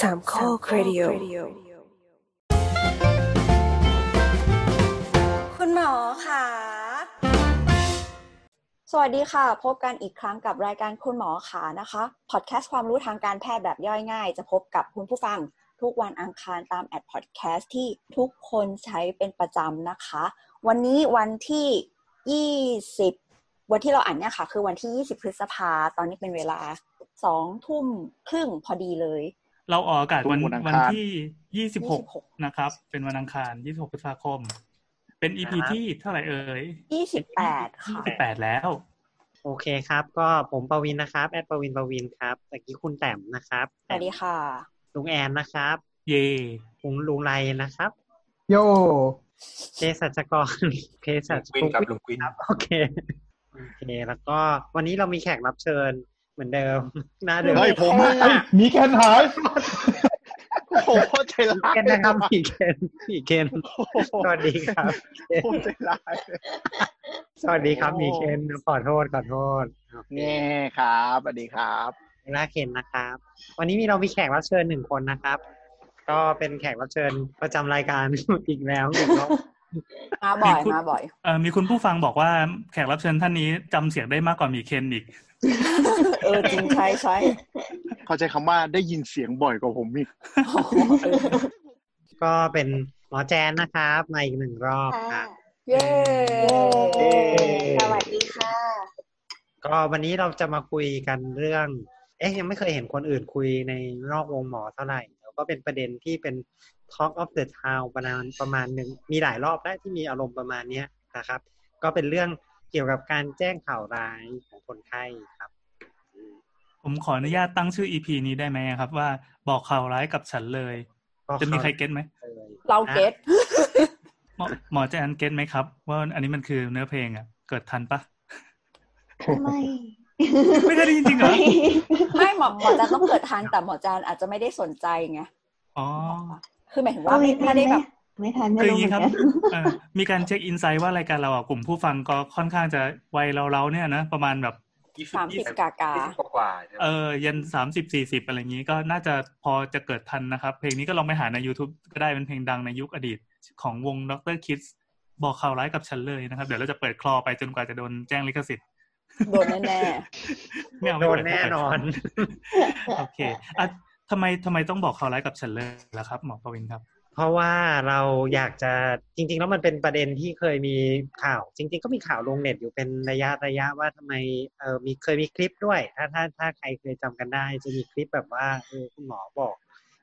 สามข้อครดิโอคุณหมอค่ะ สวัสดีค่ะ พบกันอีกครั้งกับรายการคุณหมอขานะคะพอดแคสต์ความรู้ทางการแพทย์แบบย่อยง่าย จะพบกับคุณผู้ฟังทุกวันอังคารตามแอปพอดแคสต์ที่ทุกคนใช้เป็นประจำนะคะ วันนี้วันที่ 20 วันที่เราอ่านเนี่ยค่ะ คือวันที่ 20 พฤษภา ตอนนี้เป็นเวลาสองทุ่มครึ่งพอดีเลย เราออกอากาศวันวันอังคารวันที่ยี่สิบหก26นะครับ เป็นวันอังคารยี่สิบหกพฤษภาคม เป็นอีพีที่เท่าไหร่เอ่ย28ค่ะยี่สิบแปดแล้ว โอเคครับ ก็ผมปวินนะครับ แอดปวินปวินครับตะกี้คุณแต้มนะครับสวัสดีค่ะลุงแอนนะครับ เย่ลุงลุงไรนะครับ โยเภสัชกรเภสัชวินครับลุงวินครับโอเคโอเค แล้วก็วันนี้เรามีแขกรับเชิญ เหมือนเดิมหน้าเดิมเฮ้ยผมอะมีแคนหายโอ้โหใจร้ายเคนนะครับพี่เคนพี่เคนสวัสดีครับโอ้ใจร้ายสวัสดีครับมีเคนขอโทษขอโทษแง่ครับสวัสดีครับหน้าเคนนะครับ วันนี้มีเรามีแขกรับเชิญหนึ่งคนนะครับ ก็เป็นแขกรับเชิญประจำรายการอีกแล้วอีกรอบมาบ่อยมาบ่อยเอ่อมีคุณผู้ฟังบอกว่าแขกรับเชิญท่านนี้จำเสียงได้มากกว่ามีเคนอีก เออจริงใช่ใช่เขาใช้คำว่าได้ยินเสียงบ่อยกว่าผมอีกก็เป็นหมอแจนนะครับมาอีกหนึ่งรอบครับเย้เย้สวัสดีค่ะ ก็วันนี้เราจะมาคุยกันเรื่อง เอ๊ะยังไม่เคยเห็นคนอื่นคุยในนอกวงหมอเท่าไหร่แล้วก็เป็นประเด็นที่เป็น Talk of the Town ประมาณประมาณหนึ่งมีหลายรอบได้ที่มีอารมณ์ประมาณเนี้ยนะครับ ก็เป็นเรื่อง เกี่ยวกับการแจ้งข่าวร้ายของคนไข้ครับอืมผมขออนุญาตตั้งชื่ออีพีนี้ได้ไหมครับ ว่าบอกข่าวร้ายกับฉันเลยก็จะมีใครเก็ตไหมเลยเราเก็ตหมอหมอแจนเก็ตไหมครับ ว่าอันนี้มันคือเนื้อเพลงอะ เกิดทันปะไม่ไม่ได้จริงๆเหรอไม่หมอหมอจานต้องเกิดทันแต่หมอจานอาจจะไม่ได้สนใจไงอ๋อคือหมายถึงว่าไม่ไม่ได้แบบ ไม่ทันไม่คืออรู้ย่างเหมืนี้อนครับกันเอ่อมีการเช็คอินไซต์ว่ารายการเราอะกลุ่มผู้ฟังก็ค่อนข้างจะวัยเราๆเนี่ยนะประมาณแบบสามสิบกากายี่สิบกว่าๆใช่ไหมเออยันสามสิบสี่สิบอะไรอย่างนี้ก็น่าจะพอจะเกิดทันนะครับ เพลงนี้ก็ลองไปหาใน YouTube ก็ได้เป็นเพลงดังในยุคอดีตของวงดรคิดบอกข่าวร้ายกับฉันเลยนะครับ เดี๋ยวเราจะเปิดคลอไปจนกว่าจะโดนแจ้งลิขสิทธิ์โดนแน่ไม่เอาโดไม่นเปิแน่นอน โอเคอะทำไมทำไมต้องบอกข่าวร้ายกับฉันเลยล่ะครับหมอปวินครับ เพราะว่าเราอยากจะจริง ๆ แล้วมันเป็นประเด็นที่เคยมีข่าว จริง ๆ ก็มีข่าวลงเน็ตอยู่เป็นระยะระยะว่าทำไมเออมีเคยมีคลิปด้วย ถ้าถ้าถ้าใครเคยจำกันได้ จะมีคลิปแบบว่าเออคุณหมอบอก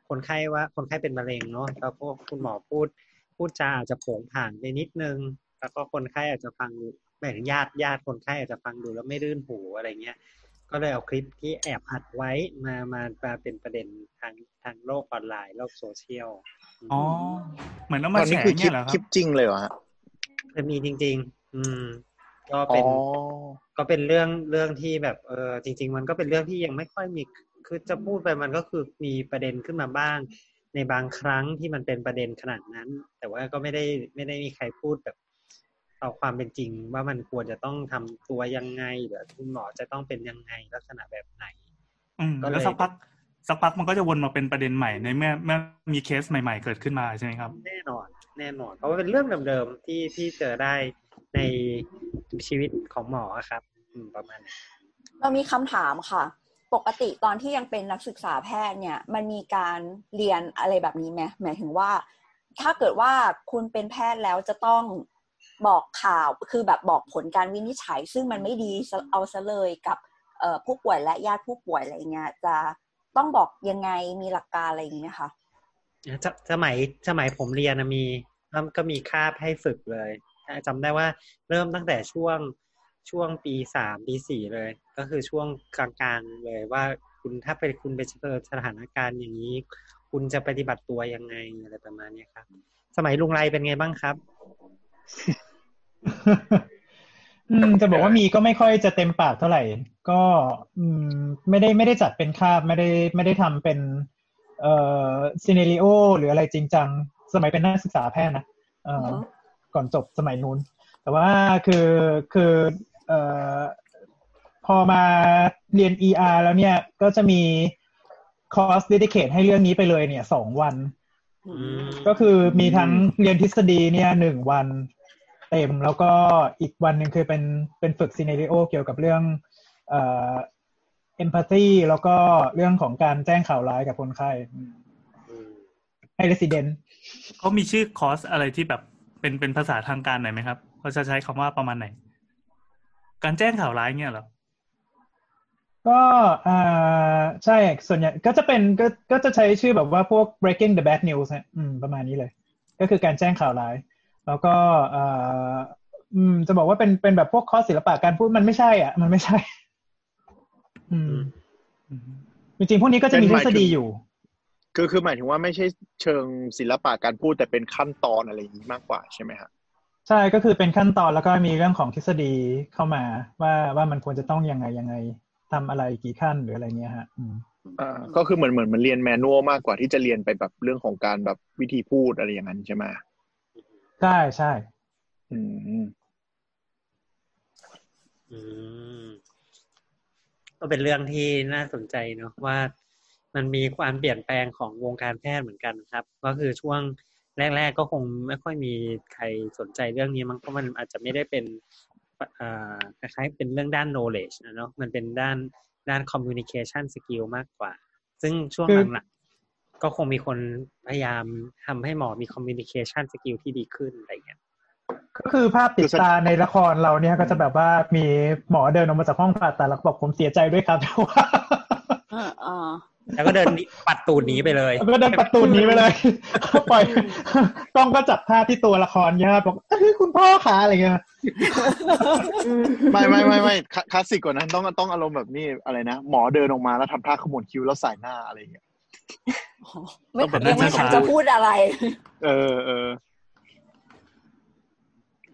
คนไข้ว่าคนไข้เป็นมะเร็งเนาะแล้วก็คุณหมอพูด พูดจาอาจจะผงผ่านไปนิดนึง แล้วก็คนไข้อาจจะฟังหมายถึงญาติญาติคนไข้อาจจะฟังดูแล้วไม่รื่นหูอะไรเงี้ย ก็เลยเอาคลิปที่แอบอัดไว้มามามาเป็นประเด็นทางทางโลกออนไลน์โลกโซเชียล อ๋อ เหมือนเอาตมาอนแฉนี้คือคลิเนี่ปยเหรอคครัลิบปจริงเลยเหรอฮะ จะมีจริง ๆ อืม ก็อ๋เป็นอก็เป็นเรื่องเรื่องที่แบบเออจริง ๆ มันก็เป็นเรื่องที่ยังไม่ค่อยมีคือจะพูดไปมันก็คือมีประเด็นขึ้นมาบ้าง ในบางครั้งที่มันเป็นประเด็นขนาดนั้น แต่ว่าก็ไม่ได้ไม่ได้มีใครพูดแบบเอาความเป็นจริง ว่ามันควรจะต้องทำตัวยังไงหรือคุณหมอจะต้องเป็นยังไงลักษณะแบบไหน อืมก็เลย แล้วสักพัก สักพักมันก็จะวนมาเป็นประเด็นใหม่ในเมื่อเมื่อมีเคสใหม่ ๆ เกิดขึ้นมาใช่ไหมครับ แน่นอน แน่นอน เพราะว่าเป็นเรื่องเดิมๆที่ที่เจอได้ในชีวิตของหมอครับอืมประมาณนั้นๆเรามีคำถามค่ะ ปกติตอนที่ยังเป็นนักศึกษาแพทย์เนี่ย มันมีการเรียนอะไรแบบนี้ไหมหมายถึงว่า ถ้าเกิดว่าคุณเป็นแพทย์แล้วจะต้องบอกข่าวคือแบบบอกผลการวินิจฉัย ซึ่งมันไม่ดีซะเอาซะเลยกับเอ่อผู้ป่วยและญาติผู้ป่วยอะไรเงี้ยจะ ต้องบอกยังไงมีหลักการอะไรอย่างเงี้ยค่ะจะสมัยสมัยผมเรียนนะมีแล้วก็มีคาบให้ฝึกเลยจำได้ว่าเริ่มตั้งแต่ช่วงช่วงปีสามปีสี่เลย ก็คือช่วงกลางๆเลยว่าคุณถ้าเป็นคุณไปเจอสถานการณ์อย่างนี้ คุณจะปฏิบัติตัวยังไงอะไรประมาณเนี้ยครับ สมัยลุงไรเป็นไงบ้างครับ อืมจะบอกว่ามีก็ไม่ค่อยจะเต็มปากเท่าไหร่ ก็อืมไม่ได้ไม่ได้จัดเป็นคาบไม่ได้ไม่ได้ทำเป็น เอ่อซีเนริโอหรืออะไรจริงจัง สมัยเป็นนักศึกษาแพทย์นะเอ่ออือฮึก่อนจบสมัยนู้น แต่ว่าคือคือเอ่อพอมาเรียน ER แล้วเนี่ยก็จะมีคอร์ส dedicate ให้เรื่องนี้ไปเลยเนี่ยสองวันอือืมมก็คือมีทั้งเรียนทฤษฎีเนี่ยหนึ่งวัน เต็ม แล้วก็อีกวันหนึ่งคือเป็นเป็นฝึก scenario เกี่ยวกับเรื่องเอ่อ empathy แล้วก็เรื่องของการแจ้งข่าวร้ายกับคนไข้อืมอืมให้เรสิเดนเขามีชื่อคอร์สอะไรที่แบบเป็นเป็นภาษาทางการหน่อยไหมครับเขาจะใช้คำว่าประมาณไหน การแจ้งข่าวร้ายเงี้ยเหรอก็อ่าใช่ส่วนใหญ่ก็จะเป็นก็ก็จะใช้ชื่อแบบว่าพวก breaking the bad news ฮะอืมประมาณนี้เลย ก็คือการแจ้งข่าวร้าย แล้วก็อ่าอืม จะบอกว่าเป็นเป็นแบบพวกคอร์สศิลปะการพูดมันไม่ใช่ อะ มันไม่ใช่อืมอืมจริงๆพวกนี้ก็จะมีทฤษฎีอยู่ คือคือหมายถึงว่าไม่ใช่เชิงศิลปะการพูดแต่เป็นขั้นตอนอะไรอย่างนี้มากกว่าใช่ไหมฮะใช่ก็คือเป็นขั้นตอนแล้วก็มีเรื่องของทฤษฎีเข้ามา ว่าว่ามันควรจะต้องยังไงยังไงทำอะไรกี่ขั้นหรืออะไรเงี้ยฮะอืมอ่าก็คือเหมือนเหมือนมันเรียนแมนนวลมากกว่าที่จะเรียนไปแบบเรื่องของการแบบวิธีพูดอะไรอย่างนั้นใช่ไหม ใช่ใช่อืมอืมก็เป็นเรื่องที่น่าสนใจเนาะว่ามันมีความเปลี่ยนแปลงของวงการแพทย์เหมือนกันครับ ก็คือช่วงแรก ๆ ก็คงไม่ค่อยมีใครสนใจเรื่องนี้มั้งเพราะมันอาจจะไม่ได้เป็นอ่าคล้ายๆเป็นเรื่องด้าน knowledge นะเนาะมันเป็นด้านด้าน communication skill มากกว่า ซึ่งช่วงหลังๆ ก็คงมีคนพยายามทำให้หมอมี communication skill ที่ดีขึ้นอะไรอย่างเงี้ยก็คือภาพติดตาในละครเราเนี่ยก็จะแบบว่ามีหมอเดินออกมาจากห้องผ่าตัดแล้วก็บอกผมเสียใจด้วยครับว่าอ่าอ่าแล้วก็เดินหนีปัดตูดหนีไปเลยแล้วก็เดินประตูหนี้ไปเลยปล่อยกล้องก็จับภาพที่ตัวละครเนี่ยบอกเอ้ยคุณพ่อขาอะไรเงี้ยไม่ไม่ไม่ไม่คลาคลาสสิกกว่านั้นต้องต้องอารมณ์แบบนี้อะไรนะหมอเดินออกมาแล้วทำท่าขมวดคิ้วแล้วสายหน้าอะไรอย่างเงี้ย ไม่ต้องแบบยังไม่ทันจะพูดอะไร เออเออ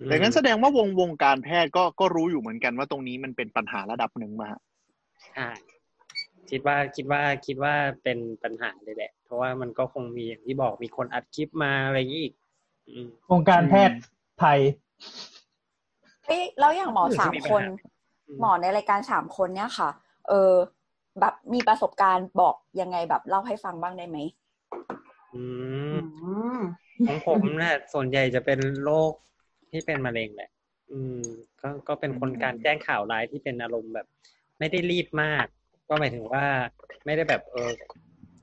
แต่งั้นแสดงว่าวงวงการแพทย์ก็ก็รู้อยู่เหมือนกันว่าตรงนี้มันเป็นปัญหาระดับหนึ่งมาฮะใช่คิดว่าคิดว่าคิดว่าเป็นปัญหาเลยแหละ เพราะว่ามันก็คงมีอย่างที่บอกมีคนอัดคลิปมาอะไรอย่างนี้อีกอืมวงการแพทย์ไทยเอ้ยแล้วอย่างหมออืมสามมีปัญคนหาหมอในรายการสามคนเนี่ยค่ะ เออ แบบมีประสบการณ์บอกยังไงแบบเล่าให้ฟังบ้างได้ไหมอืมอืมของผมเนี่ยส่วนใหญ่จะเป็นโรคที่เป็นมะเร็งแหละอืม ก็ก็เป็นคนการแจ้งข่าวร้ายที่เป็นอารมณ์แบบ ไม่ได้รีบมาก ก็หมายถึงว่าไม่ได้แบบเออ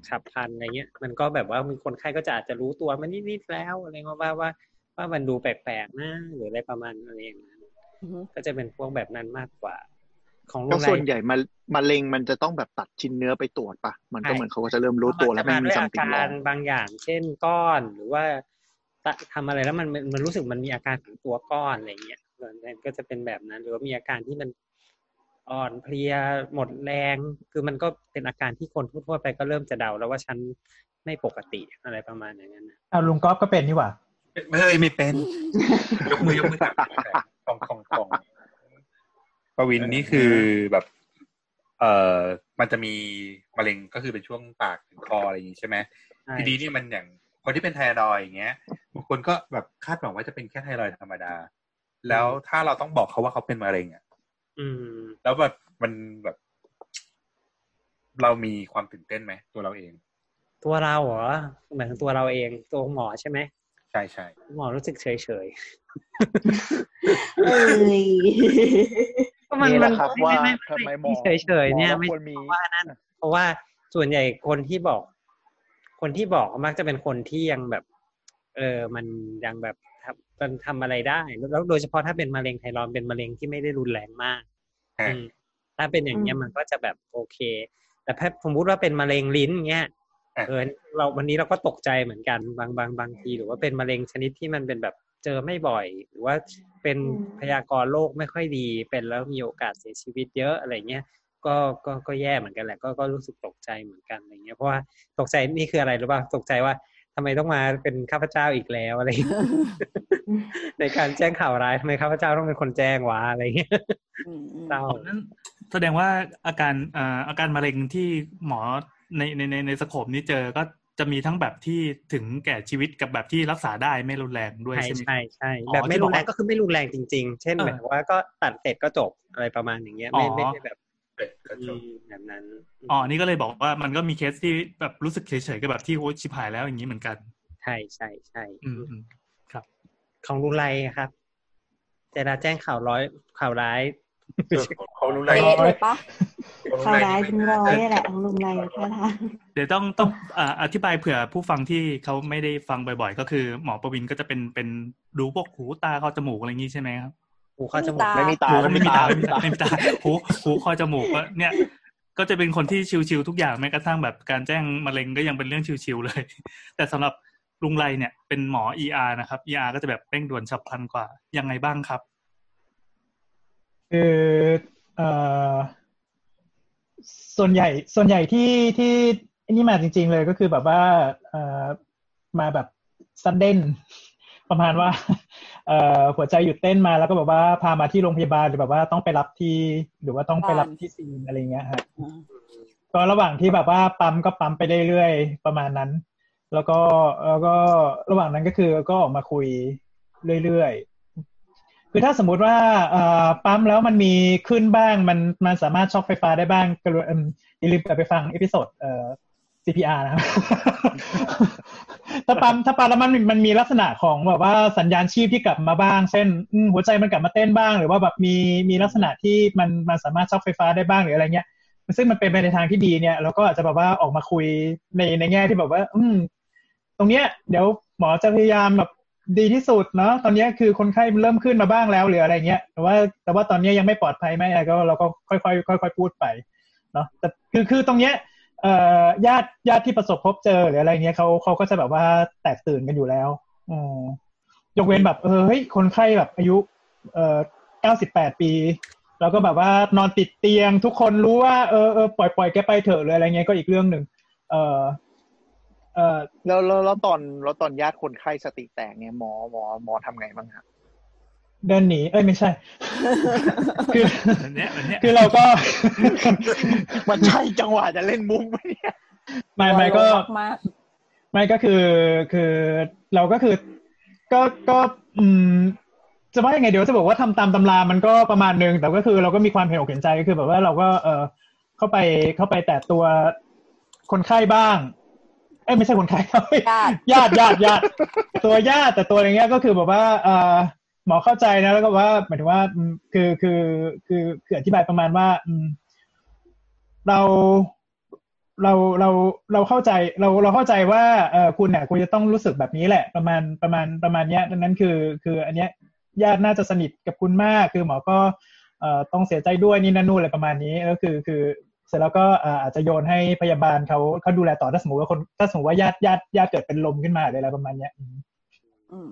ฉับพลันอะไรเงี้ย มันก็แบบว่ามีคนไข้ก็จะอาจจะรู้ตัวมันนิดๆแล้วอะไรเงี้ยว่าว่าว่ามันดูแปลกๆนะหรืออะไรประมาณอะไรอย่างนั้นอือฮึก็จะเป็นพวกแบบนั้นมากกว่า ของก็โรงแรส่วนมใหญ่มามะเร็งมันจะต้องแบบตัดชิ้นเนื้อไปตรวจปะมันก็ใช่เหมือนเขาก็จะเริ่มรู้ตัวแล้วมัมันนมีจะซัมามด้วยติงอาลกาอรงบางอย่าง เช่นก้อนหรือว่าตะทำอะไรแล้วมันมันมันรู้สึกมันมีอาการของตัวก้อนอะไรเงี้ยมันก็จะเป็นแบบนั้น หรือว่ามีอาการที่มันอ่อนเพลียหมดแรง คือมันก็เป็นอาการที่คนทั่วๆไปก็เริ่มจะเดาแล้วว่าฉันไม่ปกติอะไรประมาณอย่างนั้นนะเอาลุงก๊อฟก็เป็นนี่หว่าไม่ไม่ไม่เป็น ยกมือยกมือของของของ ปวินนี่คือแบบ เอ่อมันจะมีมะเร็งก็คือเป็นช่วงปากถึงคออะไรอย่างนี้ใช่ไหมใช่ทีนี้นี่มันอย่างคนที่เป็นไทรอยด์อย่างเงี้ยบางคนก็แบบคาดหวังว่าจะเป็นแค่ไทรอยด์ธรรมดา แล้วถ้าเราต้องบอกเขาว่าเขาเป็นมะเร็งอะอืมแล้วแบบมันแบบ เรามีความตื่นเต้นไหมตัวเราเอง ตัวเราเหรอหมายถึงตัวเราเองตัวหมอใช่ไหมใช่ใช่หมอรู้สึกเฉยเฉยเอ้ยๆ ก็มันนี่แหมัละนครับว่าไม่ทำไมไม่หมอเฉยเฉยๆเนี่ยหมอไม่ควรมีเพราะว่านั่นเพราะว่าส่วนใหญ่คนที่บอก คนที่บอกมักจะเป็นคนที่ยังแบบ เออมันยังแบบทำมันทำอะไรได้แล้วโดยเฉพาะถ้าเป็นมะเร็งไทรอยด์เป็นมะเร็งที่ไม่ได้รุนแรงมากอะอืมถ้าเป็นอย่างเงี้ยอืมมันก็จะแบบโอเค แต่ถ้าสมมติว่าเป็นมะเร็งลิ้นเงี้ยอะเออเราวันนี้เราก็ตกใจเหมือนกันบางบางบางที หรือว่าเป็นมะเร็งชนิดที่มันเป็นแบบเจอไม่บ่อย หรือว่าเป็นอืมพยากรณ์โรคไม่ค่อยดี เป็นแล้วมีโอกาสเสียชีวิตเยอะอะไรเงี้ยก็ก็ก็แย่เหมือนกันแหละก็ก็รู้สึกตกใจเหมือนกันอะไรเงี้ยเพราะว่าตกใจนี่คืออะไรหรือเปล่าตกใจว่าทำไมต้องมาเป็นข้าพเจ้าอีกแล้วอะไรเงี้ยในการแจ้งข่าวร้ายทำไมข้าพเจ้าต้องเป็นคนแจ้งวะอะไรเงี้ยอืมอืมเศร้านั่นแสดงว่าอาการเอ่ออาการมะเร็งที่หมอในในในในสโคปนี้เจอก็ จะมีทั้งแบบที่ถึงแก่ชีวิตกับแบบที่รักษาได้ไม่รุนแรงด้วยใช่ใช่ไหมใช่ใช่อ๋อแบบไม่ที่บรุอกนแรงว่าก็คือไม่รุนแรงจริง ๆ เช่นเออหมายถึงว่าก็ตัดเสร็จก็จบอะไรประมาณอย่างเงี้ยไม่อ๋อไม่ได้แบบเด็ดก็จอืบมแบบนั้นอ๋อนี่ก็เลยบอกว่ามันก็มีเคสที่แบบรู้สึกเฉยๆกับแบบที่โอ้ชิบหายแล้วอย่างนี้เหมือนกัน ใช่ใช่ใช่อืมอืมครับ ของลุงไรครับเจราแจ้งข่าวร้อยข่าวร้าย เขารู้ไรเป๊ะเลยปะข่าวร้ายเป็นร้อยแหละของลุงไรท่าทางเดี๋ยวต้องต้องอ่าอธิบายเผื่อผู้ฟังที่เขาไม่ได้ฟังบ่อย ๆ ก็คือ หมอประวินก็จะเป็นเป็นดูพวกหูตาคอจมูกอะไรอย่างนี้ใช่ไหมครับหูเข้าจมูกไม่มีตาหูก็ไม่มีตาไม่ไม่มีมีตาตาไม่มีตาหูหูคอจมูกก็เนี่ย ก็จะเป็นคนที่ชิวๆทุกอย่างแม้กระทั่งแบบการแจ้งมะเร็งก็ยังเป็นเรื่องชิวๆเลย แต่สำหรับลุงไรเนี่ยเป็นหมอ ER นะครับ ER ก็จะแบบเร่งด่วนฉับพลันกว่ายังไงบ้างครับ คือเอ่อส่วนใหญ่ส่วนใหญ่ที่ที่อันนี่มาจริง ๆ เลยก็คือแบบว่าเอ่อมาแบบซัดเด่นประมาณว่าเอ่อหัวใจหยุดเต้นมาแล้วก็แบบว่าพามาที่โรงพยาบาลหรือแบบว่าต้องไปรับที่ หรือว่าต้องไปรับที่ scene อะไรเงี้ยฮะอืมก็ระหว่างที่แบบว่าปั๊มก็ปั๊มไปเรื่อยๆประมาณนั้น แล้วก็แล้วก็ระหว่างนั้นก็คือก็ออกมาคุยเรื่อยๆ คือถ้าสมมุติว่าปั๊มแล้วมันมีขึ้นบ้าง มันมันสามารถช็อคไฟฟ้าได้บ้างก็อย่าลืมกลับไปฟัง episode เอ่อ CPR นะครับถ้าปั๊มถ้าปั๊มแล้วมันมันมีลักษณะของแบบว่าสัญญาณชีพที่กลับมาบ้าง เช่นหัวใจมันกลับมาเต้นบ้าง หรือว่าแบบมีมีลักษณะที่มันมันสามารถช็อคไฟฟ้าได้บ้างหรืออะไรเงี้ยซึ่งมันเป็นไปในทางที่ดีเนี่ยเราก็อาจจะแบบว่าออกมาคุยในในแง่ที่แบบว่า อืม ตรงเนี้ย เดี๋ยวหมอจะพยายามแบบ ดีที่สุดเนาะตอนนี้คือคนไข้เริ่มขึ้นมาบ้างแล้วหรืออะไรเงี้ยแต่ว่าแต่ว่าตอนนี้ยังไม่ปลอดภัยไหมอะไรก็เราก็ค่อยๆค่อยๆพูดไปเนาะแต่คือคือตรงเนี้ยเอ่อญาติญาติที่ประสบพบเจอหรืออะไรเงี้ยเขาเขาก็จะแบบว่าแตกตื่นกันอยู่แล้วอืมยกเว้นแบบเออเฮ้ยคนไข้แบบอายุ เอ่อเก้าสิบแปดปีแล้วก็แบบว่านอนติดเตียงทุกคนรู้ว่าเออเออปล่อยปล่อยแกไปเถอะหรืออะไรเงี้ยก็อีกเรื่องหนึ่งเออ เออแล้วแล้วแล้วตอนแล้วตอนญาติคนไข้สติแตกเนี่ยหมอหมอหมอทำไงบ้างครับเดินหนีเอ้ยไม่ใช่ คืออันเนี้ยอันเนี้ยคือเราก็ มันใช่จังหวะจะเล่นมุกไหมเนี่ยไม่ไม่ก็มากไม่ก็คือคือเราก็คือ ก็ก็อืมจะว่ายังไงเดี๋ยวจะบอกว่าทำตามตำรามันก็ประมาณนึงแต่ก็คือเราก็มีความเห็นอกเห็นใจก็คือ แบบว่าเราก็เออเข้าไปเข้าไปแตะตัวคนไข้บ้าง เอ้ยไม่ใช่คนไข้ญาติญาติญาติญาติตัวญาติแต่ตัวอะไรเงี้ยก็คือแบบว่าเออหมอเข้าใจนะแล้วก็ว่าหมายถึงว่าอืมคือคือคือคืออธิบายประมาณว่าอืมเราเราเราเราเข้าใจเราเราเข้าใจว่าเออคุณเนี่ยคุณจะต้องรู้สึกแบบนี้แหละ ประมาณประมาณประมาณเนี้ยดังนั้นคือ คืออันเนี้ยญาติน่าจะสนิทกับคุณมาก คือหมอก็เอ่อต้องเสียใจด้วยนี่นั่นนู่นอะไรประมาณนี้ก็คือคือ เสร็จแล้วก็เอ่ออาจจะโยนให้พยาบาลเขาเขาดูแลต่อถ้าสมมติว่าคนถ้าสมมติว่าญาติญาติญาติเกิดเป็นลมขึ้นมาหรืออะไรประมาณเนี้ยอืมอืม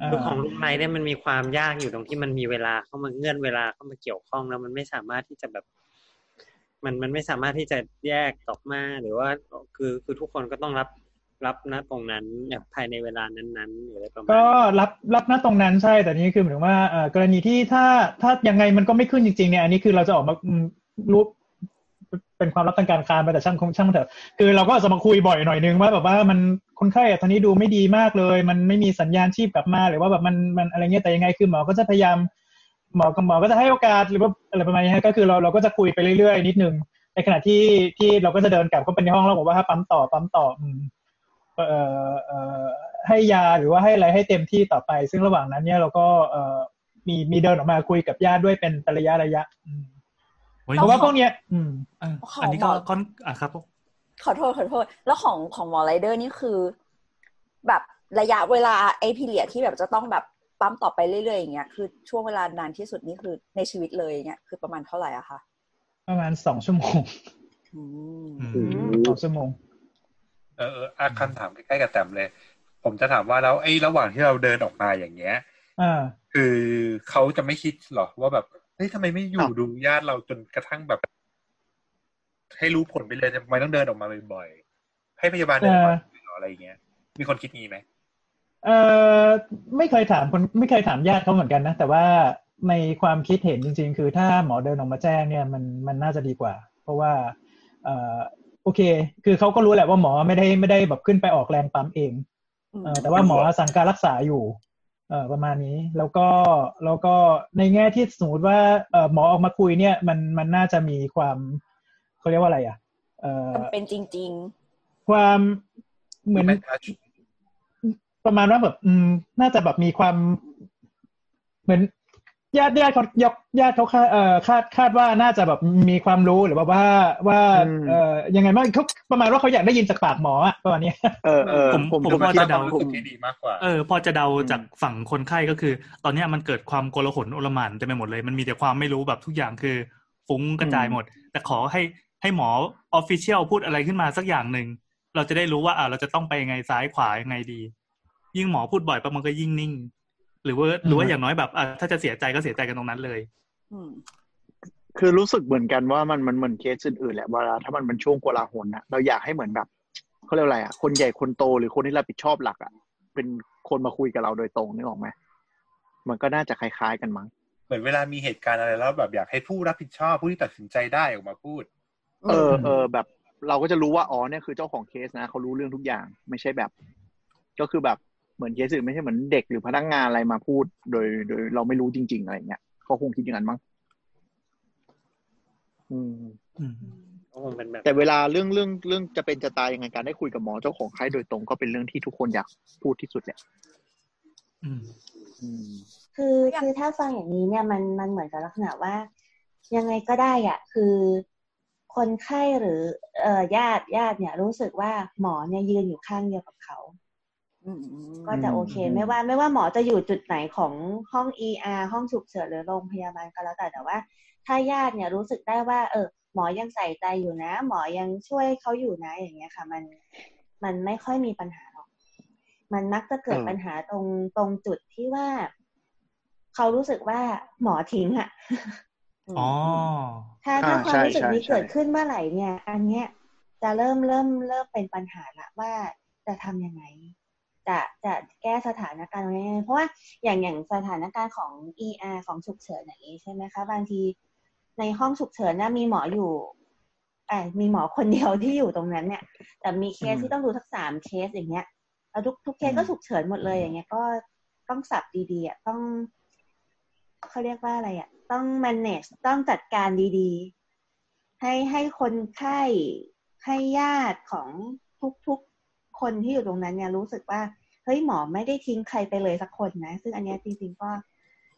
อ่าคือของลุงไรเนี่ยมันมีความยากอยู่ตรงที่มันมีเวลาเข้ามาเงื่อนเวลาเข้ามาเกี่ยวข้องแล้วมันไม่สามารถที่จะแบบ มันมันไม่สามารถที่จะแยกออกมาหรือว่าคือคือทุกคนก็ต้องรับรับนะตรงนั้นเนี่ยภายในเวลานั้นๆหรืออะไรประมาณก็นั้นรับรับณตรงนั้นใช่แต่นี่คือหมายถึงว่าเอ่อกรณีที่ถ้าถ้ายังไงมันก็ไม่ขึ้นจริงๆเนี่ยอันนี้คือเราจะออกมาอืมรู้ เป็นความลับทางการค้าไปแต่ช่างคงช่างมันเถอะคือเราก็จะมาคุยบ่อยหน่อยนึงว่าแบบว่ามันคนไข้อะตอนนี้ดูไม่ดีมากเลย มันไม่มีสัญญาณชีพกลับมาหรือว่าแบบมันมันอะไรเงี้ยแต่ยังไงคือหมอก็จะพยายามหมอกับหมอก็จะให้โอกาสหรือว่าอะไรประมาณนี้ก็คือเราเราก็จะคุยไปเรื่อยๆนิดนึงในขณะที่ที่เราก็จะเดินกลับเข้าไปในห้องแล้วบอกว่าถ้าปั๊มต่อปั๊มต่อเอ่อเอ่อให้ยาหรือว่าให้อะไรให้เต็มที่ต่อไป ซึ่งระหว่างนั้นเนี่ยเราก็เอ่อมีมีเดินออกมาคุยกับญาติด้วยเป็นระยะระยะอืม เพราะว่าพวกเนี้ย อืมเอออันนี้ก็ค่อนอะครับขอโทษขอโทษ แล้วของของหมอไรเดอร์นี่คือ แบบระยะเวลาไอพีเรียที่แบบจะต้องแบบปั๊มต่อไปเรื่อยๆอย่างเงี้ยคือช่วงเวลานานที่สุดนี่คือในชีวิตเลยอย่างเงี้ยคือประมาณเท่าไหร่อะคะประมาณสองชั่วโมงอืมอืมสองชั่วโมง เออเอออะคำถามใกล้ๆกับแต้มเลย ผมจะถามว่าแล้วไอ้ระหว่างที่เราเดินออกมาอย่างเงี้ยอ่าคือเขาจะไม่คิดหรอว่าแบบ เฮ้ยทำไมไม่อยู่ดูญาติเราจนกระทั่งแบบ ให้รู้ผลไปเลยทำไมต้องเดินออกมาบ่อยๆให้พยาบาลเดินออกมาหรออะไรอย่างเงี้ย มีคนคิดงี้ไหมเออไม่เคยถามคนไม่เคยถามญาติเขาเหมือนกันนะ แต่ว่าในความคิดเห็นจริง ๆ คือถ้าหมอเดินออกมาแจ้งเนี่ยมันมันน่าจะดีกว่า เพราะว่า เออโอเค คือเขาก็รู้แหละว่าหมอไม่ได้ไม่ได้แบบขึ้นไปออกแรงปั๊มเองเออแต่ว่าหมอสั่งการรักษาอยู่ เอ่อประมาณนี้แล้วก็แล้วก็ในแง่ที่สมมติว่าเอ่อหมอออกมาคุยเนี่ยมันมันน่าจะมีความเขาเรียกว่าอะไรอะเอ่อจำเป็นจริงความเหมือนไม่ทัชประมาณว่าแบบ อืม น่าจะแบบมีความ เหมือน ญาติญาติเขายกญาติเขาคาดเอ่อคาดคาดว่าน่าจะแบบมีความรู้หรือว่าว่าว่าอืมเอ่อยังไงบ้างเขาประมาณว่าเขาอยากได้ยินจากปากหมออะประมาณเนี้ยเออเออผมผมผมจะพอคิดจะเดารู้สึกที่ดีมากกว่าเออพอจะเดาอืมจากฝั่งคนไข้ก็คือ ตอนเนี้ยมันเกิดความโกลาหลโอลหม่านเต็มไปหมดเลย มันมีแต่ความไม่รู้แบบทุกอย่างคือฟุ้งกระจายหมด แต่ขอให้ให้หมอออฟฟิเชียลพูดอะไรขึ้นมาสักอย่างหนึ่งเราจะได้รู้ว่าอ่าเราจะต้องไปยังไงซ้ายขวายังไงดี ยิ่งหมอพูดบ่อยปั๊บมันก็ยิ่งนิ่ง หรือว่าหรือว่าอย่างน้อยแบบอะถ้าจะเสียใจก็เสียใจกันตรงนั้นเลยๆอืมคือรู้สึกเหมือนกันว่ามันมันเหมือนเคสอื่นๆแหละเวลาถ้ามันเป็นช่วงโกลาหลนะเราอยากให้เหมือนแบบเขาเรียกว่าอะไรอะคนใหญ่คนโตหรือคนที่รับผิดชอบหลักอะเป็นคนมาคุยกับเราโดยตรงนึกออกไหมมันก็น่าจะคล้ายๆกันมั้งเหมือนเวลามีเหตุการณ์อะไรแล้ว แบบอยากให้ผู้รับผิดชอบผู้ที่ตัดสินใจได้ออกมาพูด เออเออแบบ เราก็จะรู้ว่าอ๋อเนี่ยคือเจ้าของเคสนะเขารู้เรื่องทุกอย่าง ไม่ใช่แบบ ก็คือแบบ เหมือนเคสอื่นไม่ใช่เหมือนเด็กหรือพนักงานอะไรมาพูด โดย โดยเราไม่รู้จริง ๆ อะไรเงี้ยเขาคงคิดอย่างนั้นมั้งอืมอืมก็คงเป็นแบบแต่เวลาเรื่องเรื่องเรื่องจะเป็นจะตายยังไงการได้คุยกับหมอเจ้าของไข้โดยตรงก็เป็นเรื่องที่ทุกคนอยากพูดที่สุดแหละอืมอืมคือคือถ้าฟังอย่างนี้เนี่ยมันมันเหมือนกับลักษณะว่า ยังไงก็ได้อะคือคนไข้หรือเอ่อญาติญาติเนี่ยรู้สึกว่าหมอเนี่ยยืนอยู่ข้างเดียวกับเขาอืม ก็จะโอเคอืมไม่ว่าไม่ว่าหมอจะอยู่จุดไหนของห้อง ER ห้องฉุกเฉินหรือโรงพยาบาลก็แล้วแต่แต่ว่า ถ้าญาติเนี่ยรู้สึกได้ว่า เออ หมอยังใส่ใจอยู่นะ หมอยังช่วยเขาอยู่นะอย่างเงี้ยค่ะ มันมันไม่ค่อยมีปัญหาหรอก มันมักจะเกิดเออปัญหาตรงตรงจุดที่ว่า เขารู้สึกว่าหมอทิ้งอะอ๋อถ้าอ่าถ้าความใช่รู้สึกใช่นี้ใช่เกิดขึ้นเมื่อไหร่เนี่ย อันเนี้ยจะเริ่มเริ่มเริ่มเป็นปัญหาละว่าจะทำยังไง จะจะแก้สถานการณ์ตรงนี้ยังไงเพราะว่าอย่างอย่างสถานการณ์ของ ER ของฉุกเฉินอย่างนี้ใช่ไหมคะ บางทีในห้องฉุกเฉินนะมีหมออยู่เอ่อมีหมอคนเดียวที่อยู่ตรงนั้นเนี่ย แต่มีเคสที่ต้องดูทักสามเคสอย่างเงี้ยแล้วทุกทุกเคสก็ฉุกเฉินหมดเลยอย่างเงี้ยก็ต้องสับดีๆอะต้องเขาเรียกว่าอะไรอะ ต้อง manage ต้องจัดการดีๆ ให้ให้คนไข้ให้ญาติของทุกๆ คนที่อยู่ตรงนั้นเนี่ยรู้สึกว่าเฮ้ยหมอไม่ได้ทิ้งใครไปเลยสักคนนะ ซึ่งอันเนี้ยจริงๆก็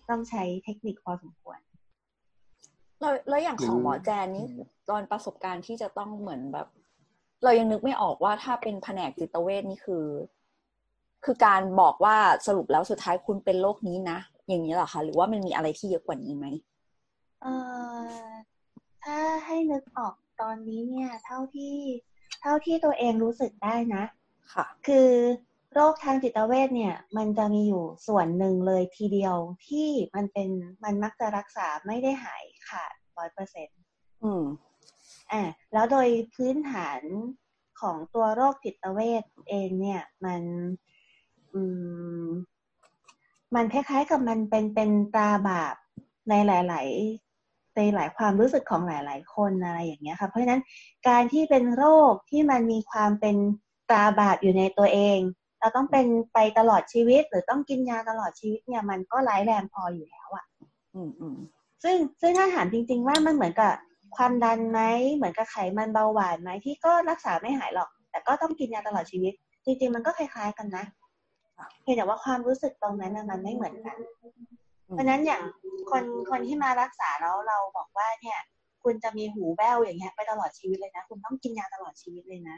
ต้องใช้เทคนิคพอสมควรแล้วแล้วอย่างของหรือหมอแจนนี่ตอนประสบการณ์ที่จะต้องเหมือนแบบ เรายังนึกไม่ออกว่าถ้าเป็นแผนกจิตเวชนี่คือ คือการบอกว่าสรุปแล้วสุดท้ายคุณเป็นโรคนี้นะอย่างนี้เหรอคะหรือว่ามันมีอะไรที่เยอะกว่านี้ไหมเอ่อถ้าให้นึกออกตอนนี้เนี่ย เท่าที่ เท่าที่ตัวเองรู้สึกได้นะ ค่ะ คือโรคทางจิตเวชเนี่ย มันจะมีอยู่ส่วนหนึ่งเลยทีเดียวที่มันเป็นมันมักจะรักษาไม่ได้หายขาดร้อยเปอร์เซ็นต์อืมอ่าแล้วโดยพื้นฐานของตัวโรคจิตเวชเองเนี่ย มันอืมมันคล้ายๆกับมันเป็นเป็นตราบาปในหลาย ๆ ในหลายความรู้สึกของหลาย ๆ คนอะไรอย่างเงี้ยค่ะ เพราะฉะนั้นการที่เป็นโรคที่มันมีความเป็น ตราบาปอยู่ในตัวเอง เราต้องเป็นไปตลอดชีวิต หรือต้องกินยาตลอดชีวิตเนี่ยมันก็ร้ายแรงพออยู่แล้วอะอืมอืมซึ่งซึ่งถ้าถามจริง ๆ ว่ามันเหมือนกับความดันไหมเหมือนกับไขมันเบาหวานไหมที่ก็รักษาไม่หายหรอก แต่ก็ต้องกินยาตลอดชีวิต จริง ๆ มันก็คล้าย ๆ กันนะเพียงแต่ว่าความรู้สึกตรงนั้นน่ะมันไม่เหมือนกัน เพราะฉะนั้นอย่างคนคนที่มารักษาแล้วเราบอกว่าเนี่ย คุณจะมีหูแว่วอย่างเงี้ยไปตลอดชีวิตเลยนะ คุณต้องกินยาตลอดชีวิตเลยนะ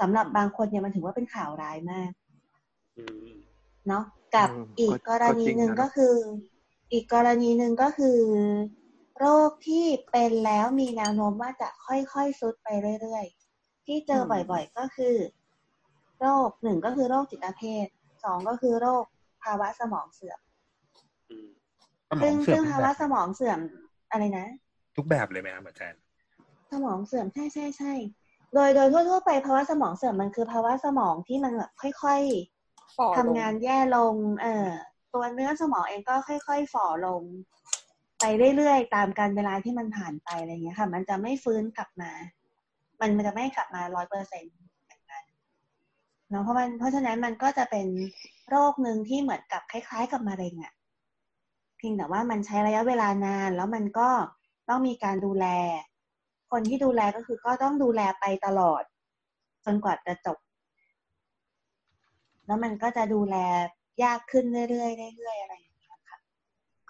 สำหรับบางคนเนี่ยมันถือว่าเป็นข่าวร้ายมากอืมเนาะกับอืมอีกก็กรณีก็จริงหนึ่งนะก็คือ อีกกรณีหนึ่งก็คือ โรคที่เป็นแล้วมีแนวโน้มว่าจะค่อยๆซุดไปเรื่อยๆ ที่เจอบ่อยๆก็คือ โรคหนึ่งก็คือโรคจิตเภทสองก็คือโรคภาวะสมองเสื่อมอืมสมอซึ่งงเสื่อซึ่มงภาวะสมองเสื่อมอะไรนะ ทุกแบบเลยไหมครับอาจารย์สมองเสื่อมใช่ใช่ใช่ โดยโดยทั่วๆไปภาวะสมองเสื่อมมันคือภาวะสมองที่มันแบบค่อยฝ่อๆทำงานแย่ลง เออตัวเนื้อสมองเองก็ค่อย ๆ ฝ่อลง ไปเรื่อยๆตามการเวลาที่มันผ่านไปอะไรเงี้ยค่ะ มันจะไม่ฟื้นกลับมา มันมันจะไม่กลับมาร้อยเปอร์เซ็นต์นั้นเนาะเพราะมันเพราะฉะนั้นมันก็จะเป็นโรคหนึ่งที่เหมือนกับคล้าย ๆ กับมะเร็งอะเพียงแต่ว่ามันใช้ระยะเวลานานแล้วมันก็ต้องมีการดูแล คนที่ดูแลก็คือก็ต้องดูแลไปตลอด จนกว่าจะจบ แล้วมันก็จะดูแลยากขึ้นเรื่อยๆเรื่อยๆอะไรอย่างเงี้ยค่ะ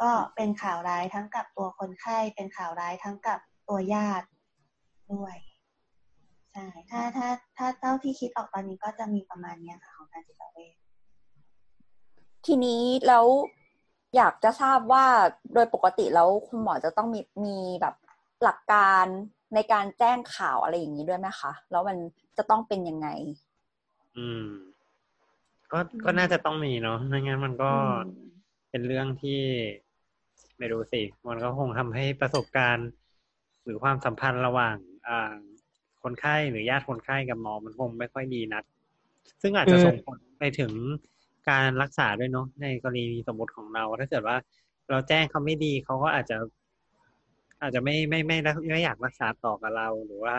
ก็เป็นข่าวร้ายทั้งกับตัวคนไข้เป็นข่าวร้ายทั้งกับตัวญาติด้วยใช่ถ้าถ้าถ้าเจ้าที่คิดออกตอนนี้ก็จะมีประมาณเนี้ยค่ะของการจิตเวชทีนี้แล้วอยากจะทราบว่าโดยปกติแล้วคุณหมอจะต้องมีมีแบบหลักการ ในการแจ้งข่าวอะไรอย่างนี้ด้วยไหมคะแล้วมันจะต้องเป็นยังไง อืม ก็ก็น่าจะต้องมีเนาะไม่งั้นมันก็อืมเป็นเรื่องที่ไม่รู้สิมันก็คงทำให้ประสบการณ์ หรือความสัมพันธ์ระหว่างอ่าคนไข้หรือญาติคนไข้กับหมอมันคงไม่ค่อยดีนัก ซึ่งอาจจะคือส่งผลไปถึงการรักษาด้วยเนาะในกรณีสมมติของเราถ้าเกิดว่าเราแจ้งเขาไม่ดีเขาก็อาจจะ อาจจะไม่ไม่ไม่ไม่ไม่อยากรักษาต่อกับเราหรือว่า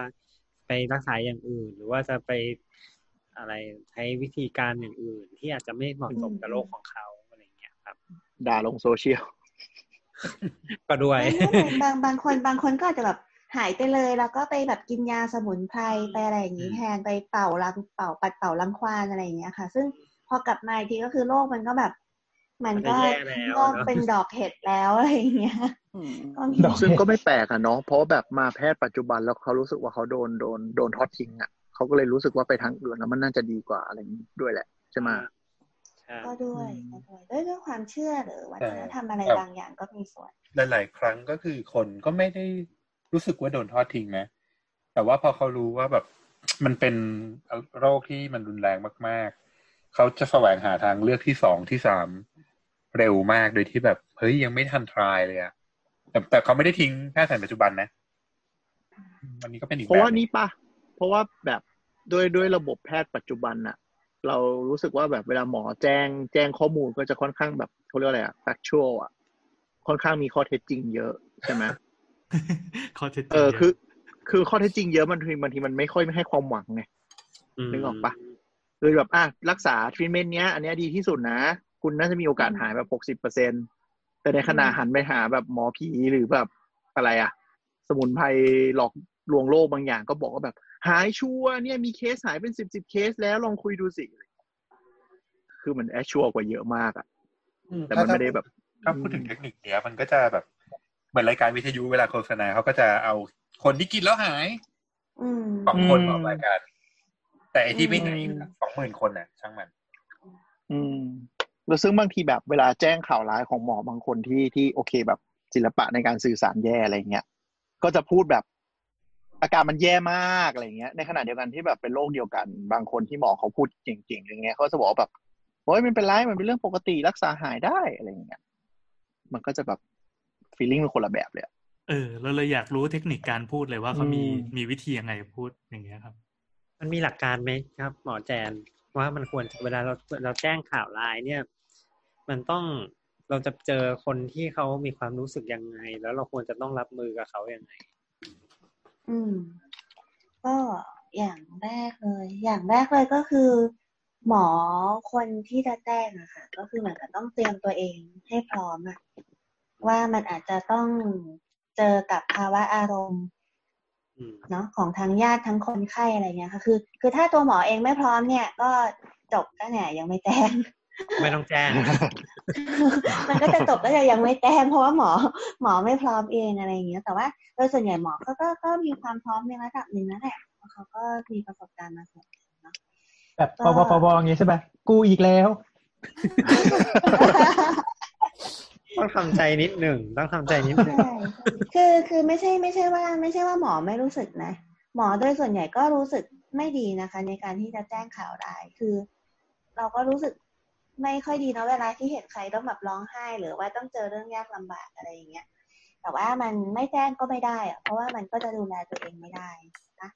ไปรักษาอย่างอื่น หรือว่าจะไปอะไรใช้วิธีการอย่างอื่น ที่อาจจะไม่เหมาะสมกับโรคของเขาอะไรอย่างเงี้ยครับ ด่าลงโซเชียลก็ด้วยบางบางคนบางคนก็อาจจะแบบหายไปเลยแล้วก็ไปแบบกินยาสมุนไพรไปอะไรอย่างนี้แทนไปเป่ารังเป่าปัดเป่ารังควานอะไรอย่างเงี้ยค่ะ ซึ่งพอกลับมาอีกทีก็คือโรคมันก็แบบ มันก็มันก็แย่แล้วก็เนอะเป็นดอกเห็ดแล้วอะไรอย่างเงี้ยอืมก็มีดอกซึ่งก็ไม่แปลกอะเนาะเพราะว่าแบบมาแพทย์ปัจจุบันแล้วเขารู้สึกว่าเขาโดนโดนโดนทอดทิ้งอะเขาก็เลยรู้สึกว่าไปทางอื่นแล้วมันน่าจะดีกว่าอะไรอย่างนี้ด้วยแหละใช่ไหมใช่ก็ด้วยก็ด้วยด้วยด้วยความเชื่อหรือวัฒนธรรมอะไรบางอย่างก็มีส่วน หลาย ๆ ครั้งก็คือคนก็ไม่ได้รู้สึกว่าโดนทอดทิ้งนะแต่ว่าพอเขารู้ว่าแบบมันเป็นโรคที่มันรุนแรงมาก ๆ เขาจะแสวงหาทางเลือกที่สองที่สาม เร็วมากโดยที่แบบเฮ้ยยังไม่ทันทรายเลยอะแต่แต่เขาไม่ได้ทิ้งแพทย์แผนปัจจุบันนะวันนี้ก็เป็นอีกเพราะว่าแบบหงนี่ปะเพราะว่าแบบด้วยด้วยระบบแพทย์ปัจจุบันอะเรารู้สึกว่าแบบเวลาหมอแจ้งแจ้งข้อมูลก็จะค่อนข้างแบบเขาเรียกว่าอะไรอะ factual อะค่อนข้างมีข้อเท็จจริงเยอะใช่ไหมข้อเท็จจริงเออเยะคือ คือข้อเท็จจริงเยอะมันบางทีมันไม่ค่อยไม่ให้ความหวังไงนึกออกปะคือแบบอะรักษาทรีทเมนต์เนี้ย อันเนี้ยดีที่สุดนะ คุณน่าจะมีโอกาสหายแบบหกสิบเปอร์เซ็นแต่ในขณะหันไปหาแบบหมอผีหรือแบบอะไรอะสมุนไพรหลอกลวงโลกบางอย่างก็บอกว่าแบบ หายชัวร์เนี่ยมีเคสหายเป็นสิบสิบเคสแล้วลองคุยดูสิ คือมัน assure กว่าเยอะมากอะแต่มันไม่ได้แบบถ้าพูดถึงเทคนิคเนี้ยมันก็จะแบบเหมือนรายการวิทยุเวลาโฆษณาเขาก็จะเอาคนที่กินแล้วหายอืมสองคนอืมออกรายการ แต่ไอที่ไม่หายอืมสองหมื่นคนน่ะ ช่างมัน อืม แล้วซึ่งบางทีแบบเวลาแจ้งข่าวร้ายของหมอบางคนที่ที่โอเคแบบศิลปะในการสื่อสารแย่อะไรเงี้ยก็จะพูดแบบอาการมันแย่มากอะไรเงี้ย ในขณะเดียวกันที่แบบเป็นโรคเดียวกัน บางคนที่หมอเขาพูดเก่งๆอย่างเงี้ยเขาจะบอกว่าแบบโอ้ยมันเป็นไรมันเป็นเรื่องปกติรักษาหายได้อะไรเงี้ยมันก็จะแบบฟีลลิ่งเป็นคนละแบบเลยอะเออเราเลยอยากรู้เทคนิคการพูดเลยว่าเขามีอืมมีวิธียังไงพูดอย่างเงี้ยครับ มันมีหลักการไหมครับ หมอแจนว่ามันควรจะเวลาเราเราแจ้งข่าวร้ายเนี่ย มันต้องเราจะเจอคนที่เขามีความรู้สึกยังไง แล้วเราควรจะต้องรับมือกับเขายังไง อืม ก็อย่างแรกเลย อย่างแรกเลยก็คือ หมอคนที่จะแจ้งอะค่ะ ก็คือเหมือนกับต้องเตรียมตัวเองให้พร้อมอะว่ามันอาจจะต้องเจอกับภาวะอารมณ์อืมเนาะของทั้งญาติทั้งคนไข้อะไรเงี้ยค่ะ คือ คือถ้าตัวหมอเองไม่พร้อมเนี่ย ก็จบก็เนี่ยยังไม่แจ้ง ไม่ต้องแจ้ง มันก็จะจบก็จะยังไม่แต้มเพราะว่าหมอหมอไม่พร้อมเองอะไรอย่างเงี้ย แต่ว่าโดยส่วนใหญ่หมอเขาก็ก็มีความพร้อมในระดับหนึ่งนั่นแหละเพราะเขาก็มีประสบการณ์มาส่วนหนึ่งเนาะแบบปวปวอย่างงี้ใช่ไหมกูอีกแล้วต้องทำใจนิดหนึ่งต้องทำใจนิดหนึ่งใช่คือคือไม่ใช่ไม่ใช่ว่า ไม่ใช่ว่าหมอไม่รู้สึกนะ หมอโดยส่วนใหญ่ก็รู้สึกไม่ดีนะคะ ในการที่จะแจ้งข่าวร้ายคือ เราก็รู้สึก ไม่ค่อยดีเนาะเวลาที่เห็นใครต้องแบบร้องไห้ หรือว่าต้องเจอเรื่องยากลำบากอะไรอย่างเงี้ยแต่ว่ามันไม่แจ้งก็ไม่ได้อะเพราะว่ามันก็จะดูแลตัวเองไม่ได้นะ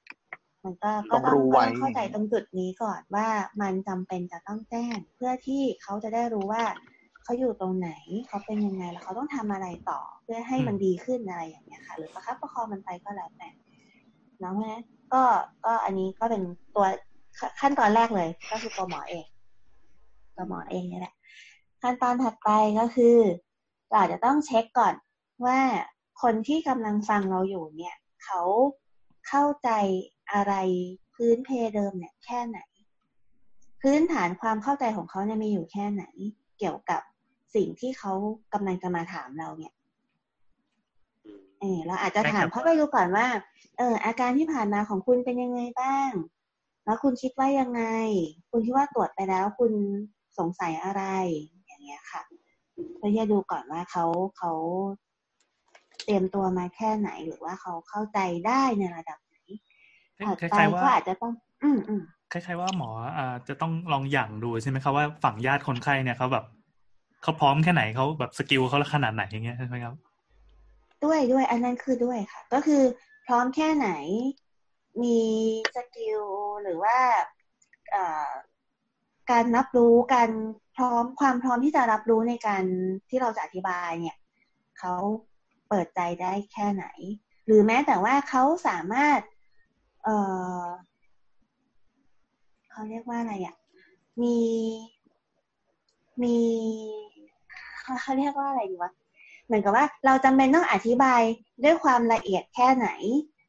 มันก็ก็ต้องรู้ก็ไว้ต้องเข้าใจตรงจุดนี้ก่อนว่ามันจำเป็นจะต้องแจ้ง เพื่อที่เขาจะได้รู้ว่าเขาอยู่ตรงไหนเขาเป็นยังไงแล้วเขาต้องทำอะไรต่อ เพื่อให้มันดีขึ้นอะไรอย่างเงี้ยค่ะ หรือประคับประคองมันไปก็แล้วแต่เนาะเพราะฉะนั้นก็ก็อันนี้ก็เป็นตัวขั้นตอนแรกเลย ก็คือตัวหมอเอง ตัวหมอเองนี่แหละขั้นตอนถัดไปก็คือ เราจจะต้องเช็คก่อนว่าคนที่กำลังฟังเราอยู่เนี่ย เขาเข้าใจอะไรพื้นเพเดิมเนี่ยแค่ไหน พื้นฐานความเข้าใจของเขาเนี่ยมีอยู่แค่ไหน เกี่ยวกับสิ่งที่เขากำลังจะมาถามเราเนี่ยเออเราอาจจะถามเขาไปดูก่อนว่า เออ อาการที่ผ่านมาของคุณเป็นยังไงบ้าง แล้วคุณคิดว่ายังไง คุณคิดว่าตรวจไปแล้ว คุณ สงสัยอะไรอย่างเงี้ยค่ะ เพื่อจะดูก่อนว่าเขาเขาเตรียมตัวมาแค่ไหนหรือว่าเขาเข้าใจได้ในระดับไหนถัดคไปล้ายๆว่าก็อาจจะต้อง อืมอืมคล้ายๆว่าหมออ่าจะต้องลองหยั่งดูใช่ไหมครับว่าฝั่งญาติคนไข้เนี่ยเขาแบบเขาพร้อมแค่ไหนเขาแบบ skill เขาขนาดไหนอย่างเงี้ยใช่ไหมครับ ด้วยด้วยอันนั้นคือด้วยค่ะ ก็คือพร้อมแค่ไหนมี skill หรือว่าเอ่อ การรับรู้การพร้อมความพร้อมที่จะรับรู้ในการที่เราจะอธิบายเนี่ยเขาเปิดใจได้แค่ไหน หรือแม้แต่ว่าเขาสามารถ เออเขาเรียกว่าอะไรอะมีมีเขาเรียกว่าอะไรดีวะเหมือนกับว่าเราจำเป็นต้องอธิบายด้วยความละเอียดแค่ไหน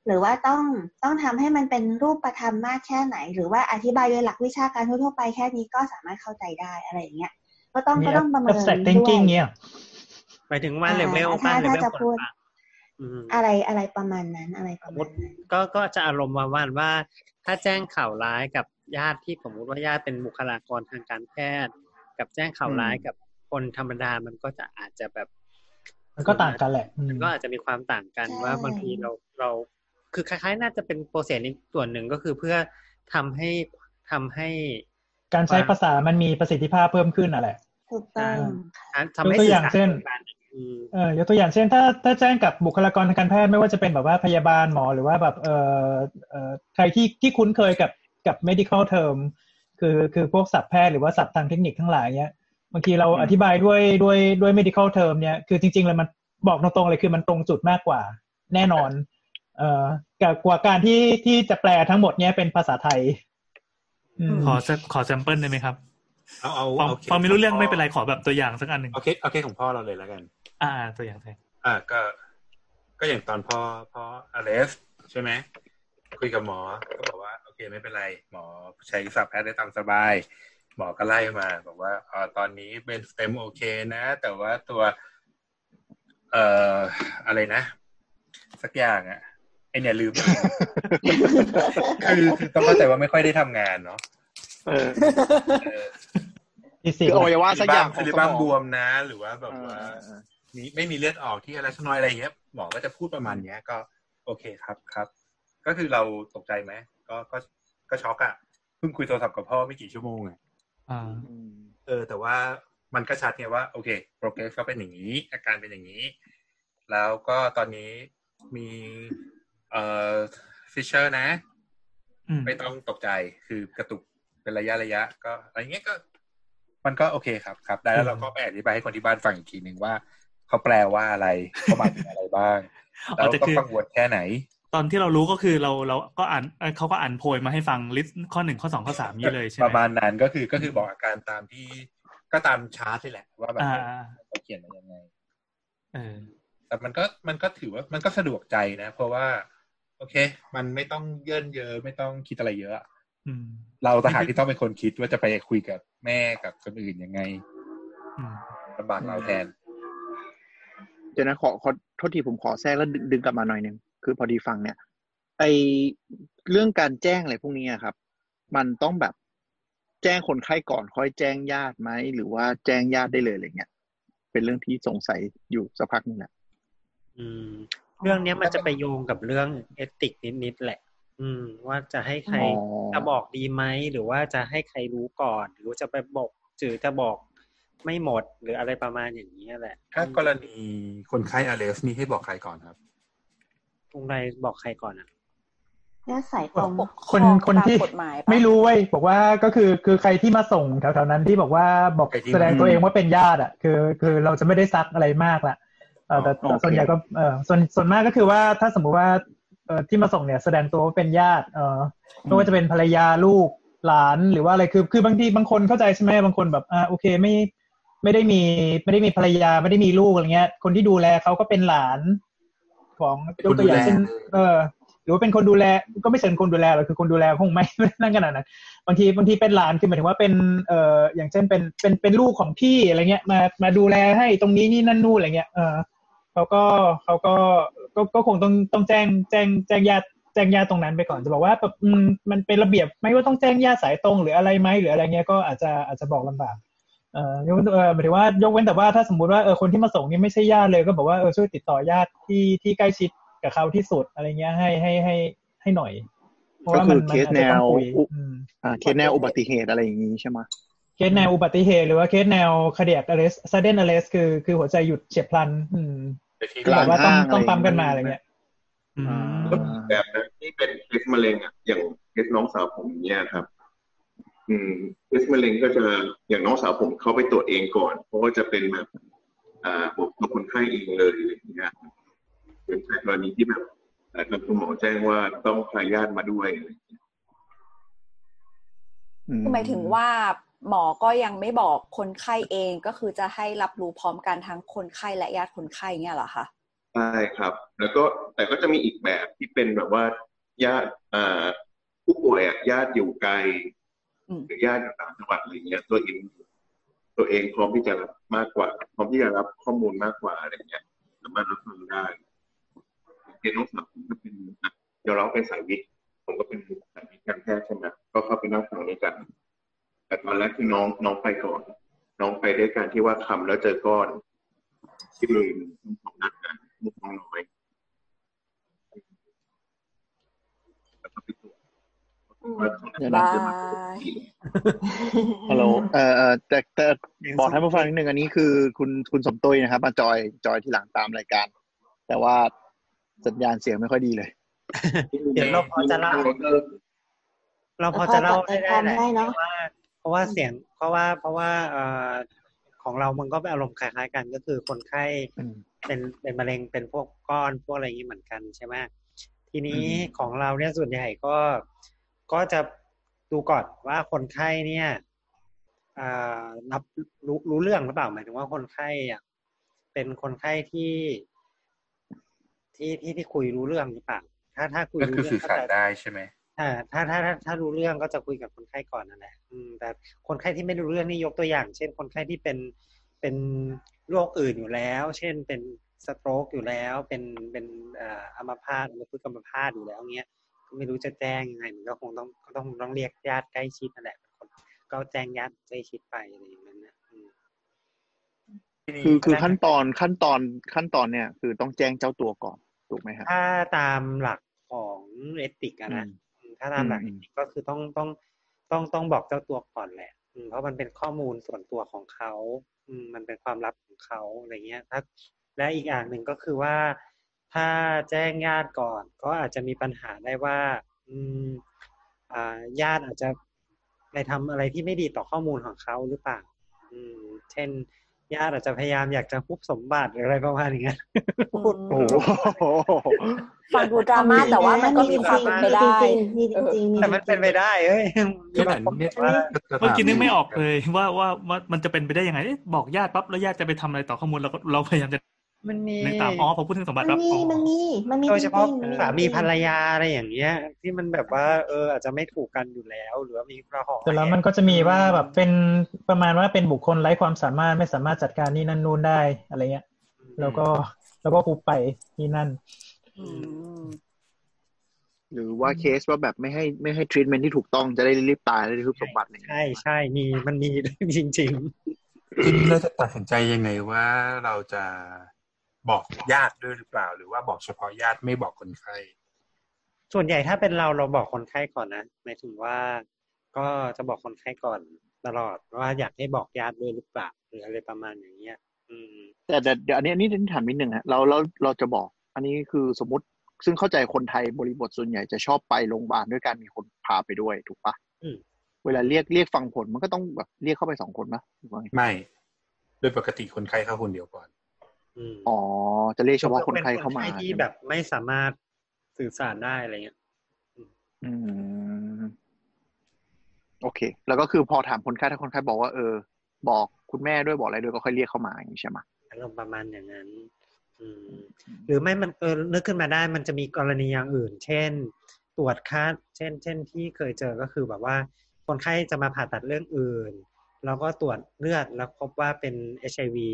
หรือว่าต้องต้องทำให้มันเป็นรูปธรรมมากแค่ไหน หรือว่าอธิบายโดยหลักวิชาการทั่วๆไปแค่นี้ก็สามารถเข้าใจได้อะไรอย่างเงี้ย ก็ต้องมีก็ต้องประเมิน abstract ด้วย thinking เนี่ยหมายถึงว่าอ่าเลเวลถ้าบ้านเลถ้าเวลจะคนพูดฟังอืมอะไรอะไรประมาณนั้นอะไรประมาณนั้นก็ก็จะอารมณ์ประมาณว่า ถ้าแจ้งข่าวร้ายกับญาติที่สมมุติว่าญาติเป็นบุคลากรทางการแพทย์ กับแจ้งข่าวร้ายกับคนธรรมดามันก็จะอาจจะแบบ มันก็ต่างกันแหละอืมมันก็อาจจะมีความต่างกันใช่ว่าบางทีเราเรา คือคล้ายๆ น่าจะเป็นโปรเซสนี้ส่วนหนึ่งก็คือเพื่อทำให้ทำให้การใช้ภาษามันมีประสิทธิภาพเพิ่มขึ้นอะแหละถูกต้องอ่าทำให้ยกตัวสื่ออย่างสารเช่นตรงกันอืมเออยกตัวอย่างเช่น ถ้าถ้าแจ้งกับบุคลากรทางการแพทย์ไม่ว่าจะเป็นแบบว่าพยาบาลหมอหรือว่าแบบเอ่อเอ่อใครที่ที่คุ้นเคยกับกับ medical term คือคือพวกศัพท์แพทย์หรือว่าศัพท์ทางเทคนิคทั้งหลายเนี้ยบางทีเราอธิบายด้วยด้วยด้วย medical term เนี่ยคือจริงๆเลยมันบอกตรงๆเลยคือมันตรงจุดมากกว่า แน่นอน เอ่อกับกว่าการที่ที่จะแปลทั้งหมดเนี้ยเป็นภาษาไทยอืมขอสักขอ sample ได้ไหมครับ เอาเอาฟังเอาเคสฟังไม่รู้เรื่องของพ่อไม่เป็นไรขอแบบตัวอย่างสักอันหนึ่งเอาเคสเอาเคสของพ่อเราเลยแล้วกัน อ่า ตัวอย่างแทนอ่าก็ ก็อย่างตอนพ่อพ่ออเลสใช่ไหมคุยกับหมอ ก็บอกว่าโอเคไม่เป็นไร หมอใช้ศัพท์แพทย์ได้ตามสบาย หมอก็ไล่มาบอกว่าอ๋อตอนนี้เป็นสเต็มโอเคนะ แต่ว่าตัว เอ่ออะไรนะ สักอย่างอะ ไอเนี่ยลืม คือคือต้องเข้าใจว่าไม่ค่อยได้ทำงานเนาะเออเออที่สี่คืออวัยวะสักอย่างขซิองลิสบ้ามองบวมนะ หรือว่าแบบเออว่าเออมีไม่มีเลือดออกที่อะไรสักหน้อยอะไรเงี้ยหมอก็จะพูดประมาณเนี้ย ก็ โอเคครับครับ ก็คือเราตกใจไหมก็ก็ก็ช็อกอะเพิ่งคุยโทรศัพท์กับพ่อไม่กี่ชั่วโมงอะอ่าอืมเออ แต่ว่ามันก็ชัดไงว่า โอเคโปรเกรสก็เป็นอย่างนี้ อาการเป็นอย่างนี้ แล้วก็ตอนนี้มี เอ่อ seizure นะอืมไม่ต้องตกใจคือกระตุกเป็นระยะระยะ ก็อะไรเงี้ยก็ มันก็โอเคครับครับ ได้แล้วเราก็ไปอธิบายให้คนที่บ้านฟังอีกทีหนึ่งว่าเขาแปลว่าอะไรเขาหมายถึงอะไรบ้างอ๋แล้อวแต่ก็คือกังวลแค่ไหน ตอนที่เรารู้ก็คือเราเราก็อ่านเอ้ยเขาก็อ่านโพยมาให้ฟัง list ข้อหนึ่งข้อสองข้อสามนี้เลยใช่ไหมประมาณนั้นก็คือก็คือบอกอาการตามที่ก็ตามชาร์ตนี่แหละว่าแบบอ่าเขาเขียนมายังไงเออแต่มันก็มันก็ถือว่ามันก็สะดวกใจนะ เพราะว่า โอเค มันไม่ต้องเยินเยอะไม่ต้องคิดอะไรเยอะอืมเราต่างหากที่ต้องเป็นคนคิดว่าจะไปคุยกับแม่กับคนอื่นยังไงอืมลำบากเราแทน เดี๋ยวนะขอขอโทษทีผมขอแทรกแล้วดึงดึงกลับมาหน่อยหนึ่งคือพอดีฟังเนี่ย ไอเรื่องการแจ้งอะไรพวกนี้อะครับ มันต้องแบบแจ้งคนไข้ก่อนค่อยแจ้งญาติไหมหรือว่าแจ้งญาติได้เลยอะไรเงี้ย เป็นเรื่องที่สงสัยอยู่สักพักหนึงแหละอืม เรื่องเนี้ยมันจะไปโยงกับเรื่องเอติกนิดๆแหละ อืม ว่าจะให้ใครอ๋อจะบอกดีไหมหรือว่าจะให้ใครรู้ก่อน หรือว่าจะไปบอกจือจะบอกไม่หมดหรืออะไรประมาณอย่างนี้ยแหละ ถ้ากรณีคนไข้อเลสนี่ให้บอกใครก่อนครับตรงใดบอกใครก่อนอะเนี่ยสายตรงปกคนรองคนที่ตามกฎหมายปะไม่รู้เว้ยบอกว่าก็คือคือใครที่มาส่งแถวๆนั้นที่บอกว่าบอกใครที่แสดงตัวเองว่าเป็นญาติอะ คือ คือเราจะไม่ได้ซักอะไรมากละ เออแต่อ๋อแต่ส่วนใหญ่ก็เออส่วนส่วนมากก็คือว่าถ้าสมมุติว่าเออที่มาส่งเนี่ยแสดงตัวว่าเป็นญาติเออไม่ว่าจะเป็นภรรยาลูกหลานหรือว่าอะไรคือ คือบางทีบางคนเข้าใจใช่ไหมบางคนแบบอ่าโอเคไม่ไม่ได้มีไม่ได้มีภรรยาไม่ได้มีลูกอะไรเงี้ย คนที่ดูแลเขาก็เป็นหลานของยกตัวอย่างเช่นเออหรือว่าเป็นคนดูแลก็ไม่เชิงคนดูแลหรอกคือคนดูแลคงไม่ไม่นั่นขนาดนั้นบางทีบางทีเป็นหลานคือหมายถึงว่าเป็นเอ่ออย่างเช่นเป็นเป็นเป็นลูกของพี่อะไรเงี้ยมามาดูแลให้ตรงนี้นี่นั่นนู่นอะไรเงี้ยเออ เขาก็เขาก็ก็ก็คงต้องต้องแจ้งแจ้งแจ้งญาติแจ้งญาติตรงนั้นไปก่อนจะบอกว่าแบบอืมมันเป็นระเบียบไหม่ว่าต้องแจ้งญาติสายตรงหรืออะไรไหมหรืออะไรเงี้ยก็อาจจะอาจจะบอกลำบากเอ่อยกเว้นเออหมายถึงว่ายกเว้นแต่ว่าถ้าสมมุติว่าเออคนที่มาส่งนี่ไม่ใช่ญาติเลยก็บอกว่าเออช่วยติดต่อญาติที่ที่ใกล้ชิดกับเขาที่สุดอะไรเงี้ยให้ให้ให้ให้หน่อยเพราะก็ว่าคืมันอมัเคนสอาจแนจะต้องวคุยอุอืมอ่าเคสแนวอุบัติเหตุอะไรอย่างนี้ใช่ไหมเค สแนวอุบัติเหตุหรือว่าเคสแนว cardiac arrest sudden arrest คือคือหัวใจหยุดเฉียบพลัน อืมแต่ที่ที่แบบว่าต้องกลางห้างต้องปั๊มกันอะไรมาอย่างอะไรเงี้ยเงี้ยอืมก็แบบนะที่เป็นเคสมะเร็งอะอย่างเคสน้องสาวผมเนี่ยครับ อืมเคสมะเร็งก็จะอย่างน้องสาวผมเขาไปตรวจเองก่อนเพราะว่าจะเป็นแบบ อ่าบอกตัวคนไข้เองเลยอะไรอย่างเงี้ยเป็นกรณีที่แบบเอ่อทางคุณหมอแจ้งว่าต้องพาญาติมาด้วยอะไรอย่างเงี้ยคือหมายถึงว่า หมอก็ยังไม่บอกคนไข้เองก็คือจะให้รับรู้พร้อมกันทั้งคนไข้และญาติคนไข้เนี่ยเหรอคะใช่ครับ แล้วก็แต่ก็จะมีอีกแบบที่เป็นแบบว่าญาติอ่าผู้ป่วยอะญาติอยู่ไกลอืมหรือญาติอยู่ต่างจังหวัดอะไรเงี้ยตัวเองตัวเองพร้อมที่จะรับมากกว่า พร้อมที่จะรับข้อมูลมากกว่าอะไรเงี้ยสามารถรับฟังได้เรียนน้องสาวผมก็เป็นอะเดี๋ยวเราเป็นสายวิทย์ผมก็เป็นสายวิทย์การแพทย์ใช่ไหมก็เข้าไปนั่งฟังด้วยกัน แต่ตอนแรกคือน้องน้องไปก่อน น้องไปด้วยการที่ว่าคำแล้วเจอก้อนที่มือของนักงานลูกน้องน้อยแล้วก็ไปตรวจว่าเขาเดี๋ยวบานะยฮัลโหลเอ่อเอ่อแต่แต่บอกท่านผู้ฟังนิดนึงอันนี้คือคุณคุณสมตุ้ยนะครับ มาจอยจอยที่หลังตามรายการ แต่ว่าสัญญาณเสียงไม่ค่อยดีเลย เดี๋ยวเราพอจะเล่าเราพอจะเล่าได้ได้แหละได้เนอะเพราะว่า เพราะว่าเสียงเพราะว่าเพราะว่าเอ่อของเรามันก็เป็นอารมณ์คล้ายๆกัน ก็คือคนไข้อืมเป็นเป็นมะเร็งเป็นพวกก้อนพวกอะไรอย่างนี้เหมือนกันใช่ไหมทีนี้ของเราเนี่ยส่วนใหญ่ก็ก็จะดูก่อนว่าคนไข้เนี่ยอ่ารับรู้รู้เรื่องหรือเปล่าหมายถึงว่าคนไข้อะเป็นคนไข้ที่ที่ที่ที่คุยรู้เรื่องหรือเปล่าถ้าถ้าคุยก็รู้คือเรื่สื่อก็สารจะได้ใช่ไหม อ่าถ้าถ้าถ้าถ้ารู้เรื่องก็จะคุยกับคนไข้ก่อนนั่นแหละอืมแต่คนไข้ที่ไม่รู้เรื่องนี่ยกตัวอย่าง เช่น คนไข้ที่เป็นเป็นโรคอื่นอยู่แล้ว เช่นเป็นสโตรกอยู่แล้ว เป็นเป็นเอ่ออัมพาตอัมพฤกษ์อัมพาตอยู่แล้วเงี้ยก็ไม่รู้จะแจ้งยังไงมันก็คงต้องก็ต้องต้องเรียกญาติใกล้ชิดนั่นแหละเป็นคนก็แจ้งญาติใกล้ชิดไปอะไรอย่างนั้นนะอืมคือคือขั้นตอนขั้นตอนขั้นตอนเนี่ย คือต้องแจ้งเจ้าตัวก่อนถูกไหมครับถ้าตามหลักของเอติกอะนะอืมอืม ถ้าตามหลักอืเอมติกก็คือต้องต้องต้องต้องบอกเจ้าตัวก่อนแหละอืมเพราะมันเป็นข้อมูลส่วนตัวของเขาอืมมันเป็นความลับของเขาอะไรเงี้ยถ้าและอีกอย่างหนึ่งก็คือว่า ถ้าแจ้งญาติก่อน ก็อาจจะมีปัญหาได้ว่า อืมอ่าญาติอาจจะไปทำอะไรที่ไม่ดีต่อข้อมูลของเขาหรือเปล่า อืม เช่น ญาติอาจจะพยายามอยากจะคุบสมบัติหรืออะไรประมาณอย่างเงี้ยพูดโอ้โหฟังดูดราม่าแต่ว่ามันก็มีความเป็นไปได้มีจริงๆมีจริงๆแต่มันเป็นไปได้เอ้ยขนาดนี้ว่าเมื่อกี้นึกไม่ออกเลยว่าว่าว่ามันจะเป็นไปได้ยังไงเอ๊ะบอกญาติปั๊บแล้วญาติจะไปทำอะไรต่อข้อมูลเราก็เราพยายามจะ มันมีนึกตามอ๋อพอพูดถึงสมบัมัตินปั๊บมีอ๋อมันมีมันมีโดยเฉพาะจริงๆสามีภรรยาอะไรอย่างเงี้ย ที่มันแบบว่า เออ อาจจะไม่ถูกกันอยู่แล้ว หรือว่ามีระหองแต่แล้วมันก็จะมีว่าแบบเป็นประมาณว่าเป็นบุคคลไร้ความสามารถไม่สามารถจัดการนี่นั่นนู่นได้อะไรเงี้ย แล้วก็แล้วก็คุบไปที่นั่นอืมหรือว่าเคสว่าแบบไม่ให้ไม่ให้ทรีทเมนที่ถูกต้องจะได้รีบตายได้ทุบสมบัติอะไรอย่างเงี้ยใช่ใช่มีมันมีจริงทีนี้เราจะตัดสินใจยังไงว่าเราจะ บอกญาติด้วยหรือเปล่า หรือว่าบอกเฉพาะญาติไม่บอกคนไข้ๆส่วนใหญ่ถ้าเป็นเราเราบอกคนไข้ก่อนนะหมายถึงว่าก็จะบอกคนไข้ก่อนตลอดว่าอยากให้บอกญาติด้วยหรือเปล่าหรืออะไรประมาณอย่างเงี้ย อืม แต่แต่เดี๋ยวอันนี้อันนี้ถามนิดนึงฮะเราเราเราจะบอก อันนี้คือสมมติซึ่งเข้าใจคนไทยบริบทส่วนใหญ่จะชอบไปโรงพยาบาลด้วยการมีคนพาไปด้วยถูกปะอืมเวลาเรียกเรียกฟังผลมันก็ต้องแบบเรียกเข้าไปสองคนปะหรือว่าไงไม่ โดยปกติคนไข้เข้าคนเดียวก่อน อืมอ๋อ จะเรียกเฉพาะคนไข้เข้ามาป็นคนไข้ที่ใช่ไหมแบบไม่สามารถสื่อสารได้อะไรเงี้ยอืม โอเค แล้วก็คือพอถามคนไข้ถ้าคนไข้บอกว่าเออ บอกคุณแม่ด้วยบอกอะไรด้วยก็ค่อยเรียกเข้ามาอย่างนี้ใช่ไหมอารมณ์ประมาณอย่างนั้นอืมหรือไม่มันเออนึกขึ้นมาได้มันจะมีกรณีอย่างอื่น เช่น ตรวจค่าเช่น เช่นที่เคยเจอก็คือแบบว่า คนไข้จะมาผ่าตัดเรื่องอื่น แล้วก็ตรวจเลือดแล้วพบว่าเป็นเอชไอวี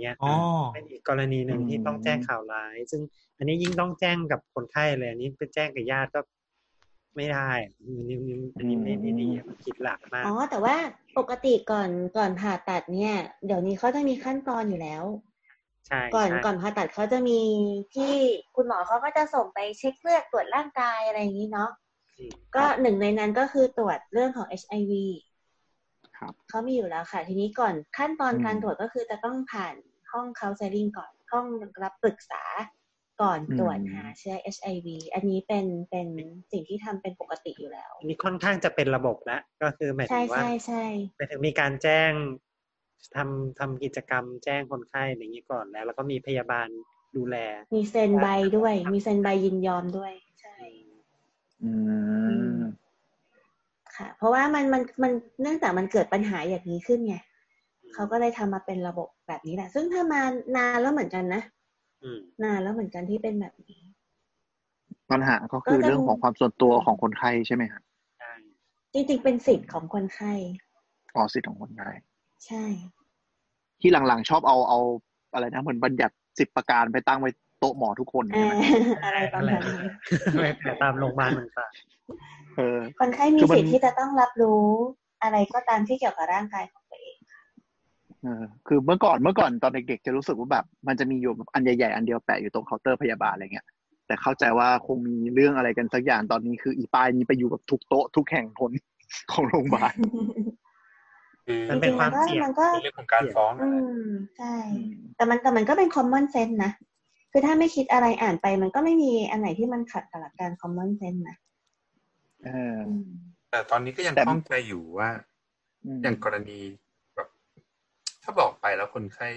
เนี้ยอ๋อเป็นอีกกรณีหนึ่งที่ต้องแจ้งข่าวร้าย ซึ่งอันนี้ยิ่งต้องแจ้งกับคนไข้เลยอันนี้ไปแจ้งกับญาติก็ไม่ได้อันนี้อันนี้ไม่ไม่ดีมันผิดหลักมากอ๋อแต่ว่าปกติก่อนก่อนผ่าตัดเนี่ย เดี๋ยวนี้เขาจะมีขั้นตอนอยู่แล้วใช่ก่อนใช่ก่อนผ่าตัดเขาจะมีที่คุณหมอเขาก็จะส่งไปเช็คเลือดตรวจร่างกายอะไรอย่างนี้เนาะอืมก็หนึ่งในนั้นก็คือตรวจเรื่องของ HIV ครับเขามีอยู่แล้วค่ะ ทีนี้ก่อนขั้นตอนอืมการตรวจก็คือจะต้องผ่านห้อง counseling ก่อน ห้องรับปรึกษาก่อนตรวจหาเชื้อ HIV อันนี้เป็นเป็นสิ่งที่ทำเป็นปกติอยู่แล้วอันนี้ค่อนข้างจะเป็นระบบแล้ว ก็คือหมายถึใช่งว่าใช่ใช่หมายถึงมีการแจ้งทำทำกิจกรรมแจ้งคนไข้อะไรอย่างนี้ก่อนแล้ว แล้วก็มีพยาบาลดูแล มีเซ็นใบด้วย มีเซ็นใบยินยอมด้วย ใช่ อืม ค่ะ เพราะว่ามันมันมันเนื่องจากมันเกิดปัญหาอย่างนี้ขึ้นไงเขาก็เลยทำมาเป็นระบบแบบนี้แหละ ซึ่งถ้ามานานแล้วเหมือนกันนะอืมนานแล้วเหมือนกันที่เป็นแบบนี้ ปัญหาก็คือก็จะเรื่องของความส่วนตัวของคนไข้ใช่ไหมฮะใช่จริงๆเป็นสิทธิ์ของคนไข้อ๋อสิทธิ์ของคนไข้ใช่ ที่หลังๆชอบเอาเอาอะไรนะเหมือนบัญญัติสิบประการไปตั้งไว้โต๊ะหมอทุกคนอ่าใช่ไหมอะไรประมาณนี้ไม่แต่ตามโรงพยาบาลต่างเออ คนไข้มีคือมันสิทธิ์ที่จะต้องรับรู้อะไรก็ตามที่เกี่ยวกับร่างกายของตัวเองเออคือเมื่อก่อนเมื่อก่อนตอนเด็กๆจะรู้สึกว่าแบบ มันจะมีอยู่แบบอันใหญ่ๆอันเดียวแปะอยู่ตรงเคาน์เตอร์พยาบาลอะไรเงี้ยแต่เข้าใจว่าคงมีเรื่องอะไรกันสักอย่างตอนนี้คืออีป้ายนี้ไปอยู่กับทุกโต๊ะทุกแห่งคนของโรงพยาบาลคือๆมันเป็นความเสี่ยงมันก็เป็นเรื่องของการฟ้องอืนะมใช่ แต่มันแต่มันก็เป็น common sense นะ คือถ้าไม่คิดอะไรอ่านไป มันก็ไม่มีอันไหนที่มันขัดกับหลักการ common sense นะเอออืม แต่ตอนนี้ก็ยังแต่ข้องใจอยู่ว่าอืมอย่างกรณีแบบ ถ้าบอกไปแล้วคนไข้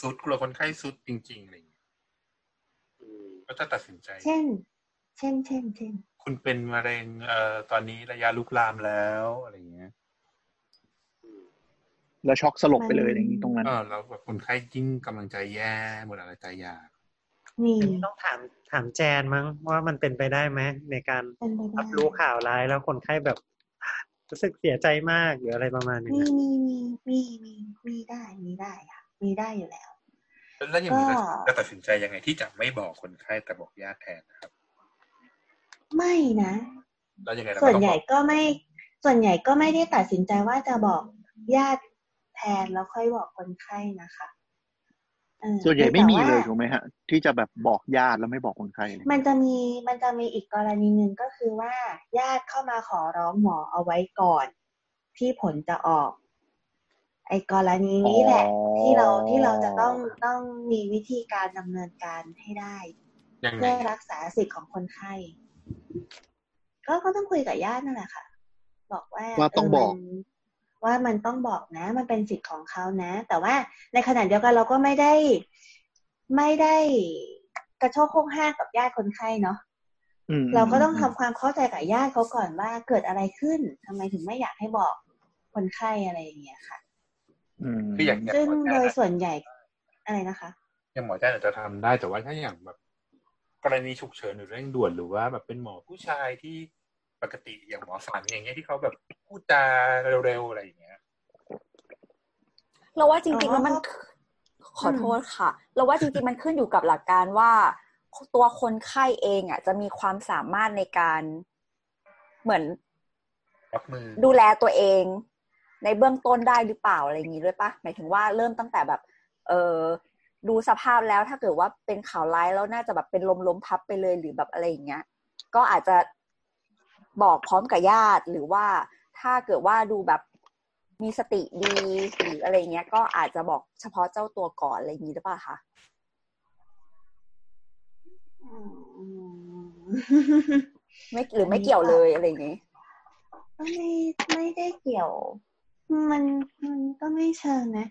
สุดกลัวคนไข้สุดจริงๆอะไรอย่างเงี้ยอืมก็จะตัดสินใจ เช่น เช่น เช่น เช่น คุณเป็นมะเร็งเอ่อตอนนี้ระยะลุกลามแล้วอะไรอย่างเงี้ย แล้วช็อกสลบไปเลยอย่างนี้ตรงนั้นเออแล้วแบบคนไข้ยิ่งกำลังใจแย่หมดอะไรใจอยากมีอั นนี้ต้องถามถามแจนมั้งว่ามันเป็นไปได้ไหมในการเป็นไปได้รับรู้ข่าวร้ายแล้วคนไข้แบบ รู้สึกเสียใจมากหรืออะไรประมาณนี้มีนะมีมีมีมีมีได้มีได้ค่ะมีได้อยู่แล้วแล้วอย่างนี้ก็จะตัดสินใจยังไงที่จะไม่บอกคนไข้แต่บอกญาติแทนนะครับ ไม่นะแล้วยังไงเราส่วนต้องใหญ่บอกก็ไม่ ส่วนใหญ่ก็ไม่ได้ตัดสินใจว่าจะบอกญาติแทนแล้วค่อยบอกคนไข้นะคะเออ ส่วนใหญ่ไม่มีแต่ว่าเลยถูกไหมฮะ ที่จะแบบบอกญาติแล้วไม่บอกคนไข้เลยมันจะมีมันจะมีอีกกรณีหนึ่งก็คือว่า ญาติเข้ามาขอร้องหมอเอาไว้ก่อน ที่ผลจะออก ไอ้กรณีนี้แหละ ที่เราที่เราจะต้องต้องมีวิธีการดำเนินการให้ได้ยังไงเพื่อรักษาสิทธิ์ของคนไข้ก็ก็ต้องคุยกับญาตินั่นแหละค่ะ บอกว่าว่าต้องเมันบอก ว่ามันต้องบอกนะ มันเป็นสิทธิ์ของเขานะ แต่ว่าในขณะเดียวกันเราก็ไม่ได้ไม่ได้กระโชกโคกห้างกับญาติคนไข้เนาะอืมเราก็ต้องทำความเข้าใจกับญาติเขาก่อนว่าเกิดอะไรขึ้นทำไมถึงไม่อยากให้บอกคนไข้อะไรอย่างเงี้ยค่ะอืมคืออย่างอย่างซึ่งหมอโดแจ้ยอะส่วนใหญ่อะไรนะคะอย่างหมอแจ้อาจจะทำได้แต่ว่าถ้าอย่างแบบ กรณีฉุกเฉินหรือเร่งด่วนหรือว่าแบบเป็นหมอผู้ชายที่ ปกติอย่างหมอสันอย่างเงี้ยที่เขาแบบพูดจาเร็วๆอะไรอย่างเงี้ย เราว่าจริงๆแล้วมันขอโทษค่ะ เราว่าจริงๆมันขึ้นอยู่กับหลักการว่าตัวคนไข้เองอะ จะมีความสามารถในการเหมือนดูแลตัวเอง ในเบื้องต้นได้หรือเปล่าอะไรอย่างนี้ด้วยปะหมายถึงว่าเริ่มตั้งแต่แบบ เออดูสภาพแล้วถ้าเกิดว่าเป็นข่าวร้ายแล้วน่าจะแบบเป็นลมล้มพับไปเลยหรือแบบอะไรอย่างเงี้ย ก็อาจจะ บอกพร้อมกับญาติ หรือว่าถ้าเกิดว่าดูแบบมีสติดีหรืออะไรเงี้ย ก็อาจจะบอกเฉพาะเจ้าตัวก่อนอะไรอย่างนี้หรือเปล่าคะอืมไม่หรือไม่เกี่ยวเลยอะไรอย่างนี้ก็ไม่ไม่ได้เกี่ยว มันมันก็ไม่เชิงนะ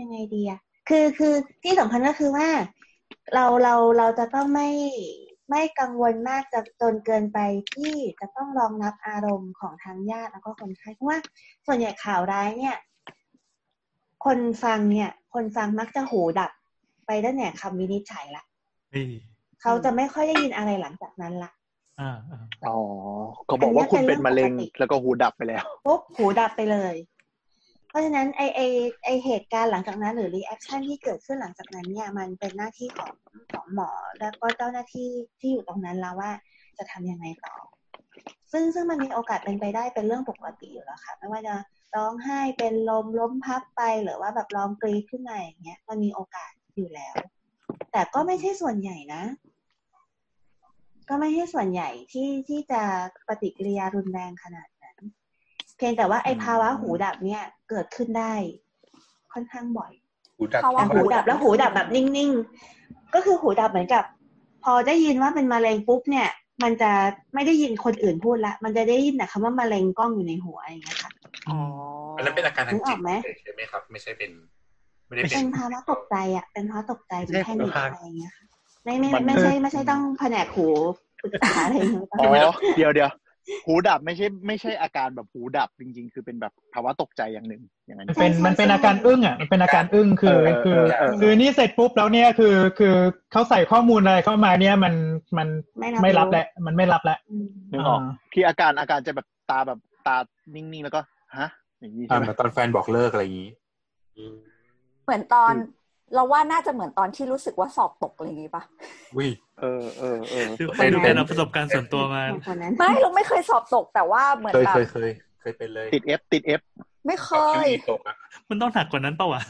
ยังไงดีอะคือคือที่สำคัญก็คือว่า เราเราเราจะต้องไม่ ไม่กังวลมากจะจนเกินไปที่จะต้องรองรับอารมณ์ของทางญาติแล้วก็คนไข้เพราะว่าส่วนใหญ่ข่าวร้ายเนี่ย คนฟังเนี่ย คนฟังมักจะหูดับไปตั้งแต่คำวินิจฉัยละเฮ้ยเขาจะไม่ค่อยได้ยินอะไรหลังจากนั้นละอ่าอ่าอ๋อก็บอกว่าคุณเป็นมะเร็งอันนี้เป็นเรื่องปกติแล้วก็หูดับไปแล้วปุ๊บหูดับไปเลย เพราะฉะนั้นไอไอไอ้เหตุการณ์หลังจากนั้นหรือ reaction ที่เกิดขึ้นหลังจากนั้นเนี่ยมันเป็นหน้าที่ของของหมอแล้วก็เจ้าหน้าที่ที่อยู่ตรงนั้นแล้วว่าจะทำยังไงต่อ ซึ่งซึ่งมันมีโอกาสเป็นไปได้เป็นเรื่องปกติอยู่แล้วค่ะ ไม่ว่าจะร้องไห้เป็นลมล้มพับไปหรือว่าแบบร้องกรี๊ดขึ้นมาอย่างเงี้ยมันมีโอกาสอยู่แล้ว แต่ก็ไม่ใช่ส่วนใหญ่นะ ก็ไม่ใช่ส่วนใหญ่ที่ที่จะปฏิกิริยารุนแรงขนาด พียงแต่ว่าไอ้ภาวะหูดับเนี่ยเกิดขึ้นได้ ค่อนข้างบ่อยหูดับภาวะแต่หูดับแล้วหูดับแบบนิ่งๆ ก็คือหูดับเหมือนกับ พอได้ยินว่าเป็นมะเร็งปุ๊บเนี่ย มันจะไม่ได้ยินคนอื่นพูดละ มันจะได้ยินแต่คำว่ามะเร็งกล้องอยู่ในหัวอย่างเงี้ยค่ะอ๋ออันนั้นเป็นอาการทางนึกอจิอตกไหมใช่ไหมครับ ไม่ใช่เป็น ไม่ได้เป็เป็นนภาวะตกใจอะเป็นภาวะตกใจเป็นใช่แพนิคครับอะไรอย่างเงี้ยค่ะไม่ไม่มันไม่ใช่ไม่ใช่ต้องแผนกหูปรึกษาอะไรอย่างเงี้ยอ๋อเดี๋ยวเดี๋ยว หูดับไม่ใช่ไม่ใช่อาการแบบหูดับจริง ๆ คือเป็นแบบภาวะตกใจอย่างหนึ่งอย่างนั้นมันเป็นมันเป็นอาการอึ้งอะมันเป็นอาการอึ้งคือเออคือเออเออคือนี่เสร็จปุ๊บแล้วเนี่ยคือคือเขาใส่ข้อมูลอะไรเข้ามาเนี่ยมันมันไม่รับไม่รับรู้แล้วมันไม่รับแล้วอืมนึกออกที่อาการอาการจะแบบตาแบบตานิ่งๆแล้วก็ฮะอย่างนี้อ่าใช่ไหมเหมือนตอนแฟนบอกเลิกอะไรอย่างนี้เหมือนตอนอืม เราว่าน่าจะเหมือนตอนที่รู้สึกว่าสอบตกอะไรอย่างงี้ปะวิเออเออเออคือเป็นดูเป็กานรเอาประสบการณ์ส่วนตัวมาของคนนั้นไม่เราไม่เคยสอบตกแต่ว่าเหมือนเคยแบบเคยเคยเคยเป็นเลย ติดเอฟติดเอฟไม่เคสอบย QE ตกอะมันต้องหนักกว่านั้นเปล่าวะ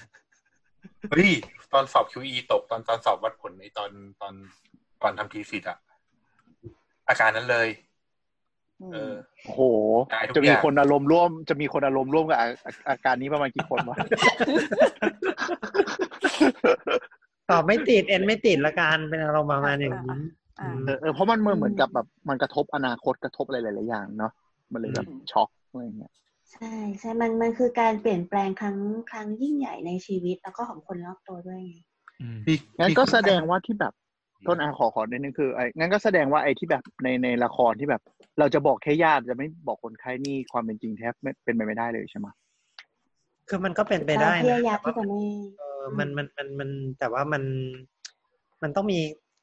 เฮ้ยตอนสอบ QE ตกตอนตอนสอบวัดผลในตอนตอนก่อนทำทีสิทธ์อะอาการนั้นเลยเออโอ้โหได้ทุกจะมีอย่างคนอารมณ์ร่วม จะมีคนอารมณ์ร่วมกับอาอาอาการนี้ประมาณกี่คนวะ ตอบไม่ติดเอ็นไม่ติดละกันเป็นอารมณ์ประมาณอย่างนี้อ่าเออเออเพราะมันเหมือนเหมือนกับแบบมันกระทบอนาคตกระทบอะไรหลายๆอย่างเนาะมันเลยแบบอืมช็อกอะไรอย่างเงี้ยใช่ใช่มันมันคือการเปลี่ยนแปลงครั้งครั้งยิ่งใหญ่ในชีวิตแล้วก็ของคนรอบตัวด้วยไงอืมพี่งั้นพี่ก็แสดงว่าที่แบบต้นอาขอขอนิดนึงคือไอ้งั้นก็แสดงว่าไอ้ที่แบบในในละครที่แบบ เราจะบอกแค่ญาติจะไม่บอกคนไข้นี่ความเป็นจริงแทบไม่เป็นไปไม่ได้เลยใช่ไหมคือมันก็เป็นไปได้เราพนะยายามแต่ที่ว่าจะไม่เออมันมันมันมันแต่ว่ามันมันต้องมี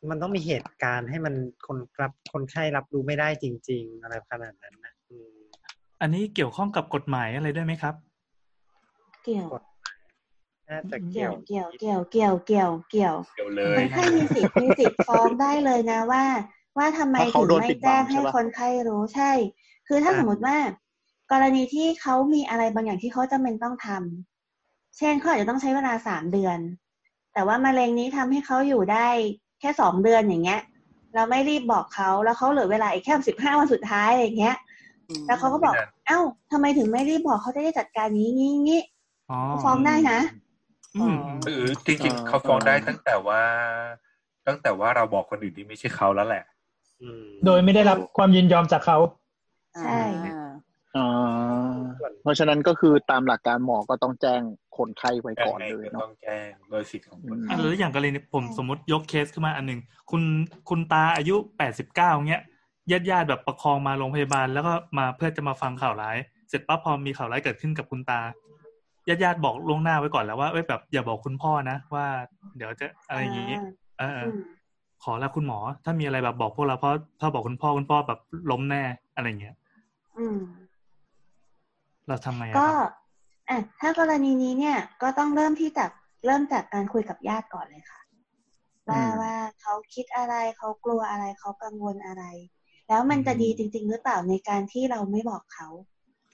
มันต้องมีเหตุการณ์ให้มันคนรับคนไข้รับรู้ไม่ได้จริง ๆ อะไรขนาดนั้นนะอืมอันนี้เกี่ยวข้องกับกฎหมายอะไรด้วยไหมครับ เกี่ยวน่าจะเกี่เกี่ยยววเกี่ยวเกี่ยวเกี่ยวเกี่ยวเกี่ยวเดี๋ยวเลคยนไข้มีสิทธิ์มีสิทธิ์ฟ้องได้เลยนะว่า ว่าทำไมเพราะถึเขางโดนไม่ปิดบังแจ้งให้ใช่ปะคนไข้รู้ใช่ คือถ้าอ่าสมมติว่า กรณีที่เขามีอะไรบางอย่างที่เขาจำเป็นต้องทำ เช่นเขาอาจจะต้องใช้เวลาสามเดือน แต่ว่ามะเร็งนี้ทำให้เขาอยู่ได้แค่สองเดือนอย่างเงี้ย เราไม่รีบบอกเขาแล้วเขาเหลือเวลาอีกแค่สิบห้าวันสุดท้ายอย่างเงี้ย แล้วเขาก็บอกไม่นานเอ้าทำไมถึงไม่รีบบอกเขาจะได้จัดการนี้งี้งี้อ๋อฟ้องได้นะอืมหรือจริงๆเขาฟ้องได้ตั้งแต่ว่า ตั้งแต่ว่าเราบอกคนอื่นที่ไม่ใช่เขาแล้วแหละอืมโดยไม่ได้รับความยินยอมจากเขาใช่อ่าอ่า เพราะฉะนั้นก็คือตามหลักการหมอก็ต้องแจ้งคนไข้ไว้ก่อนเลยก็เนาะต้องแจ้งโดยสิทธิ์ของคนอืมอะแล้วอย่างกรณีผมสมมติยกเคสขึ้นมาอันหนึ่งคุณคุณตาอายุแปดสิบเก้าเงี้ยญาติญาติๆแบบประคองมาโรงพยาบาล แล้วก็มาเพื่อจะมาฟังข่าวร้าย เสร็จปั๊บพอมีข่าวร้ายเกิดขึ้นกับคุณตาญาติญาติๆบอกล่วงหน้าไว้ก่อนแล้วว่าเอ้ยแบบอย่าบอกคุณพ่อนะว่า เดี๋ยวจะอะไรอย่างงี้ เออเอออืมขอแล้วคุณหมอ ถ้ามีอะไรแบบบอกพวกเราเพราะถ้าบอกคุณพ่อคุณพ่อแบบล้มแน่อะไรเงี้ย อืม เราทำไงอะก็ครับอะถ้ากรณีนี้เนี่ยก็ต้องเริ่มที่จากเริ่มจากการคุยกับญาติก่อนเลยค่ะ ว่าอืมว่าเขาคิดอะไรเขากลัวอะไรเขากังวลอะไร แล้วมันจะดีจริง ๆ หรือเปล่าในการที่เราไม่บอกเขา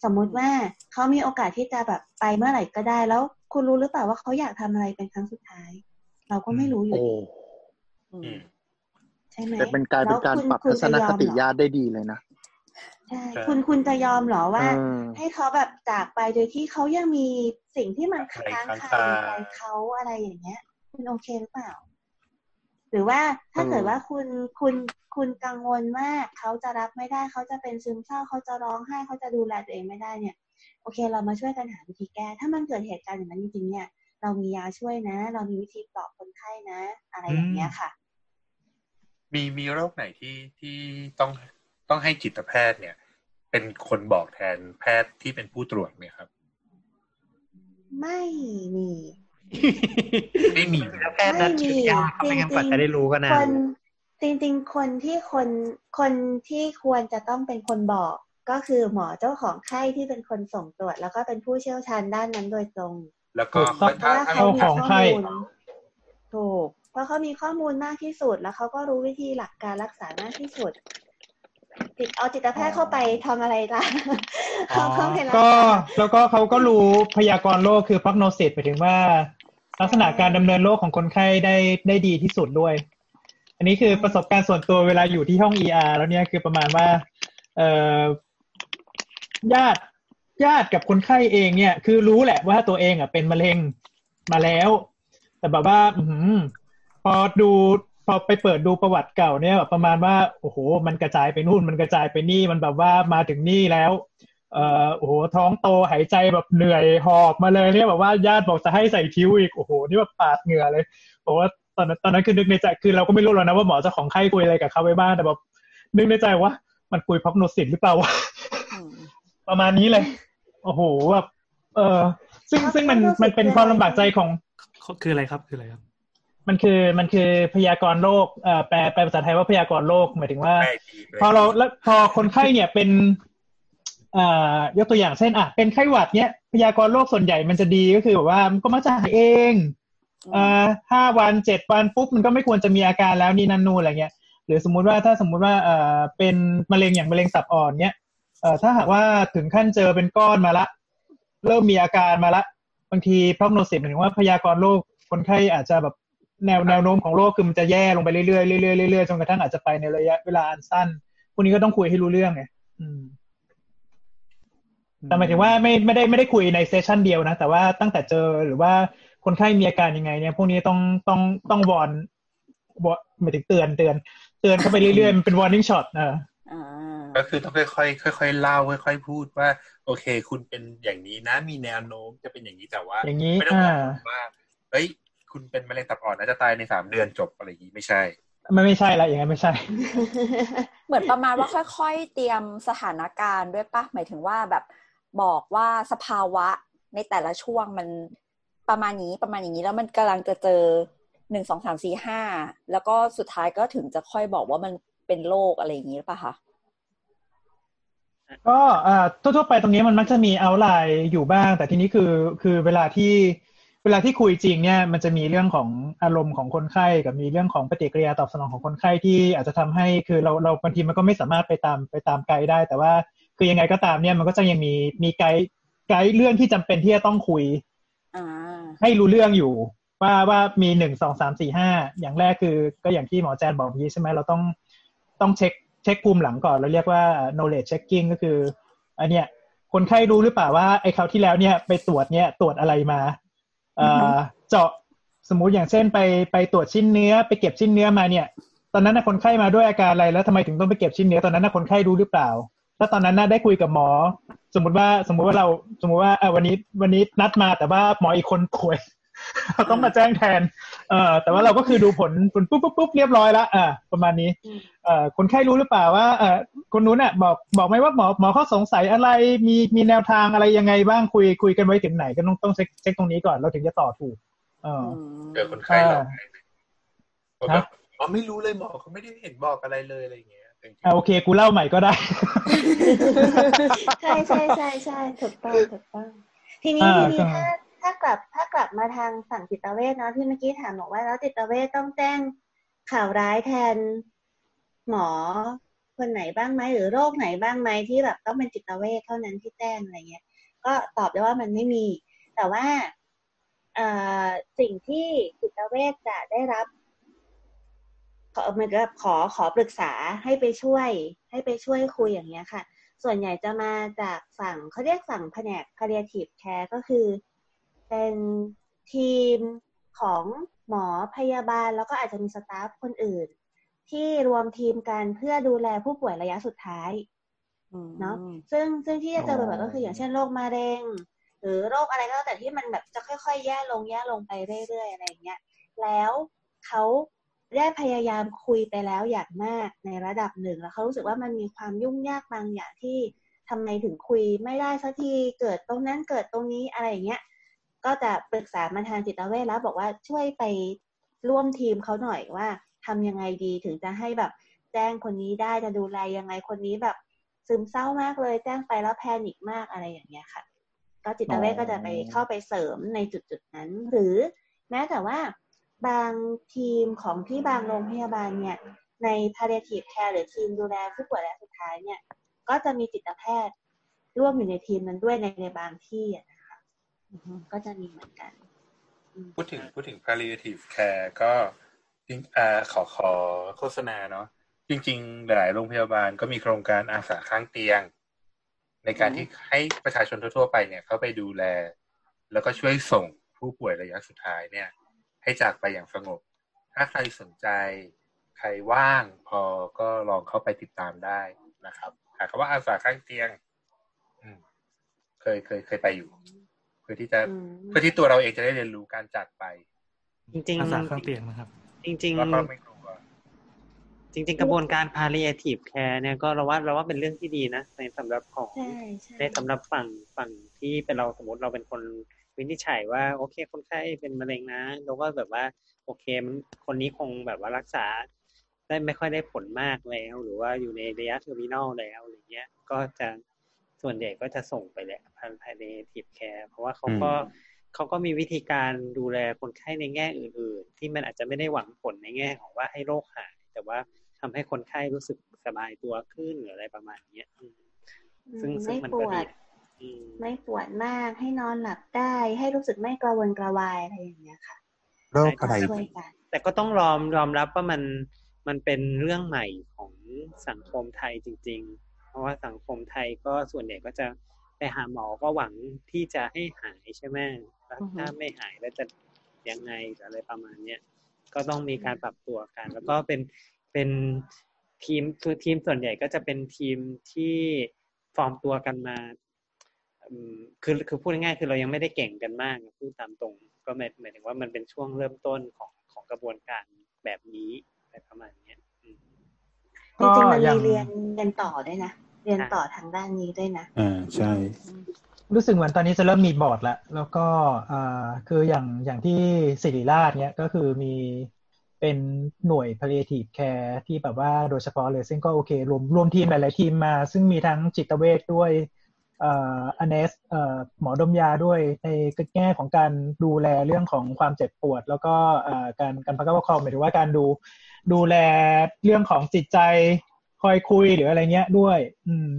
สมมุติว่าเขามีโอกาสที่จะแบบไปเมื่อไหร่ก็ได้ แล้วคุณรู้หรือเปล่าว่าเขาอยากทำอะไรเป็นครั้งสุดท้าย เราก็ไม่รู้อยู่โอ้ดีอือืมมใช่ไหมแต่เป็นการเป็นการแล้วคุณปรับคุณทัศนคติจะยอมเหรอญาติได้ดีเลยนะ ใช่ใช่คุณคุณจะยอมเหรอว่าเออให้เขาแบบจากไปโดยที่เขายังมีสิ่งที่มันอะไรค้างค้างคาอยู่คาในใจเขาอะไรอย่างเงี้ย คุณโอเคหรือเปล่า หรือว่าถ้าเออเกิดว่าคุณคุณคุณกังวลมากเขาจะรับไม่ได้เขาจะเป็นซึมเศร้าเขาจะร้องไห้เขาจะดูแลตัวเองไม่ได้เนี่ย โอเค เรามาช่วยกันหาวิธีแก้ ถ้ามันเกิดเหตุการณ์อย่างนั้นจริงๆเนี่ย เรามียาช่วยนะ เรามีวิธีปลอบคนไข้นะ อะไรอย่างเงี้ยค่ะมมีมีโรคไหนที่ที่ต้อง ต้องให้จิตแพทย์เนี่ย เป็นคนบอกแทนแพทย์ที่เป็นผู้ตรวจไหมครับ ไม่มีไม่มีแล้วแพทย์นัดคิวยากเขาไม่งั้นกว่าจะได้รู้ก็นาคนนจริงๆ คนที่คนคนที่ควรจะต้องเป็นคนบอกก็คือหมอเจ้าของไข้ที่เป็นคนส่งตรวจ แล้วก็เป็นผู้เชี่ยวชาญด้านนั้นโดยตรง แล้วก็ถูกต้องเพราะว่าถ้าเขามีเจ้าของไข้ข้อมูลถูกเพราะเขามีข้อมูลมากที่สุดแล้วเขาก็รู้วิธีหลักการรักษามากที่สุด จิตเอาจิตแพทย์เข้าไปทำอะไรล่ะเขาเข้าไปรักก็ษาแล้วก็เขาก็รู้พยากรณ์โรคคือ prognosis หมายถึงว่า ลักษณะการดำเนินโรคของคนไข้ได้ได้ดีที่สุดด้วย อันนี้คือประสบการณ์ส่วนตัวเวลาอยู่ที่ห้อง ER แล้วเนี่ยคือประมาณว่า เอ่อญาติญาติกับคนไข้เองเนี่ย คือรู้แหละว่าตัวเองอะเป็นมะเร็งมาแล้ว แต่แบบว่า อือหือพอดู พอไปเปิดดูประวัติเก่าเนี่ยแบบประมาณว่าโอ้โห มันกระจายไปนู่นมันกระจายไปนี่มันแบบว่ามาถึงนี่แล้วเอ่อโอ้โหท้องโตหายใจแบบเหนื่อยหอบมาเลยเนี่ยแบบว่าญาติบอกจะให้ใส่คิ้วอีกโอ้โหนี่แบบปาดเหงื่อเลยบอกว่าตอนนั้นตอนนั้นคือนึกในใจคือเราก็ไม่รู้หรอกนะว่าหมอจ้าของไข้คุยอะไรกับเขาไว้บ้างแต่แบบนึกในใจว่า มันคุยพักโนสิตหรือเปล่าวะประมาณนี้เลย โอ้โหแบบเออซึ่งซึ่งมันมันเป็นความลำบากใจของคืออะไรครับคืออะไรครับ มันคือมันคือพยากรณ์โรคเอ่อแปลแปลภาษาไทยว่าพยากรณ์โรคหมายถึงว่าแม่ดีเลยพอเราแล้วพอคนไข้เนี่ยเป็นเอ่อยกตัวอย่างเช่นอะเป็นไข้หวัดเนี้ยพยากรณ์โรคส่วนใหญ่มันจะดีก็คือแบบว่ามันก็มักจะหายเองเอ่อห้าวันเจ็ดวันปุ๊บมันก็ไม่ควรจะมีอาการแล้วนี่นั่นนู่นอะไรเงี้ยหรือสมมุติว่าถ้าสมมุติว่าเอ่อเป็นมะเร็งอย่างมะเร็งตับอ่อนเนี้ยเอ่อถ้าหากว่าถึงขั้นเจอเป็นก้อนมาละ เริ่มมีอาการมาละ บางทีพ r o g n o s i s หมายถึงว่าพยากรณ์โรคคนไข้อาจจะแบบ แนวแนวโน้มของโรคคือมันจะแย่ลงไปเรื่อยๆเรื่อยๆเรื่อยๆจนกระทั่งอาจจะไปในระยะเวลาอันสั้นพวกนี้ก็ต้องคุยให้รู้เรื่องไงอืมแต่หมายถึงว่าไม่ไม่ได้ไม่ได้คุยในเซสชันเดียวนะ แต่ว่าตั้งแต่เจอหรือว่าคนไข้มีอาการยังไง เนี่ย พวกนี้ต้องต้องต้องวอนวอนหมายถึงเตือนเตือนเตือนเข้าไปเรื่อยๆมันเป็น warning shot เอออ่าก็คือต้องค่อยๆค่อยๆเล่าค่อยๆพูดว่า โอเค คุณเป็นอย่างนี้นะ มีแนวโน้มจะเป็นอย่างนี้แต่ว่าอย่างนี้ไม่ต้องบออ่ากว่าเฮ้ย คุณเป็นมะเร็งตับอ่อนนะจะตายในสามเดือนจบอะไรอย่างนี้ไม่ใช่ไม่ไม่ใช่ละอย่างนั้นไม่ใช่ เหมือนประมาณว่าค่อยๆ เตรียมสถานการณ์ด้วยปะหมายถึงว่าแบบบอกว่าสภาวะในแต่ละช่วงมันประมาณนี้ประมาณอย่างนี้แล้วมันกำลังจะเจอหนึ่งสองสามสี่ห้าแล้วก็สุดท้ายก็ถึงจะค่อยบอกว่ามันเป็นโรคอะไรอย่างนี้หรือเปล่าคะก็อ่าทั่วๆไปตรงนี้มันมักจะมีเอาไลน์อยู่บ้าง แต่ทีนี้คือคือเวลาที่ เวลาที่คุยจริงเนี่ยมันจะมีเรื่องของอารมณ์ของคนไข้กับมีเรื่องของปฏิกิริยาตอบสนองของคนไข้ที่อาจจะทำให้คือเราเราบางทีมันก็ไม่สามารถไปตามไปตามไกด์ได้ แต่ว่าคือยังไงก็ตามเนี่ยมันก็จะยังมีมีไกด์ไกด์เรื่องที่จำเป็นที่จะต้องคุยอ่าให้รู้เรื่องอยู่ ว่าว่ามีหนึ่งสองสามสี่ห้าอย่างแรกคือ ก็อย่างที่หมอแจนบอกเมื่อกี้ใช่ไหมเราต้องต้องเช็คเช็คภูมิหลังก่อนเราเรียกว่า knowledge checking ก็คืออันเนี้ยคนไข้รู้หรือเปล่าว่าไอ้คราวที่แล้วเนี่ยไปตรวจเนี่ยตรวจอะไรมา เจาะสมมุติอย่างเช่นไปไปตรวจชิ้นเนื้อไปเก็บชิ้นเนื้อมาเนี่ย ตอนนั้นนะคนไข้มาด้วยอาการอะไรแล้วทำไมถึงต้องไปเก็บชิ้นเนื้อตอนนั้นนะคนไข้รู้หรือเปล่าถ้าตอนนั้นน่าได้คุยกับหมอ สมมติว่าสมมุติว่าเราสมมุติว่าเออวันนี้วันนี้นัดมาแต่ว่าหมออีกคนป่วย เราต้องมาแจ้งแทน เอ่อแต่ว่าเราก็คือดูผลผลปุ๊บปุ๊บปุ๊บเรียบร้อยแล้วอ่าประมาณนี้อืมเอ่อคนไข้รู้หรือเปล่าว่าเอ่อคนนู้นน่ะบอกบอกไหมว่าหมอหมอเขาสงสัยอะไรมีมีแนวทางอะไรยังไงบ้างคุยคุยกันไว้ถึงไหนก็ต้องต้องเช็คเช็คตรงนี้ก่อนเราถึงจะต่อถูกเอออืมเจอคนไข้เราอ่าได้ไหมบอกแบบอ๋อไม่รู้เลยหมอเขาไม่ได้เห็นบอกอะไรเลยอะไรอย่างเงี้ยแต่จริงๆอ่าโอเค กูเล่าใหม่ก็ได้ ใช่ใช่ใช่ใช่ถูกต้องถูกต้องทีนี้อ่าทีนี้ก็ถ้า ถ้ากลับถ้ากลับมาทางฝั่งจิตเวชเนาะที่เมื่อกี้ถามบอกว่าแล้วจิตเวชต้องแจ้งข่าวร้ายแทนหมอคนไหนบ้างไหมหรือโรคไหนบ้างไหมที่แบบต้องเป็นจิตเวชเท่านั้นที่แจ้งอะไรเงี้ย ก็ตอบได้ว่ามันไม่มี แต่ว่าสิ่งที่จิตเวชจะได้รับขอเหมือนกับขอขอปรึกษาให้ไปช่วย ให้ไปช่วยคุยอย่างเงี้ยค่ะ ส่วนใหญ่จะมาจากฝั่งเขาเรียกฝั่งแผนก palliative care ก็คือ เป็นทีมของหมอพยาบาล แล้วก็อาจจะมีสตาฟคนอื่น ที่รวมทีมกันเพื่อดูแลผู้ป่วยระยะสุดท้ายเนาะซึ่งซึ่งที่จะเจอบ่อยๆก็คืออย่างเช่นโรคมะเร็ง หรือโรคอะไรก็แล้วแต่ที่มันแบบจะค่อยๆ แย่ลงแย่ลงไปเรื่อยๆอะไรอย่างเงี้ยแล้วเขาได้พยายามคุยไปแล้วอย่างมากในระดับหนึ่งแล้วเขารู้สึกว่ามันมีความยุ่งยากบางอย่างที่ทำไมถึงคุยไม่ได้สักทีเกิดตรงนั้นเกิดตรงนี้อะไรอย่างเงี้ย ก็จะปรึกษามาทางจิตเวชแล้วบอกว่าช่วยไปร่วมทีมเขาหน่อยว่าทำยังไงดีถึงจะให้แบบแจ้งคนนี้ได้จะดูแลยังไงคนนี้แบบซึมเศร้ามากเลยแจ้งไปแล้วแพนิคมากอะไรอย่างเงี้ยค่ะ ก็จิตเวชก็จะไปเข้าไปเสริมในจุดจุดนั้น หรือแม้แต่ว่าบางทีมของที่บางโรงพยาบาลเนี่ย ใน palliative care หรือทีมดูแลผู้ป่วยระยะสุดท้ายเนี่ย ก็จะมีจิตแพทย์ร่วมอยู่ในทีมนั้นด้วยในในบางที่นะ ก็จะมีเหมือนกันอืมพูดถึงพูดถึง palliative care ก็จริงอ่าขอขอโฆษณาเนาะจริง ๆ หลายโรงพยาบาลก็มีโครงการอาสาข้างเตียง ในการที่ให้ประชาชนทั่ว ๆ ไปเนี่ยเข้าไปดูแล แล้วก็ช่วยส่งผู้ป่วยระยะสุดท้ายเนี่ย ให้จากไปอย่างสงบ ถ้าใครสนใจใครว่างพอก็ลองเข้าไปติดตามได้นะครับหาคำว่าอาสาข้างเตียงอืมเคยเคยเคยไปอยู่ เพื่อที่จะอืมเพื่อที่ตัวเราเองจะได้เรียนรู้การจากไป จริงอาสาๆข้างเตียงนะครับ จริงแล้วก็ไม่กลัวๆจริง ๆ กระบวนการ palliative care เนี่ยก็เราว่าเราว่าเป็นเรื่องที่ดีนะในสำหรับของใช่ใช่ในสำหรับฝั่งฝั่งที่เป็นเราสมมติเราเป็นคนวินิจฉัยว่าโอเค คนไข้เป็นมะเร็งนะเราก็แบบว่า โอเคมันคนนี้คงแบบว่ารักษา ได้ไม่ค่อยได้ผลมากแล้ว หรือว่าอยู่ในระยะ terminal แล้วอะไรเงี้ย ก็จะ ส่วนใหญ่ก็จะส่งไปแหละ palliative care เพราะว่าเขาก็เขาก็มีวิธีการดูแลคนไข้ในแง่อื่น ๆ ที่มันอาจจะไม่ได้หวังผลในแง่ของว่าให้โรคหายแต่ว่าทำให้คนไข้รู้สึกสบายตัวขึ้นหรืออะไรประมาณเนี้ยอืมซึ่งซึ่งไม่มันปก็วดีดอืมไม่ปวดมากให้นอนหลับได้ ให้รู้สึกไม่กระวนกระวายอะไรอย่างเงี้ยค่ะโรคอะไรช่วยกันแต่ก็ต้องยอมยอมรับว่ามันมันเป็นเรื่องใหม่ของสังคมไทยจริงๆเพ ราะว่าสังคมไทยก็ส่วนใหญ่ก็จะไปหาหมอก็หวังที่จะให้หายใช่ไหมแล้วอือฮึถ้าไม่หายแล้วจะยังไงหรืออะไรประมาณเนี้ยก็ต้องมีการปรับตัวกัน แล้วก็เป็นเป็นทีมคือทีมส่วนใหญ่ก็จะเป็นทีมที่ฟอร์มตัวกันมาอืมคือคือพูดง่ายๆคือเรายังไม่ได้เก่งกันมากพูดตามตรง ก็หมายหมายถึงว่ามันเป็นช่วงเริ่มต้นของของกระบวนการแบบนี้อะไรประมาณเนี้ยอืมจริงๆมันก็ยัมีงเรียนเรียนต่อด้วยนะ เรียนต่อทางด้านนี้ด้วยนะอ่าใช่ รู้สึกเหมือนตอนนี้จะเริ่มมีบอร์ดแล้ว แล้วก็อ่าคืออย่างอย่างที่ศิริราชเนี้ยก็คือมีเป็นหน่วย palliative care ที่แบบว่าโดยเฉพาะเลย ซึ่งก็โอเค รวมรวมทีมหลาย ๆ ทีมมา ซึ่งมีทั้งจิตเวชด้วยเอ่ออเนสเอ่อหมอดมยาด้วยในแง่ของการดูแลเรื่องของความเจ็บปวด แล้วก็เอ่อการการพักประคองหมายถึงว่าการดูดูแลเรื่องของจิตใจค อยคุยหรืออะไรเงี้ยด้วย อืม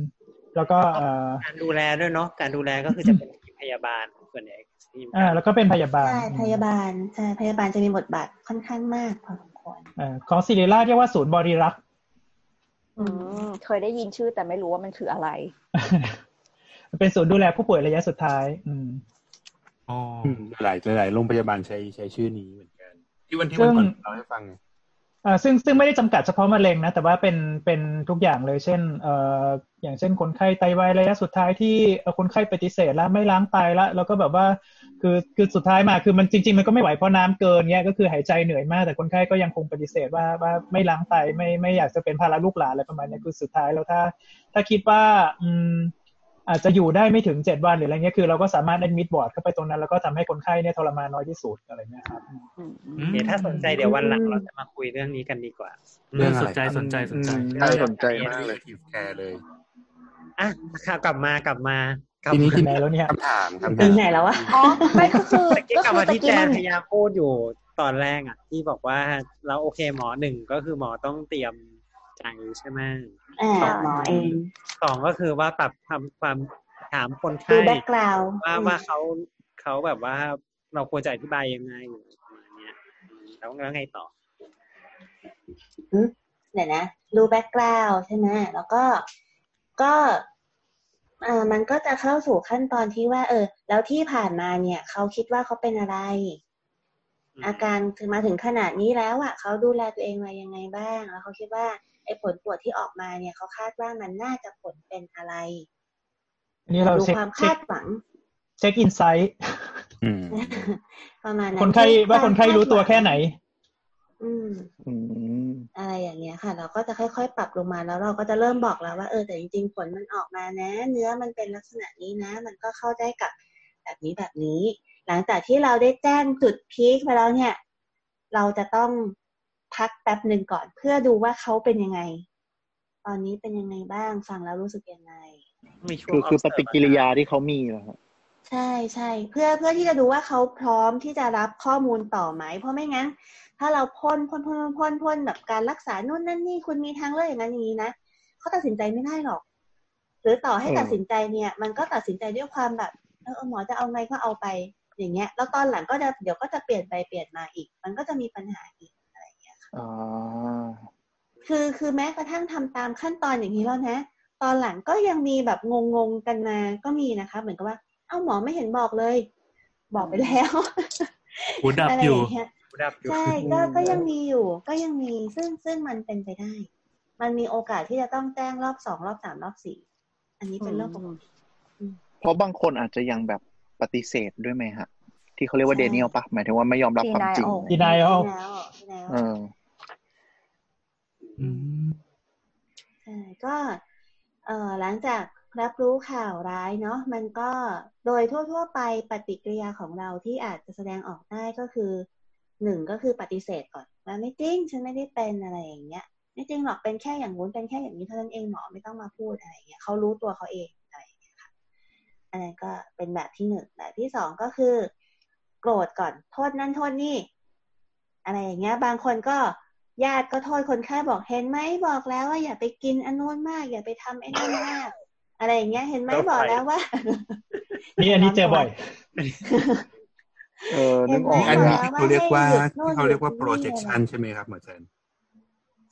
แล้วก็เอ่อการดูแลด้วยเนาะการดูแลก็คือจะเป็นทีมพยาบาลส่วนใหญ่ทีมอ่าแล้วก็เป็นพยาบาลใช่พยาบาลใช่พยาบาลจะมีบทบาทค่อนข้างมากพอสมควรอ่าของศิริราชเรียกว่าศูนย์บริรักษ์อืมเคยได้ยินชื่อแต่ไม่รู้ว่ามันคืออะไร เป็นศูนย์ดูแลผู้ป่วยระยะสุดท้าย อืมอ๋อหลายหลายโรงพยาบาลใช้ใช้ชื่อนี้เหมือนกัน ที่วันที่ซึ่วันงก่อนเราให้ฟังไงอ่า ซึ่งซึ่งไม่ได้จำกัดเฉพาะมะเร็งนะ แต่ว่าเป็นเป็นทุกอย่างเลยเช่นเอ่ออย่างเช่นคนไข้ไตวายระยะสุดท้ายที่คนไข้ปฏิเสธแล้วไม่ล้างไตแล้วแล้วก็แบบว่าคือคือสุดท้ายมาคือมันจริง ๆ มันก็ไม่ไหวเพราะน้ำเกินเนี้ยก็คือหายใจเหนื่อยมาก แต่คนไข้ก็ยังคงปฏิเสธว่าว่าไม่ล้างไตไม่ไม่อยากจะเป็นภาระลูกหลานอะไรประมาณนี้คือสุดท้ายแล้วถ้า ถ้าคิดว่าอืม อาจจะอยู่ได้ไม่ถึงเจ็ดวันหรืออะไรเงี้ยคือเราก็สามารถ admit board เข้าไปตรงนั้น แล้วก็ทำให้คนไข้เนี่ยทรมานน้อยที่สุดอะไรเงี้ยครับอืมอืมเดี๋ยวถ้าสนใจเดี๋ยววันหลังเราจะมาคุยเรื่องนี้กันดีกว่า เรื่องสนใจสนใจสนใจน่าสนใจมากเลย palliative care เลยอะค่ะกลับมากลับมากลับทีนี้มาทีไหนแล้วเนี่ยคำถามครับถึงไหนแล้ววะอ๋อไม่ก็คือตะกี้ก็กลับคือมาตะที่กี้แจมันนพยายามพูดอยู่ตอนแรกอะ ที่บอกว่าเราโอเคหมอหนึ่งก็คือหมอต้องเตรียม ใจใช่ไหมอ่าหมอเองสองก็คือว่าปรับทำความถามคนดูไข้ backาวด์ว่าว่าเขาเขาแบบว่าเราควรจะอธิบายยังไงหรือประมาณเนี้ยอืมแล้วแล้วไงต่อเดี๋ยวนะดู background ใช่ไหมแล้วก็ก็เออมันก็จะเข้าสู่ขั้นตอนที่ว่า เออ แล้วที่ผ่านมาเนี่ย เขาคิดว่าเขาเป็นอะไรอืมอาการถึงมาถึงขนาดนี้แล้วอะ เขาดูแลตัวเองมายังไงบ้าง แล้วเขาคิดว่า ไอ้ผลตรวจที่ออกมาเนี่ยเขาคาดว่ามันน่าจะผลเป็นอะไรอันนี้เราดูเช็คความเช็คาคดหวังเช็คอินไซต์อืมประมาณนั้นคนไข้ว่าคนไข้รู้ตัวแค่ไหนอืมอืมอะไรอย่างเงี้ยค่ะ เราก็จะค่อยๆ ปรับลงมาแล้วเราก็จะเริ่มบอกแล้วว่าเออแต่จริงๆผลมันออกมานะ เนื้อมันเป็นลักษณะนี้นะ มันก็เข้าได้กับแบบนี้แบบนี้ หลังจากที่เราได้แจ้งจุดพีคไปแล้วเนี่ย เราจะต้อง พักแป๊บหนึ่งก่อน เพื่อดูว่าเขาเป็นยังไง ตอนนี้เป็นยังไงบ้างฟังแล้วรู้สึกยังไงมีช่วงคือคือป observe ฏิกิริยาที่เขามีเหรอครับใช่ใช่เพื่อเพื่อที่จะดูว่าเขาพร้อมที่จะรับข้อมูลต่อไหม เพราะไม่งั้น ถ้าเราพ่นพ่นพ่นพ่นพ่นแบบการรักษานู่นนั่นนี่คุณมีทางเลือกอย่างนั้นอย่างนี้นะเขาตัดสินใจไม่ได้หรอก หรือต่อให้อืมตัดสินใจเนี่ย มันก็ตัดสินใจด้วยความแบบเออเออหมอจะเอาไงก็เอาไปอย่างเงี้ย แล้วตอนหลังก็จะเดี๋ยวก็จะเปลี่ยนไปเปลี่ยนมาอีก มันก็จะมีปัญหาอีก ค่ะอ๋อคือคือแม้กระทั่งทำตามขั้นตอนอย่างนี้แล้วนะ ตอนหลังก็ยังมีแบบงงๆกันมาก็มีนะคะ เหมือนกับว่า เอ้าหมอไม่เห็นบอกเลย บอกไปแล้วหูดับอะไรออยู่ย่างเงี้ยดับอยู่ใช่ก็ก็ยังมีอยู่ ก็ยังมีซึ่งซึ่งมันเป็นไปได้ มันมีโอกาสที่จะต้องแจ้งรอบสองรอบสามรอบสี่อันนี้เป็นเรื่องปกติเพราะบางคนอาจจะยังแบบปฏิเสธด้วยไหมฮะ ที่เขาเรียกว่าใช่เดนิเอลปะหมายถึงว่าไม่ยอมรับความจริง Denial ดีนายเอา แล้วแล้ว เออ อืม ใช่ก็เอ่อหลังจากรับรู้ข่าวร้ายเนาะมันก็โดยทั่ว ๆ ไปปฏิกิริยาของเราที่อาจจะแสดงออกได้ก็คือหนึ่งก็คือปฏิเสธก่อนว่าไม่จริงฉันไม่ได้เป็นอะไรอย่างเงี้ยไม่จริงหรอกเป็นแค่อย่างงู้นเป็นแค่อย่างนี้เท่านั้นเองหมอไม่ต้องมาพูดอะไรอย่างเงี้ยเขารู้ตัวเขาเองอะไรอย่างเงี้ยค่ะอันนั้นก็เป็นแบบที่หนึ่งแบบที่สองก็คือ โกรธก่อนโทษนั่นโทษนี่อะไรอย่างเงี้ย บางคนก็ ญาติก็โทษคนไข้บอกเห็นไหมบอกแล้วว่าอย่าไปกินอันนู้นมาก อย่าไปทำไอ้นั่นมาก อะไรอย่างเงี้ย เห็นไหมบอกแล้วว่า นี่อันนี้เจอบ่อยเออนึกออกเห็อันนไหมนี้ที่เขาเรียกว่าให้หยุดนู่นที่เขาเรียกว่าหยุดนี่ projection ใช่ไหมครับหมอจัน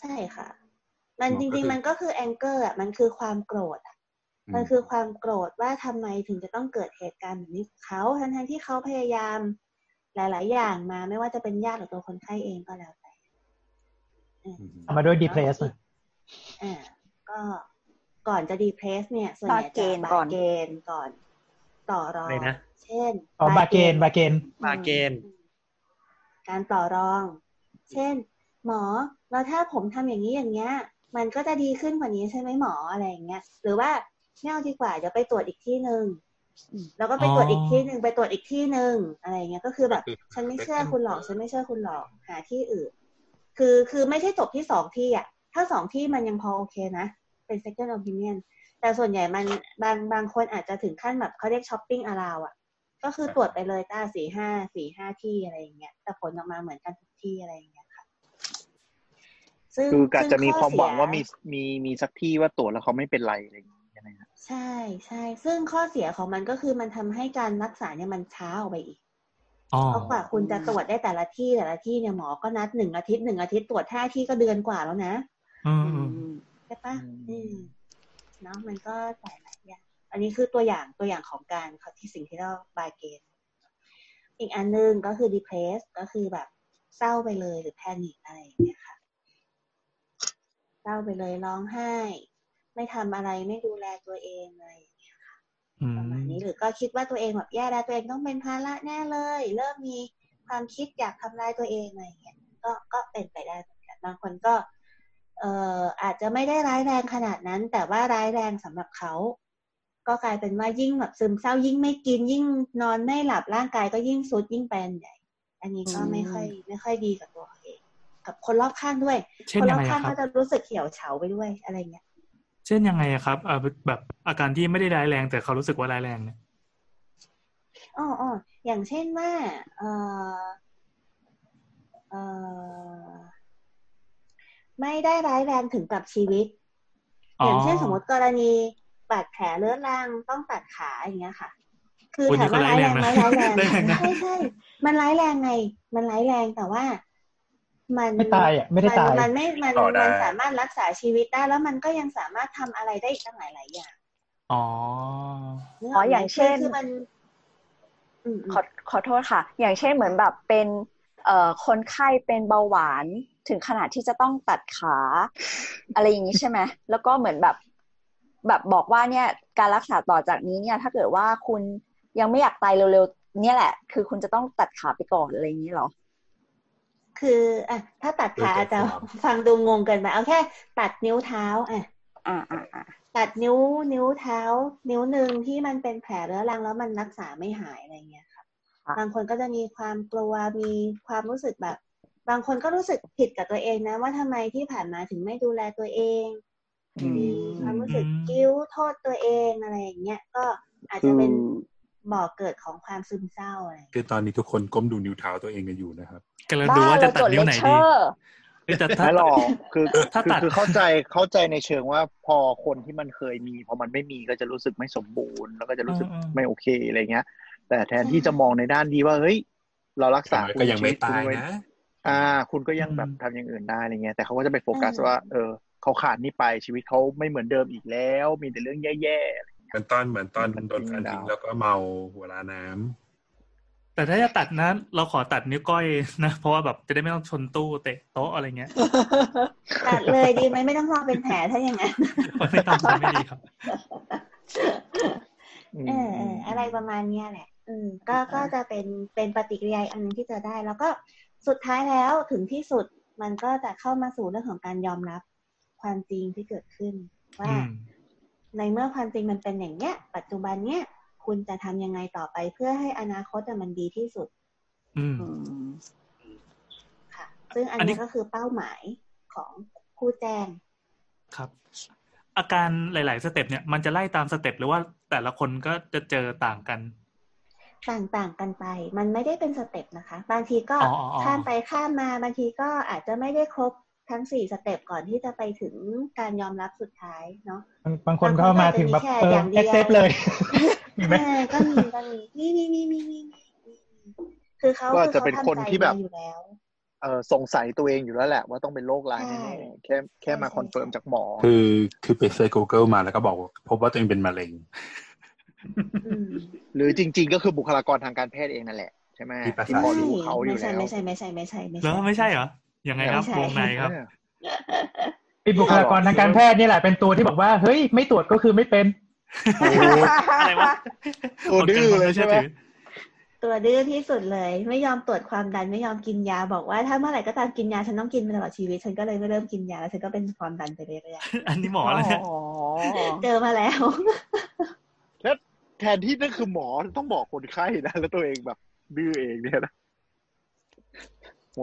ใช่ค่ะ มันอ๋อจก็คืริงอๆมันก็คือแองเกอร์อะ มันคือความโกรธอะมันคือความโกรธว่าทำไมถึงจะต้องเกิดเหตุการณ์แบบนี้กับเขาทั้งๆที่เขาพยายามหลาย ๆ อย่างมาไม่ว่าจะเป็นญาติหรือตัวคนไข้เองก็แล้วแต่เออเอา มาด้วยดีเพลสอ่าก็ก่อนจะดีเพรสเนี่ย ส่วนใหญ่จะบาเกนก่อนบาเกนก่อนต่อรองอะไรนะเช่นอ๋อบาเกนบาเกนบาเกนการต่อรอง เช่น หมอแล้วถ้าผมทำอย่างนี้อย่างเงี้ย มันก็จะดีขึ้นกว่านี้ใช่ไหมหมออะไรอย่างเงี้ย หรือว่าไม่เอาดีกว่าเดี๋ยวไปตรวจอีกที่หนึ่งแล้วก็ไปตรวจอีกที่หนึ่งไปตรวจอีกที่หนึ่งอะไรอย่างเงี้ยก็คือแบบ ฉันไม่เชื่อคุณหรอกฉันไม่เชื่อคุณหรอกหาที่อื่น คือคือไม่ใช่จบที่สองที่อะ ถ้าสองที่มันยังพอโอเคนะ เป็น second opinion แต่ส่วนใหญ่มันบางบางคนอาจจะถึงขั้นแบบเขาเรียกช้อปปิ้งอาราวอะ ก็คือตรวจไปเลยต้าสี่ห้าสี่ห้าที่อะไรอย่างเงี้ยแต่ผลออกมาเหมือนกันทุกที่อะไรอย่างเงี้ยค่ะซึ่งคืออาจจะมีซึ่ความหวังว่ามีข้อเสียมีมีสักที่ว่าตรวจแล้วเขาไม่เป็นไรอะไรอย่างเงี้ยใช่ไหมฮะใช่ใช่ ซึ่งข้อเสียของมันก็คือมันทำให้การรักษาเนี่ยมันช้าออกไปอีกอ๋อ เพราะกว่าคุณจะตรวจได้แต่ละที่แต่ละที่เนี่ยหมอก็นัดหนึ่งอาทิตย์หนึ่งอาทิตย์ตรวจห้าที่ก็เดือนกว่าแล้วนะอืมอืมใช่ปะอืมเนาะมันก็หลายหลายอย่างอันนี้คือตัวอย่างตัวอย่างของการเขาที่สิ่งที่เราบายเกนอีกอันหนึงก็คือ depress ก็คือแบบเศร้าไปเลยหรือแพนิคอะไรอย่างเงี้ยค่ะเศร้าไปเลยร้องไห้ ไม่ทำอะไรไม่ดูแลตัวเองอะไรอย่างเงี้ยอืม ประมาณนี้หรือก็คิดว่าตัวเองแบบแย่แล้วตัวเองต้องเป็นภาระแน่เลย เริ่มมีความคิดอยากทำลายตัวเองอะไรอย่างเงี้ยก็ก็เป็นไปได้เหมือนกันบางคนก็เอ่ออาจจะไม่ได้ร้ายแรงขนาดนั้น แต่ว่าร้ายแรงสำหรับเขา ก็กลายเป็นว่ายิ่งแบบซึมเศร้ายิ่งไม่กิน ยิ่งนอนไม่หลับร่างกายก็ยิ่งสุดยิ่งเป็นใหญ่อันนี้ก็ไม่ค่อยไม่ค่อยดีกับตัวเขาเอง กับคนรอบข้างด้วยเช่นคนรยัองบไงข้างอะครัก็บจะรู้สึกเหี่ยวเฉาไปด้วยอะไรเงี้ย เช่นยังไงอะครับเอ่อแบบอาการที่ไม่ได้ร้ายแรง แต่เขารู้สึกว่าร้ายแรงเนี่ยอ๋ออ๋ออย่างเช่นว่าเอ่อเอ่อไม่ได้ร้ายแรงถึงกับชีวิตอ๋อออย่างเช่นสมมติกรณีบาดแผลเลือดรังต้องตัดขาอย่างเงี้ยค่ะ คือโอ้ยถามว่านี่ก็ร้ายแรงไหมร้าร้ายยแรแรงงนะใช่ใช่มันร้ายแรงไง มันร้ายแรงแต่ว่า มันไม่ตายอะไม่ได้ตายมันไม่มันต่อได้มันสามารถรักษาชีวิตได้ แล้วมันก็ยังสามารถทำอะไรได้อีกตั้งหลายหลายๆอย่างอ๋อนึกอ๋อกไหมอย่างเช่นคือมันอืมอืมขอขอโทษค่ะ อย่างเช่นเหมือนแบบเป็นเอ่อคนไข้เป็นเบาหวานถึงขนาดที่จะต้องตัดขา อะไรอย่างนี้ใช่ไหมแล้วก็เหมือนแบบ แบบบอกว่าเนี่ย การรักษาต่อจากนี้เนี่ย ถ้าเกิดว่าคุณยังไม่อยากตายเร็วๆเนี่ยแหละ คือคุณจะต้องตัดขาไปก่อนอะไรอย่างนี้เหรอ คืคืออะถ้าตัดขาอาจจะฟังดูงงเกินไปเอาแค่ตัดนิ้วเท้าอะอ่าอ่าอ่าตัดนิ้วนิ้วเท้า นิ้วหนึ่งที่มันเป็นแผลเรื้อรังแล้วมันรักษาไม่หายอะไรเงี้ยครับบางคนก็จะมีความกลัวมีความรู้สึกแบบ บางคนก็รู้สึกผิดกับตัวเองนะ ว่าทำไมที่ผ่านมาถึงไม่ดูแลตัวเองอืมมีความรู้สึกอืมกิ้วโทษตัวเองอะไรอย่างเงี้ยก็อาจจะเป็น บ่อเกิดของความซึมเศร้าอะไรอย่างเงี้ยคือตอนนี้ทุกคนก้มดูนิ้วเท้าตัวเองกันอยู่นะครับกำลังดูว่าจะตัดนิ้วไหนดีบ้าเราจดเลคเชอร์เอ้ยแต่ถ้าไม่หรอกคือถ้าคือตัดคือเข้าใจเข้าใจในเชิงว่าพอคนที่มันเคยมี พอมันไม่มีก็จะรู้สึกไม่สมบูรณ์ แล้วก็จะรู้สึกอืมอืมไม่โอเคอะไรเงี้ย แต่แทนที่จะมองในด้านดีว่าเฮ้ย เรารักษาก็ยังไม่ชีวิตายคุณไว้นะอ่า คุณก็ยังแบบทำอย่างอื่นได้อะไรเงี้ยแต่เขาก็จะไปโฟกัสว่า เออเขาขาดนี่ไปชีวิตเขาไม่เหมือนเดิมอีกแล้ว มีแต่เรื่องแย่เห มือนตอนเหมือนตอนมันโดนแฟนทิ้งดาวแล้วก็เมาหัวลาน้ำแต่ถ้าจะตัดนะเราขอตัดนิ้วก้อยนะ เพราะว่าแบบจะได้ไม่ต้องชนตู้เตะโต๊ะอะไรเงี้ย ตัดเลยดีไหมไม่ต้องรอเป็นแผลถ้าอย่างนั้นไม่ต้องใช้ไม่ดีครับๆอืมเออเอออะไรประมาณเนี้ยแหละ อืม ก็ก็จะเป็นเป็นปฏิกิริยาอันหนึงที่จะได้ แล้วก็สุดท้ายแล้วถึงที่สุดมันก็จะเข้ามาสู่เรื่องของการยอมรับความจริงที่เกิดขึ้น ว่าอืม ในเมื่อความจริงมันเป็นอย่างเนี้ย ปัจจุบันเนี้ยคุณจะทำยังไงต่อไปเพื่อให้อนาคตอะมันดีที่สุด อืมอืมค่ะ ซึ่งอันอันนี้นี้ก็คือเป้าหมายของผู้แจ้ง ครับ อาการหลาย ๆ step เนี่ยมันจะไล่ตาม step หรือว่าแต่ละคนก็จะเจอต่างกัน ต่าง ๆ กันไป มันไม่ได้เป็น step นะคะ บางทีก็อ๋ออ๋ออ๋อข้ามไปข้ามมา บางทีก็อาจจะไม่ได้ครบ ทั้งสี่ step ก่อนที่จะไปถึงการยอมรับสุดท้ายเนาะบางบางคนก็มาถึงแบบบางคนก็เออาจจะมีแค่ออย่างเดียว accept เลยมีไหมเออก็มีก็มีมีมีมีมีมีมีคือเขาก็คือจะเขาเป็นคนทำใจที่แบบมาอยู่แล้วเออสงสัยตัวเองอยู่แล้วแหละ ว่าต้องเป็นโรคร้ายใช่แน่ๆแค่แค่มาใช่คอนเฟิร์มจากหมอ คือคือไปเซิร์ช Google มาแล้วก็บอกพบว่าตัวเองเป็นมะเร็งอืมหรือจริง ๆ ก็คือบุคลากรทางการแพทย์เองนั่นแหละใช่ไหมมีประสาทที่พอรู้เขาอยู่ไม่ใช่แล้วไม่ใช่ไม่ใช่ไม่ใช่ไม่แล้ใช่วไม่ใช่เหรอ ยังไงครับไม่ใช่วงในครับไอ้บุคลากรทางการแพทย์นี่แหละเป็นตัวที่บอกว่าเฮ้ยไม่ตรวจก็คือไม่เป็นโอ้โหอะไรวะตัวดื้อเลยใช่ไหมตัวดื้อที่สุดเลย ไม่ยอมตรวจความดันไม่ยอมกินยาบอกว่าถ้าเมื่อไหร่ก็ตามกินยาฉันต้องกินไปตลอดชีวิตฉันก็เลยไม่เริ่มกินยาแล้วฉันก็เป็นความดันไปเรื่อยอันนี้หมอเลยเนี่ยอ๋อๆเจอมาแล้วแล้วแทนที่นั่นคือหมอต้องบอกคนไข้นะแล้วตัวเองแบบดื้อเองเนี่ยนะห่วย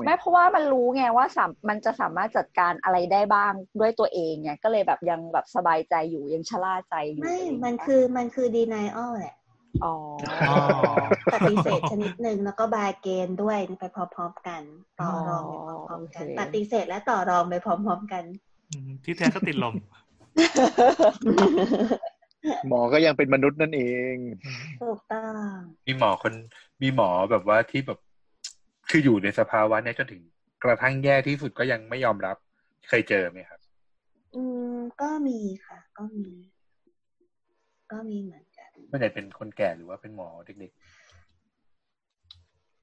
ไม่เพราะว่ามันรู้ไงว่าสามมันจะสามารถจัดการอะไรได้บ้างด้วยตัวเองไงก็เลยแบบยังแบบสบายใจอยู่ยังชะล่าใจอยู่ไม่ะรย่างเงี้ยมันคือมันคือ denial แหละอ๋ออ๋อปฏิเสธชนิดหนึ่งแล้วก็บาเกนด้วยไปพร้อมๆกัน ต่อรองไปพร้อมๆกัน ปฏิเสธและต่อรองไปพร้อมๆกันอืมที่แท้ก็ติดลม หมอก็ยังเป็นมนุษย์นั่นเองถูกต้องมีหมอคนมีหมอแบบว่าที่แบบ คืออยู่ในสภาวะเนี้ยจนถึงกระทั่งแย่ที่สุดก็ยังไม่ยอมรับ เคยเจอไหมครับ อืมก็มีค่ะ ก็มี ก็มีเหมือนกันไม่ใช่เป็นคนแก่หรือว่าเป็นหมอเด็ก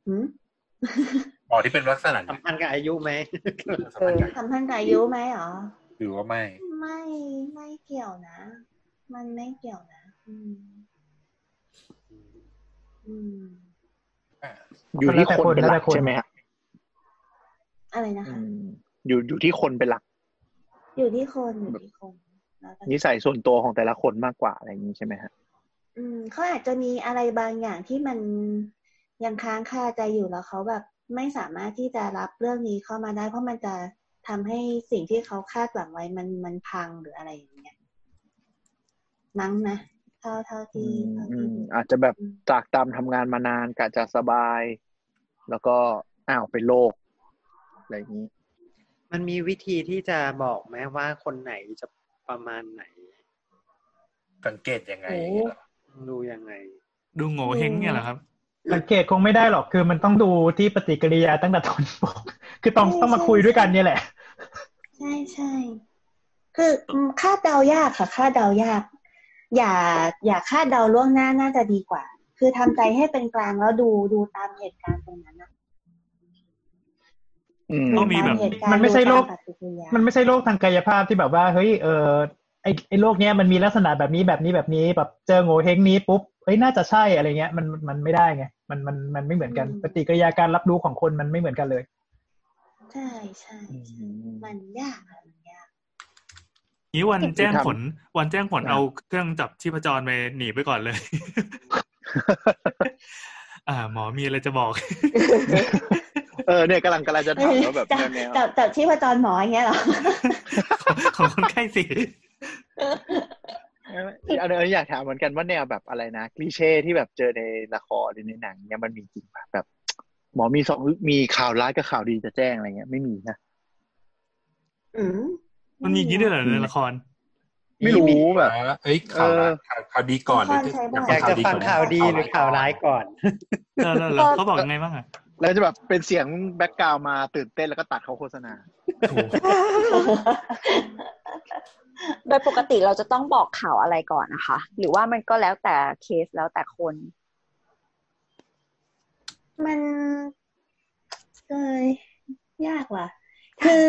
หืมๆหมอที่เป็นลักษณะสัมพันธ์กับอายุไหมสัมพันธ์กับทำพันธ์กับอายุไหมหรอหรือว่าไม่ ไม่ไม่เกี่ยวนะ มันไม่เกี่ยวนะ อืม อืม อยู่ที่คนเป็นหลักใช่ไหมฮะอะไรนะอืคะมอยู่อยู่ที่คนเป็นหลัก อยู่ที่คนอยู่ที่คนแล้วแต่นิสัยส่วนตัวของแต่ละคนมากกว่าอะไรอย่างนี้ใช่ไหมฮะอืมเขาอาจจะมีอะไรบางอย่างที่มันยังค้างคาใจอยู่แล้วเขาแบบไม่สามารถที่จะรับเรื่องนี้เข้ามาได้ เพราะมันจะทำให้สิ่งที่เขาคาดหวังไว้มันมันพังหรืออะไรอย่างเงี้ยมั้งนะ เท่าเท่าอืที่มเท่าอืที่มดูอาจจะแบบอืมจากตามทำงานมานานกะจะสบาย แล้วก็อ้าวเป็นโรคอะไรอย่างนี้ มันมีวิธีที่จะบอกไหมว่าคนไหนจะประมาณไหน สังเกตยังไงโอ้เหรอดูยังไง ดูโง่เฮงเนี่ยเหรอครับสังเกตคงไม่ได้หรอกคือมันต้องดูที่ปฏิกิริยาตั้งแต่ตอนบอกคือต้องต้องมาคุยด้วยกันเนี่ยแหละ ใช่ใช่คืออืมคาดเดายากค่ะคาดเดายาก อย่าอย่าคาดเดาล่วงหน้าน่าจะดีกว่า คือทำใจให้เป็นกลางแล้วดูดูตามเหตุการณ์ตรงนั้นนะอืมต้องมีแบบดูตาเหตุการณ์มันไม่ใช่โรคดูตามปฏิกิริยามันไม่ใช่โรคทางกายภาพที่แบบว่า เฮ้ยเออไอไอโรคเนี้ยมันมีลักษณะแบบนี้แบบนี้แบบนี้แบบเจอโง่เฮงนี้ปุ๊บเฮ้ยน่าจะใช่อะไรเงี้ยมันมันไม่ได้ไงมันมันมันไม่เหมือนกันปฏิกิริยาการรับรู้ของคนมันไม่เหมือนกันเลย ใช่ใช่ใช่มันยากอะมันยาก นี้วันแจ้งผล วันแจ้งผลครับเอาเครื่องจับชีพจรไปหนีไปก่อนเลย อ่า หมอมีอะไรจะบอก เออเนี่ยกำลังกำลังจะถามว่าแบบจับแนวจับจับชีพจรหมออย่างเงี้ยเหรอ ของคนไข้สิๆอันนี้อยากถามเหมือนกันว่าแนวแบบอะไรนะคลีเช่ที่แบบเจอในละครหรือในหนังเนี่ยมันมีจริงปะแบบ หมอมีสองมีข่าวร้ายกับข่าวดีจะแจ้งอะไรเงี้ยไม่มีนะอืม มันมีอยางนี้ด้วยเหรอในละคร ไม่รู้แบบเอ้ยข่าวร้ายเออข่าวข่าวดีก่อนหรือละครใช้บ่อยอยากจะฟังข่าวดีหรือข่าวร้ายก่อนเออแล้วแล้วเขาบอกยังไงบ้างอะแล้วจะแบบเป็นเสียงแบ็กกราวมาตื่นเต้นแล้วก็ตัดเขาโฆษณาโอ้โหโดยปกติเราจะต้องบอกข่าวอะไรก่อนนะคะ หรือว่ามันก็แล้วแต่เคสแล้วแต่คน มันเอยยากว่ะ คือ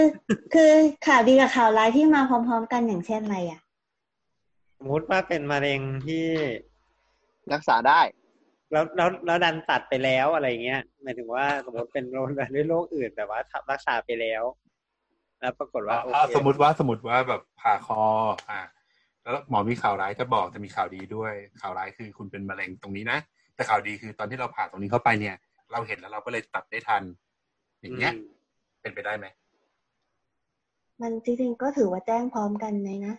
คือข่าวดีกับข่าวร้ายที่มาพร้อม ๆ กันอย่างเช่นอะไรอะ สมมติว่าเป็นมะเร็งที่รักษาได้ แล้วแล้วแล้วดันตัดไปแล้วอะไรเงี้ยหมายถึงว่าสมมติเป็นโรคด้วยโรคอื่นแต่ว่ารักษาไปแล้ว แล้วปรากฏว่าโออ่าเคสมมติว่าสมมติว่าแบบผ่าคอ อ่า แล้วหมอมีข่าวร้ายจะบอกแต่มีข่าวดีด้วย ข่าวร้ายคือคุณเป็นมะเร็งตรงนี้นะแต่ข่าวดีคือตอนที่เราผ่าตรงนี้เข้าไปเนี่ย เราเห็นแล้วเราก็เลยตัดได้ทัน อย่างเงี้ย เป็นไปได้ไหม มันจริงๆก็ถือว่าแจ้งพร้อมกันเลยนะ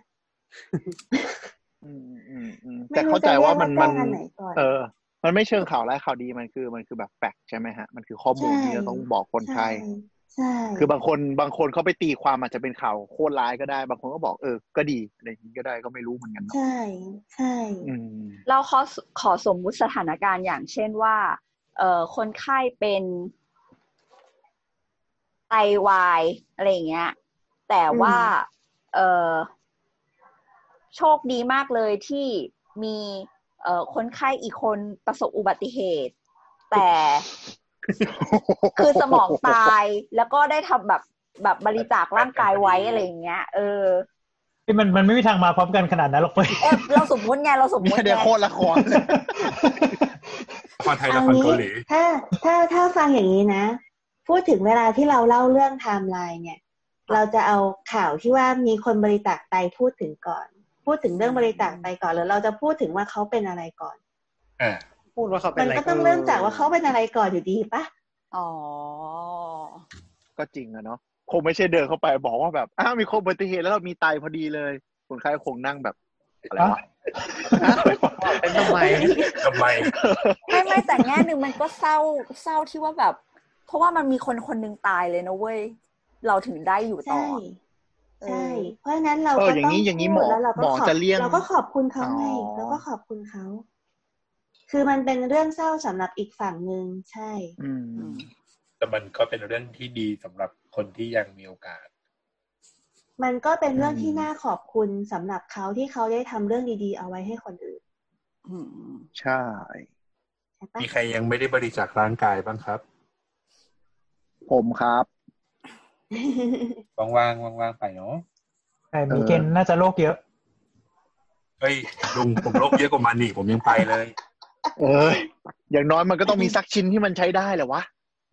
อืมอืมอืมไม่แต่รู้เข้าใจว่ามันจะมันเรียกว่าแจ้งอันไหนก่อนเออ มันไม่เชิงข่าวร้ายข่าวดีมันคือมันคือแบบแฟกต์ใช่ไหมฮะ มันคือข้อมูลใช่ที่จะต้องบอกคนไข้ใช่ใช่ คือบางคนบางคนเขาไปตีความอาจจะเป็นข่าวโคตรร้ายก็ได้ บางคนก็บอกเออ ก็ดีอะไรอย่างนี้ก็ได้ก็ไม่รู้เหมือนกันเนาะใช่ใช่อืมเราขอขอสมมุติสถานการณ์อย่างเช่นว่า เอ่อคนไข้เป็นไตวายอะไรอย่างเงี้ย แต่ว่าเอ่อโชคดีมากเลยที่มีเอ่อคนไข้อีกคนประสบอุบัติเหตุ แต่คือสมองตายแล้วก็ได้ทำแบบแบบบริจาคร่างกายไว้อะไรอย่างเงี้ย เออที่มันมันไม่มีทางมาพร้อมกันขนาดนั้นหรอกเว้ยเอ๊ะเราสมมุติไงเราสมมุติเนี่ยเดี๋ยวไงโคตรละครเลยละครไทยเอาละครงี้เกาหลีถ้าถ้าถ้าฟังอย่างนี้นะ พูดถึงเวลาที่เราเล่าเรื่องไทม์ไลน์เนี่ย เราจะเอาข่าวที่ว่ามีคนบริจาคไตพูดถึงก่อน พูดถึงเรื่องบริจาคไตก่อนหรือเราจะพูดถึงว่าเขาเป็นอะไรก่อนอ่าพูดว่าเขาเป็นมันอะไรก็ต้องเริ่มจากว่าเขาเป็นอะไรก่อนอยู่ดีปะอ๋อ ก็จริงอะเนาะคงไม่ใช่เดินเข้าไปบอกว่าแบบอ้าวมีคนอุบัติเหตุแล้วเรามีไตพอดีเลยคนไข้คงนั่งแบบอะไรวะเป็นทำไมทำไมไม่ไม่แต่แง่หนึ่งมันก็เศร้าเศร้าที่ว่าแบบ เพราะว่ามันมีคนคนหนึ่งตายเลยนะเว้ย เราถึงได้อยู่ต่อใช่ใช่เพราะฉะนั้นเราเอก็ออย่าต้องงนี้อย่างนี้หมพูอดแล้วเราก็หมอขอบจะเลี่ยงเราก็ขอบคุณเขาไงอ๋อเราก็ขอบคุณเขา คือมันเป็นเรื่องเศร้าสำหรับอีกฝั่งหนึ่งใช่ อืมแต่มันก็เป็นเรื่องที่ดีสำหรับคนที่ยังมีโอกาส มันก็เป็นเรื่องอืมที่น่าขอบคุณสำหรับเขาที่เขาได้ทำเรื่องดีๆ เอาไว้ให้คนอื่นอืมใช่ใช่ปะมีใครยังไม่ได้บริจาคร่างกายบ้างครับ ผมครับ ว่างๆว่างๆไปเนาะแต่มีเกณฑ์น่าจะโรคเยอะ เฮ้ยลุงผมโรคเยอะกว่ามันนี่ผมยังไปเลย เอ้ยอย่างน้อยมันก็ต้องมีสักชิ้นที่มันใช้ได้แหละวะ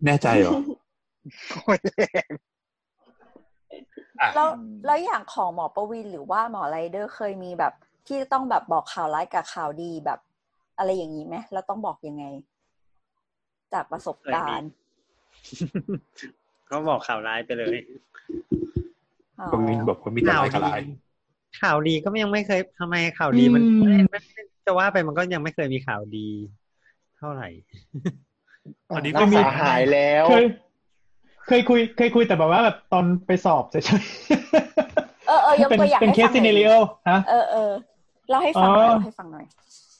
แน่ใจเหรอโอ้ยแรงอะแล้วแล้วอย่างของหมอประวินหรือว่าหมอไรเดอร์เคยมีแบบ ที่ต้องแบบบอกข่าวร้ายกับข่าวดีแบบ อะไรอย่างนี้ไหมแล้วต้องบอกยังไง จากประสบการณ์ ก็บอกข่าวร้ายไปเลยอ๋อตรงนี้บอกว่ามีแต่ข่าวร้ายกับดีร้ายข่าวดีก็ยังไม่เคยทำไมข่าวดีมันอืมไม่ไม่ไม่จะว่าไปมันก็ยังไม่เคยมีข่าวดี เท่าไหร่ตอนนี้รัก็กมีษาหายแล้วเคยเคยคุย เคยคุยแต่แบบว่าแบบตอนไปสอบเฉยเออเออยกๆเป็นตัวอย่างเป็นให้เคสฟังหซีน่เนอยริโอฮะเออเออเล่าให้ฟังหน่อยอ๋อเล่าให้ฟังหน่อย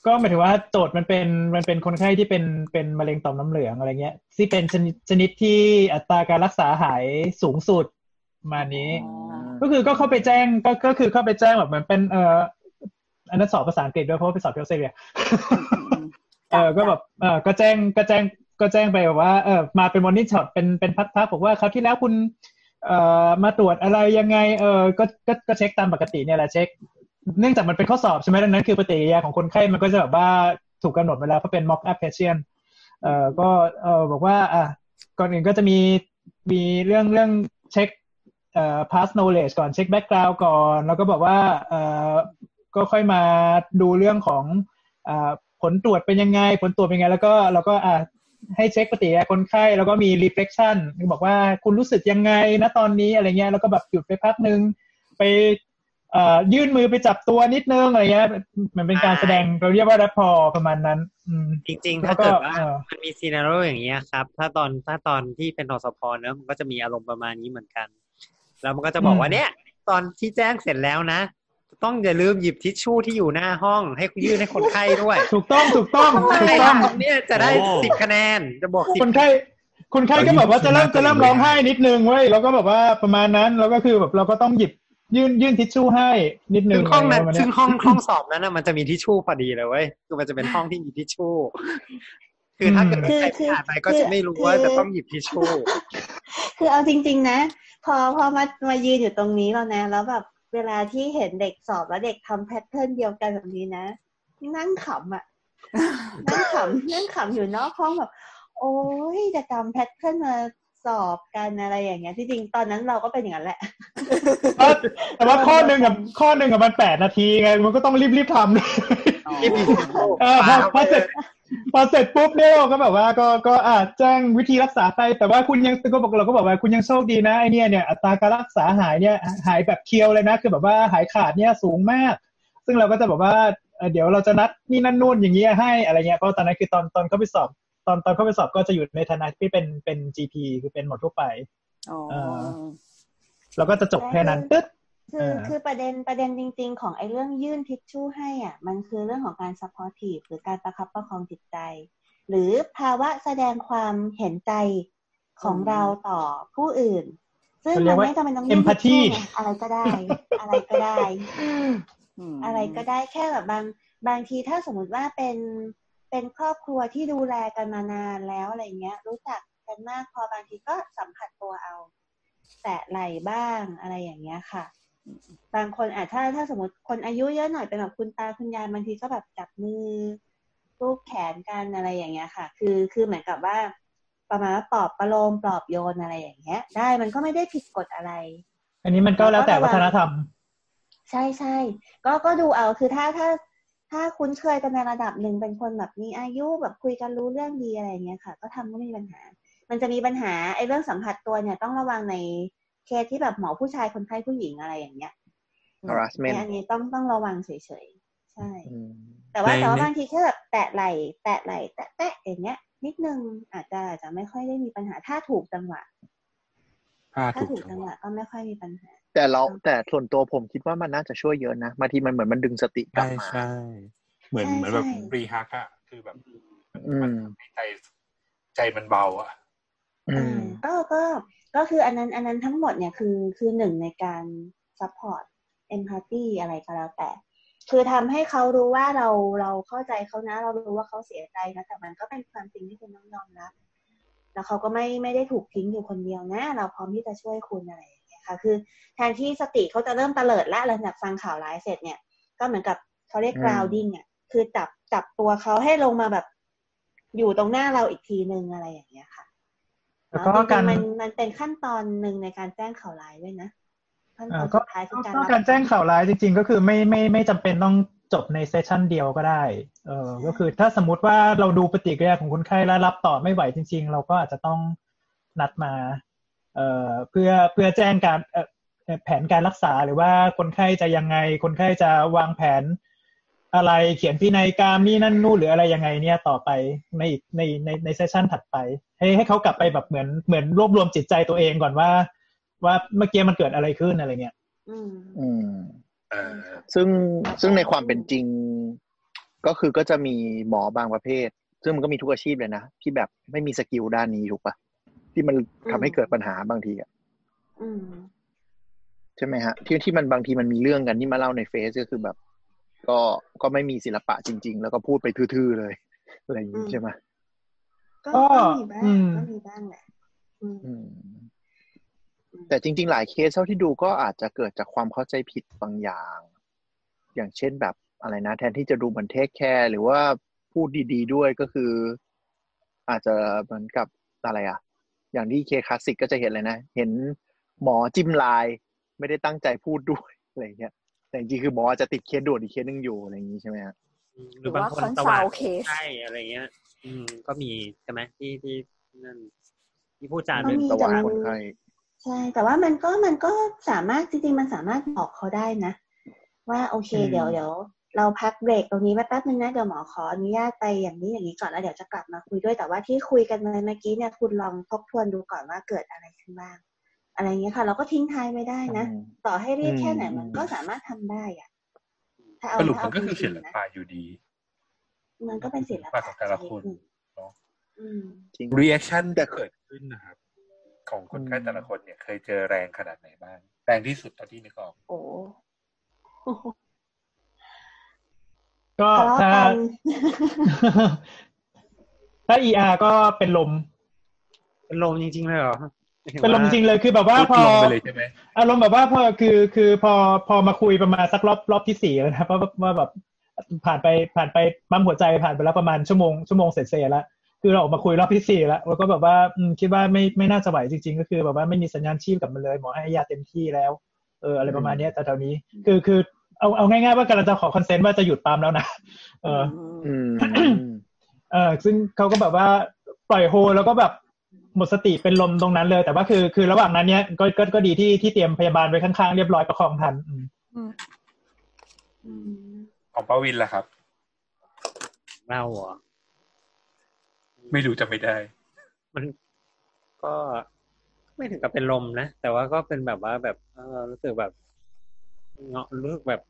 ก็หมายถึงว่าโจทย์มันเป็นมันเป็นคนไข้ที่เป็นเป็นมะเร็งต่อมน้ำเหลืองอะไรเงี้ยที่เป็นชนิดชนิดที่อัตราการรักษาหายสูงสุดประมาณนี้ ก็คือก็เข้าไปแจ้งก็ก็คือเข้าไปแจ้งแบบเหมือนเป็นเอ่ออันนั้นสอบภาษาอังกฤษด้วยเพราะว่าไปสอบที่ออสเตรเลียเออก็แบบเออก็แจ้งก็แจ้งก็แจ้งไปแบบว่าเออมาเป็นมอนิเตอร์เป็นเป็นพักๆบอกว่าคราวที่แล้วคุณเอ่อมาตรวจอะไรยังไง เออก็ก็ก็เช็คตามปกติเนี่ยแหละเช็ค เนื่องจากมันเป็นข้อสอบใช่ไหมดังนั้นคือปฏิกิริยาของคนไข้มันก็จะแบบว่าถูกกำหนดไว้แล้วเพราะเป็น mock up patient เอ่อก็เออบอกว่าอะก่อนอื่นก็จะมีมีเรื่องเรื่องเช็คเอ่อ past knowledge ก่อนเช็ค background ก่อน แล้วก็บอกว่าเอ่อก็ค่อยมาดูเรื่องของอ่าผลตรวจเป็นยังไง ผลตรวจเป็นยังไง แล้วก็เราก็อ่าให้เช็คปฏิกิริยาคนไข้ แล้วก็มี reflection บอกว่าคุณรู้สึกยังไงนะตอนนี้อะไรเงี้ยแล้วก็แบบหยุดไปพักนึง ไป ยื่นมือไปจับตัวนิดนึงอะไรเงี้ยมันเป็นการแสดงเราเรียกว่า rapport ประมาณนั้น อืมจริงๆแล้ถ้าวก็เกิดว่าเออมันมีซีนารีโออย่างเงี้ยครับ ถ้าตอนถ้าตอนที่เป็นทสพเนอะมันก็จะมีอารมณ์ประมาณนี้เหมือนกัน แล้วมันก็จะบอกว่าอืมเนี่ย ตอนที่แจ้งเสร็จแล้วนะต้องอย่าลืมหยิบทิชชู่ที่อยู่หน้าห้อง ให้ยื่นให้คนไข้ด้วย ถูกต้องถูกต้องถูกใช่ต้องเนี่ยจะได้โอ้สิบคะแนนจะบอกสิบคนไข้คนไข้ก็แบบว่าจะเริ่มจะเริ่มร้องไห้นิดนึงเว้ยแล้วก็แบบว่าประมาณนั้นแล้วก็คือแบบเราก็ต้องหยิบ ยื่นยื่นทิชชู่ให้นิดนึซึ่งงห้องนั้นะไรประมาณเยซึ่งห้องห้องสอบนั้นน่ะมันจะมีทิชชู่พอดีเลยเว้ยคือมันจะเป็นห้องที่มีทิชชู่ คือถ้าเกิดคือใครคือผ่านไปก็จะไม่รู้ว่าคือจะต้องหยิบทิชชู่ คือเอาจริง ๆ นะ พอพอมามายืนอยู่ตรงนี้แล้วนะ แล้วแบบเวลาที่เห็นเด็กสอบแล้วเด็กทำ pattern เดียวกันแบบนี้นะ นั่งขำอะนั่งขำนั่งขำอยู่นอกห้องแบบ โอ้ยจะจำ pattern มา สอบกันอะไรอย่างเงี้ยที่จริงตอนนั้นเราก็เป็นอย่างนั้นแหละเออแต่ว่าข้อหนึ่งกับข้อหนึ่งกับมันแปดนาทีไงมันก็ต้องรีบรีบๆทำที่มีทิชชู่เออพอพอเสร็จพอเสร็จปุ๊บเนี่ยเราก็แบบว่าก็ก็อาจแจ้งวิธีรักษาไป แต่ว่าคุณยังก็บอกเราก็บอกว่าคุณยังโชคดีนะไอเนี่ยเนี่ยอัตราการรักษาหายเนี่ยหายแบบเคียวเลยนะ คือแบบว่าหายขาดเนี่ยสูงมาก ซึ่งเราก็จะบอกว่าเอ่อเดี๋ยวเราจะนัดนี่นั่นนู่นอย่างเงี้ยให้อะไรเงี้ยเพราะตอนนั้นคือตอนตอนเข้าไปสอบ ตอนตอนเข้าไปสอบก็จะอยู่ในฐานะที่เป็นเป็น GP คือเป็นหมอทั่วไปอ๋อเออเราก็จะจบแค่นั้นตึ๊ดคือเออคือประเด็นประเด็นจริง ๆ ของไอ้เรื่องยื่นทิชชู่ให้อะ มันคือเรื่องของการ supportive หรือการประคับประคองจิตใจ หรือภาวะแสดงความเห็นใจของอืมเราต่อผู้อื่น ซึ่งเขาเรีมัยนกว่าไม่จำเป็นต้องยื่นทิช empathy ชู่ไงอะไรก็ได้ อะไรก็ได้มอะไรก็ได้แค่แบบบางบางทีถ้าสมมติว่าเป็น เป็นครอบครัวที่ดูแลกันมานานแล้วอะไรเงี้ย รู้จักกันมากพอบางทีก็สัมผัสตัวเอา แตะไหล่บ้างอะไรอย่างเงี้ยค่ะ บางคนอาจถ้าถ้าสมมติคนอายุเยอะหน่อยเป็นแบบคุณตาคุณยายบางทีก็แบบจับมือรูปแขนกันอะไรอย่างเงี้ยค่ะ คือคือเหมือนกับว่า ประมาณว่าปลอบประโลมปลอบโยนอะไรอย่างเงี้ย ได้มันก็ไม่ได้ผิดกฎอะไร อันนี้มันก็แล้วแต่วัฒนธรรม ใช่ใช่ก็ก็ดูเอาคือถ้าถ้า ถ้าคุ้นเคยกันในระดับหนึ่งเป็นคนแบบมีอายุแบบคุยกันรู้เรื่องดีอะไรอย่างเงี้ยค่ะ ก็ทำก็ไม่มีปัญหา มันจะมีปัญหาไอ้เรื่องสัมผัสตัวเนี่ยต้องระวังในเคสที่แบบหมอผู้ชายคนไข้ผู้หญิงอะไรอย่างเงี้ย harassment เนี่ยอันนี้ต้องต้องระวังเฉยๆ ใช่อืมแต่ว่าในแต่ว่าในบางทีแค่แบบแตะไหล่แตะไหล่แตะแตะอย่างเงี้ย นิดนึงอาจจะอาจจะไม่ค่อยได้มีปัญหาถ้าถูกจังหวะถ้าถ้าถูกถูกจัจังงหหวะวะก็ไม่ค่อยมีปัญหา แต่เราแต่ส่วนตัวผมคิดว่ามันน่าจะช่วยเยอะนะบางทีมันเหมือนมันดึงสติกลับใช่มาใช่เหมือนใช่เหมือนแบบใช่รีฮักอะคือแบบอืมมันทำให้ใจใจมันเบาอะอืมก็ก็ก็คืออันนั้นอันนั้นทั้งหมดเนี่ยคือคือหนึ่งในการ support empathy อะไรก็แล้วแต่ คือทำให้เขารู้ว่าเราเราเข้าใจเขานะ เรารู้ว่าเขาเสียใจนะแต่มันก็เป็นความจริงที่คุณต้องยอมรับแล้วเขาก็ไม่ไม่ได้ถูกทิ้งอยู่คนเดียวนะ เราพร้อมที่จะช่วยคุณอะไรอย่างเงี้ย ค่ะ คือแทนที่สติเขาจะเริ่มเตลิดละหลังจากฟังข่าวร้ายเสร็จเนี่ย ก็เหมือนกับเขาเรียกอืม grounding อะคือจับจับตัวเขาให้ลงมาแบบ อยู่ตรงหน้าเราอีกทีนึงอะไรอย่างเงี้ยค่ะแล้วก็จริงๆการมันมันเป็นขั้นตอนหนึ่งในการแจ้งข่าวร้ายด้วยนะขั้นตออ่านก็สุดท้ายคือการก็รับการแจ้งข่าวร้ายจริง ๆ ก็คือไม่ไม่ไม่จำเป็นต้องจบในเซสชันเดียวก็ได้ เออก็คือถ้าสมมุติว่าเราดูปฏิกิริยาของคนไข้แล้วรับต่อไม่ไหวจริง ๆ เราก็อาจจะต้องนัดมา เอ่อเพื่อเพื่อแจ้งการเอ่อเอ่อแผนการรักษาหรือว่าคนไข้จะยังไง คนไข้จะวางแผนอะไรเขียนพินัยกรรมนี่นั่นนู่นหรืออะไรยังไงเนี่ยต่อไปในอีกในในในเซสชันถัดไป ให้ให้เขากลับไปแบบเหมือนเหมือนรวบรวมจิตใจตัวเองก่อนว่า ว่าเมื่อกี้มันเกิดอะไรขึ้นอะไรเงี้ยอืมอืมเออซึ่งซึ่งในความเป็นจริง ก็คือก็จะมีหมอบางประเภท ซึ่งมันก็มีทุกอาชีพเลยนะ ที่แบบไม่มีสกิลด้านนี้ถูกปะ ที่มันทำให้เกิดปัญหาบางทีอะอืมใช่ไหมฮะ ที่ที่มันบางทีมันมีเรื่องกันที่มาเล่าในเฟซก็คือแบบ ก็ก็ไม่มีศิลปะจริง ๆ แล้วก็พูดไปทื่อๆเลยอะไรอย่างนี้ใช่ไหมก็ก็ก็มีบ้างอืมก็มีบ้างแหละอืมอืมแต่จริง ๆ หลายเคสเท่าที่ดูก็อาจจะเกิดจากความเข้าใจผิดบางอย่าง อย่างเช่นแบบอะไรนะ แทนที่จะดูเหมือน take care หรือว่าพูดดี ๆ ด้วยก็คือ อาจจะเหมือนกับอะไรอะ อย่างที่ case classic ก็จะเห็นเลยนะ เห็นหมอจิ้มไลน์ ไม่ได้ตั้งใจพูดด้วยอะไรเงี้ย แต่จริงๆคือหมอจะติดเคสด่วนอีกเคสหนึ่งอยู่อะไรอย่างนี้ใช่ไหมฮะอืมหหรืรืออบางว่าคนคอนสซัว่างลเคสใช่อะไรเงี้ย อืมก็มีใช่ไหมที่ที่นั่นที่พูดจาก็ด้วยมีสว่างแต่มันคนไข้ใช่ แต่ว่ามันก็มันก็สามารถจริงๆมันสามารถบอกเขาได้นะ ว่าโอเคอืมเดี๋ยวเดี๋ยว เราพักเบรกตรงนี้แป๊บนึงนะเดี๋ยวหมอขออนุญาตไปอย่างนี้อย่างนี้ก่อนแล้วเดี๋ยวจะกลับมาคุยด้วยแต่ว่าที่คุยกันมาเมื่อกี้เนี่ยคุณลองทบทวนดูก่อนว่าเกิดอะไรขึ้นบ้าง อะไรเงี้ยค่ะ เราก็ทิ้งท้ายไม่ได้นะอืมต่อให้รีบแค่ไหนอืมมันก็สามารถทำได้อะถ้าเอาสรุปถ้ามันเอาก็คือจศิริงลๆนะปะอยู่ดี มันก็เป็นศิลศิลปะปะของแต่ละคนชดหงเนาะอืมจริง reaction ที่เกิดขึ้นนะครับ ของคนไข้อืมแต่ละคนเนี่ย เคยเจอแรงขนาดไหนบ้าง แรงที่สุดเท่าที่นึกออกโอ้ ก็ทะเลาะถ้ากันถ้า ER ก็เป็นลม เป็นลมจริงๆเลยเหรอหายถึงเป็นลมว่าจริงๆเลยคือแบบว่าลดพอลงไปเลยใช่ไหมอารมณ์แบบว่าพอคือคือพอพอมาคุยประมาณสักรอบรอบที่สี่แล้วนะว่าว่าแบบผ่านไปผ่านไปปั๊มหัวใจผ่านไปแล้วประมาณชั่วโมงชั่วโมงเสร็จๆแล้วคือเราออกมาคุยรอบที่สี่แล้วแล้วก็แบบว่าอืมคิดว่าไม่ไม่น่าจะไหวจริง ๆ ก็คือแบบว่าไม่มีสัญญาณชีพกลับมาเลยหมอให้ยาเต็มที่แล้วเอออะไรประมาณเนี้ยแต่แถวนี้คือคือ เอาเอาง่ายๆว่ากำลังจะขอคอนเซนต์ว่าจะหยุดปั๊มแล้วนะเอออืมเออซึ่งเขาก็แบบว่าปล่อยโฮแล้วก็แบบหมดสติเป็นลมตรงนั้นเลย แต่ว่าคือคือระหว่างนั้นเนี้ยก็ก็ก็ดีที่ที่เตรียมพยาบาลไว้ข้างๆเรียบร้อยประคองทันอืมอืมอืมของป้าวินล่ะครับเราเหรอไม่รู้จะไม่ได้ มันก็ไม่ถึงกับเป็นลมนะ แต่ว่าก็เป็นแบบว่าแบบเออรู้สึกแบบ เงาะรู้สึกแบบ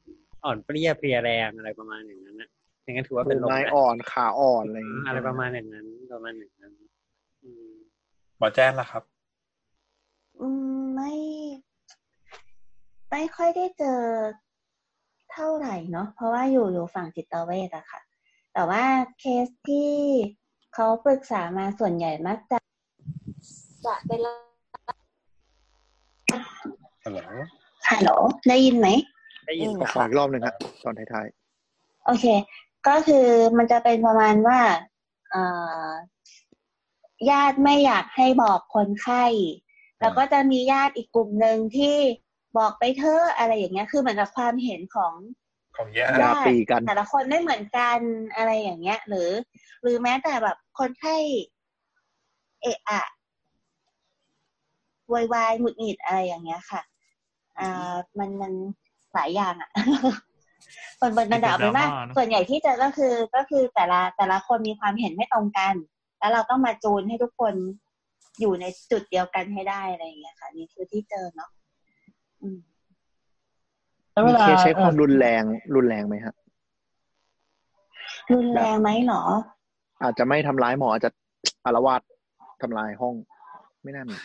อ่อนเปรี้ยเพลียแรงอะไรประมาณอย่างนั้นนะอย่างนั้นถือว่ามืเป็นอลมไม้นะอ่อนขาอ่อนอะไรอย่างอืมงี้อะไรประมาณอย่างนั้นประมาณอย่างนั้นอืมหมอแจ้งล่ะครับ อืมไม่ ไม่ค่อยได้เจอเท่าไหร่เนาะเพราะว่าอยู่อยู่ฝั่งจิตเวชอะค่ะ แต่ว่าเคสที่เขาปรึกษามาส่วนใหญ่มักจะจะเป็นฮัลโหล ฮัลโหลได้ยินไหมได้ยินขอขออีกรอบหนึ่งฮะตอนท้ายโอเค ก็คือมันจะเป็นประมาณว่าเอ่อญาติไม่อยากให้บอกคนไข้ แล้วก็จะมีญาติอีกกลุ่มหนึ่งที่บอกไปเถอะอะไรอย่างเงี้ย คือเหมือนกับความเห็นของของแย่ๆยาตีกันแต่ละคนไม่เหมือนกันอะไรอย่างเงี้ย หรือ หรือแม้แต่แบบคนไข้เอะอะวายวายหงุดหงิดอะไรอย่างเงี้ยค่ะ อ่ามันมันหลายอย่างอะคนบนระดับเป็นว่าดราม่าเนอะส่วนใหญ่ที่เจอก็คือก็คือแต่ละแต่ละคนมีความเห็นไม่ตรงกัน แล้วเราต้องมาจูนให้ทุกคนอยู่ในจุดเดียวกันให้ได้อะไรอย่างเงี้ยค่ะ นี่คือที่เจอเนาะอืมแล้วเวมีลาเคสใช้ความเอ่อรุนแรงรุนแรงไหมฮะรุนแรงไหมหรอ อาจจะไม่ทำร้ายหมออาจจะอารวาสทำลายห้อง ไม่น่ามี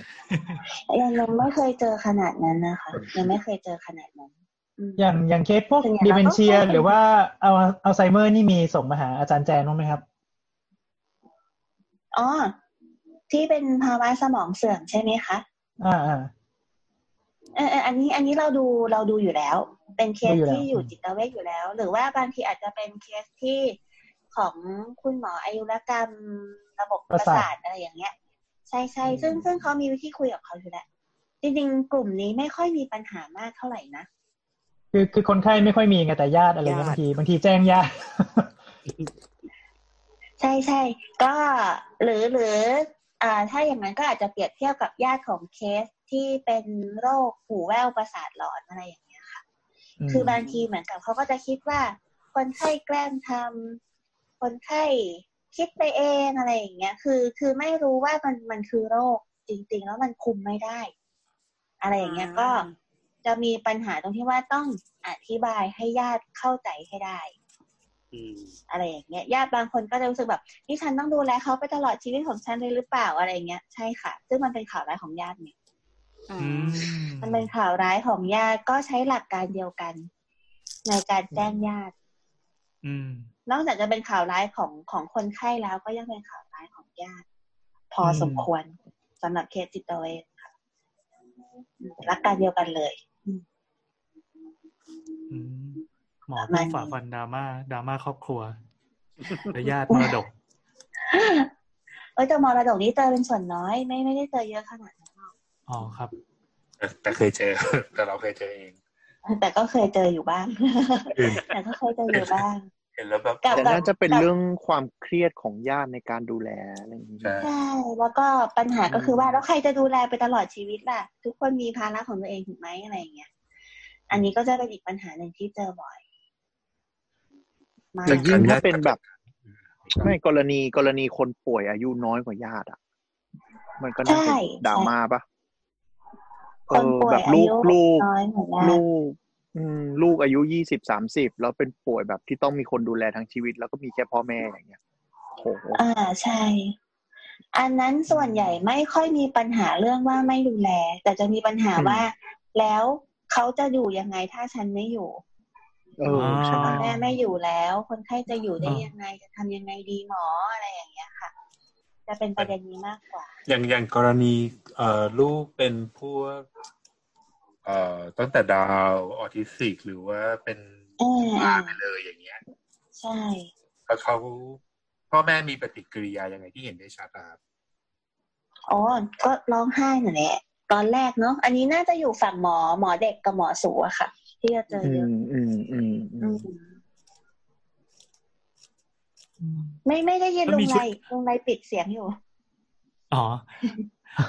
ยังยังไม่เคยเจอขนาดนั้นนะคะยังไม่เคยเจอขนาดนั้นอืมอย่างอย่างเคสพวกส่วนใหญ่ dementia เราก็เข้าใจหรือว่าเอาอัลไซเมอร์นี่มีส่งมาหาอาจารย์แจนบ้างไหมครับอ๋อที่เป็นภาวะสมองเสื่อมใช่ไหมคะอ่าอ่าเออเอออันนี้อันนี้เราดูเราดูอยู่แล้ว เป็นเคสดูอยู่แล้วที่อยู่อืมจิตเวชอยู่แล้ว หรือว่าบางทีอาจจะเป็นเคสที่ของคุณหมออายุรกรรมระบบประสาทอะไรอย่างเงี้ยใช่ใช่ซึ่งซึ่งเขามีวิธีคุยกับเขาอยู่แล้วจริงๆ กลุ่มนี้ไม่ค่อยมีปัญหามากเท่าไหร่นะคือคือคนไข้ไม่ค่อยมีไงแต่ญาติอะไรเงี้ยญาติบางทีบางทีแจ้งญาติใช่ใช่ก็หรือหรืออ่าถ้าอย่างนั้นก็อาจจะเปรียบเทียบกับญาติของเคสที่เป็นโรคหูแว่วประสาทหลอนอะไรอย่างเงี้ยค่ะมคือบางทีเหมือนกับเขาก็จะคิดว่า คนไข้แกล้งทำคนไข้ คิดไปเองอะไรอย่างเงี้ย คือ คือไม่รู้ว่ามันมันคือโรคจริง ๆ แล้วมันคุมไม่ได้ อะไรอย่างเงี้ยอ่าก็จะมีปัญหาตรงที่ว่าต้องอธิบายให้ญาติเข้าใจให้ได้อืมอะไรอย่างเงี้ยญาติบางคนก็จะรู้สึกแบบนี่ฉันต้องดูแลเขาไปตลอดชีวิตของฉันเลยหรือเปล่าอะไรอย่างเงี้ยใช่ค่ะ ซึ่งมันเป็นข่าวร้ายของญาติเนี่ยอ่าอืมมันเป็นข่าวร้ายของญาติก็ใช้หลักการเดียวกัน ในการแจ้งญาติ อืม นอกจากจะเป็นข่าวร้ายของของคนไข้แล้วก็ยังเป็นข่าวร้ายของญาติ พออมสมควรสำหรับเคสจิตเวชค่ะอืมหลักการเดียวกันเลยอืมหมอประผู้มาณนี้ฝ่าฟันดราม่าดราม่าครอบครัวและญาติมรดกเออแต่มรดกนี้เจอเป็นส่วนน้อย ไม่ไม่ได้เจอเยอะขนาดนั้นหรอกอ๋อครับ แต่แต่เคยเจอ แต่เราเคยเจอเอง แต่ก็เคยเจออยู่บ้างอืมแต่ก็เคยเจออยู่บ้าง เห็นแล้วแบบกับแต่น่าจะเป็นเรื่องความเครียดของญาติในการดูแลอะไรอย่างนี้ใช่ใช่แล้วก็ปัญหาก็คือว่าแล้วใครจะดูแลไปตลอดชีวิตล่ะ ทุกคนมีภาระของตัวเองถูกไหมอะไรอย่างเงี้ยอันนี้ก็จะเป็นอีกปัญหาหนึ่งที่เจอบ่อยมากแต่ยิ่งถ้าเป็นแบบไม่กรณีกรณีคนป่วยอายุน้อยกว่าญาติอะ มันก็น่าจะใช่ดราม่าปะคนป่วยแบบอาลูยุกลูกน้อยเหมือนกันลูกอืม ลูกอายุยี่สิบสามสิบแล้วเป็นป่วยแบบที่ต้องมีคนดูแลทั้งชีวิต แล้วก็มีแค่พ่อแม่อย่างเงี้ยโหอ่าใช่ อันนั้นส่วนใหญ่ไม่ค่อยมีปัญหาเรื่องว่าไม่ดูแล แต่จะมีปัญหาว่า แล้วเขาจะอยู่ยังไงถ้าฉันไม่อยู่เออใช่ไหมพ่อแม่ไม่อยู่แล้ว คนไข้จะอยู่ได้อ่ายัยังไงจะทำยังไงดีหมออะไรอย่างเงี้ยค่ะ จะเป็นประเด็นนี้มากกว่า อย่างอย่างกรณีเอ่อลูกเป็นพวก เอ่อตั้งแต่ดาวออทิสติกหรือว่าเป็นเออบ้าไปเลยอย่างเงี้ยใช่แล้วเขาพ่อแม่มีปฏิกิริยายังไงที่เห็นได้ชัดอะครับอ๋อก็ร้องไห้น่ะแหละตอนแรกเนาะอันนี้น่าจะอยู่ฝั่งหมอหมอเด็กกับหมอสูอะค่ะ ที่จะเจออืเยอะมอืมอืมอือืมมไม่ไม่ได้ยินแล้วลุมีงชุไรดลุงไรปิดเสียงอยู่ อ๋อ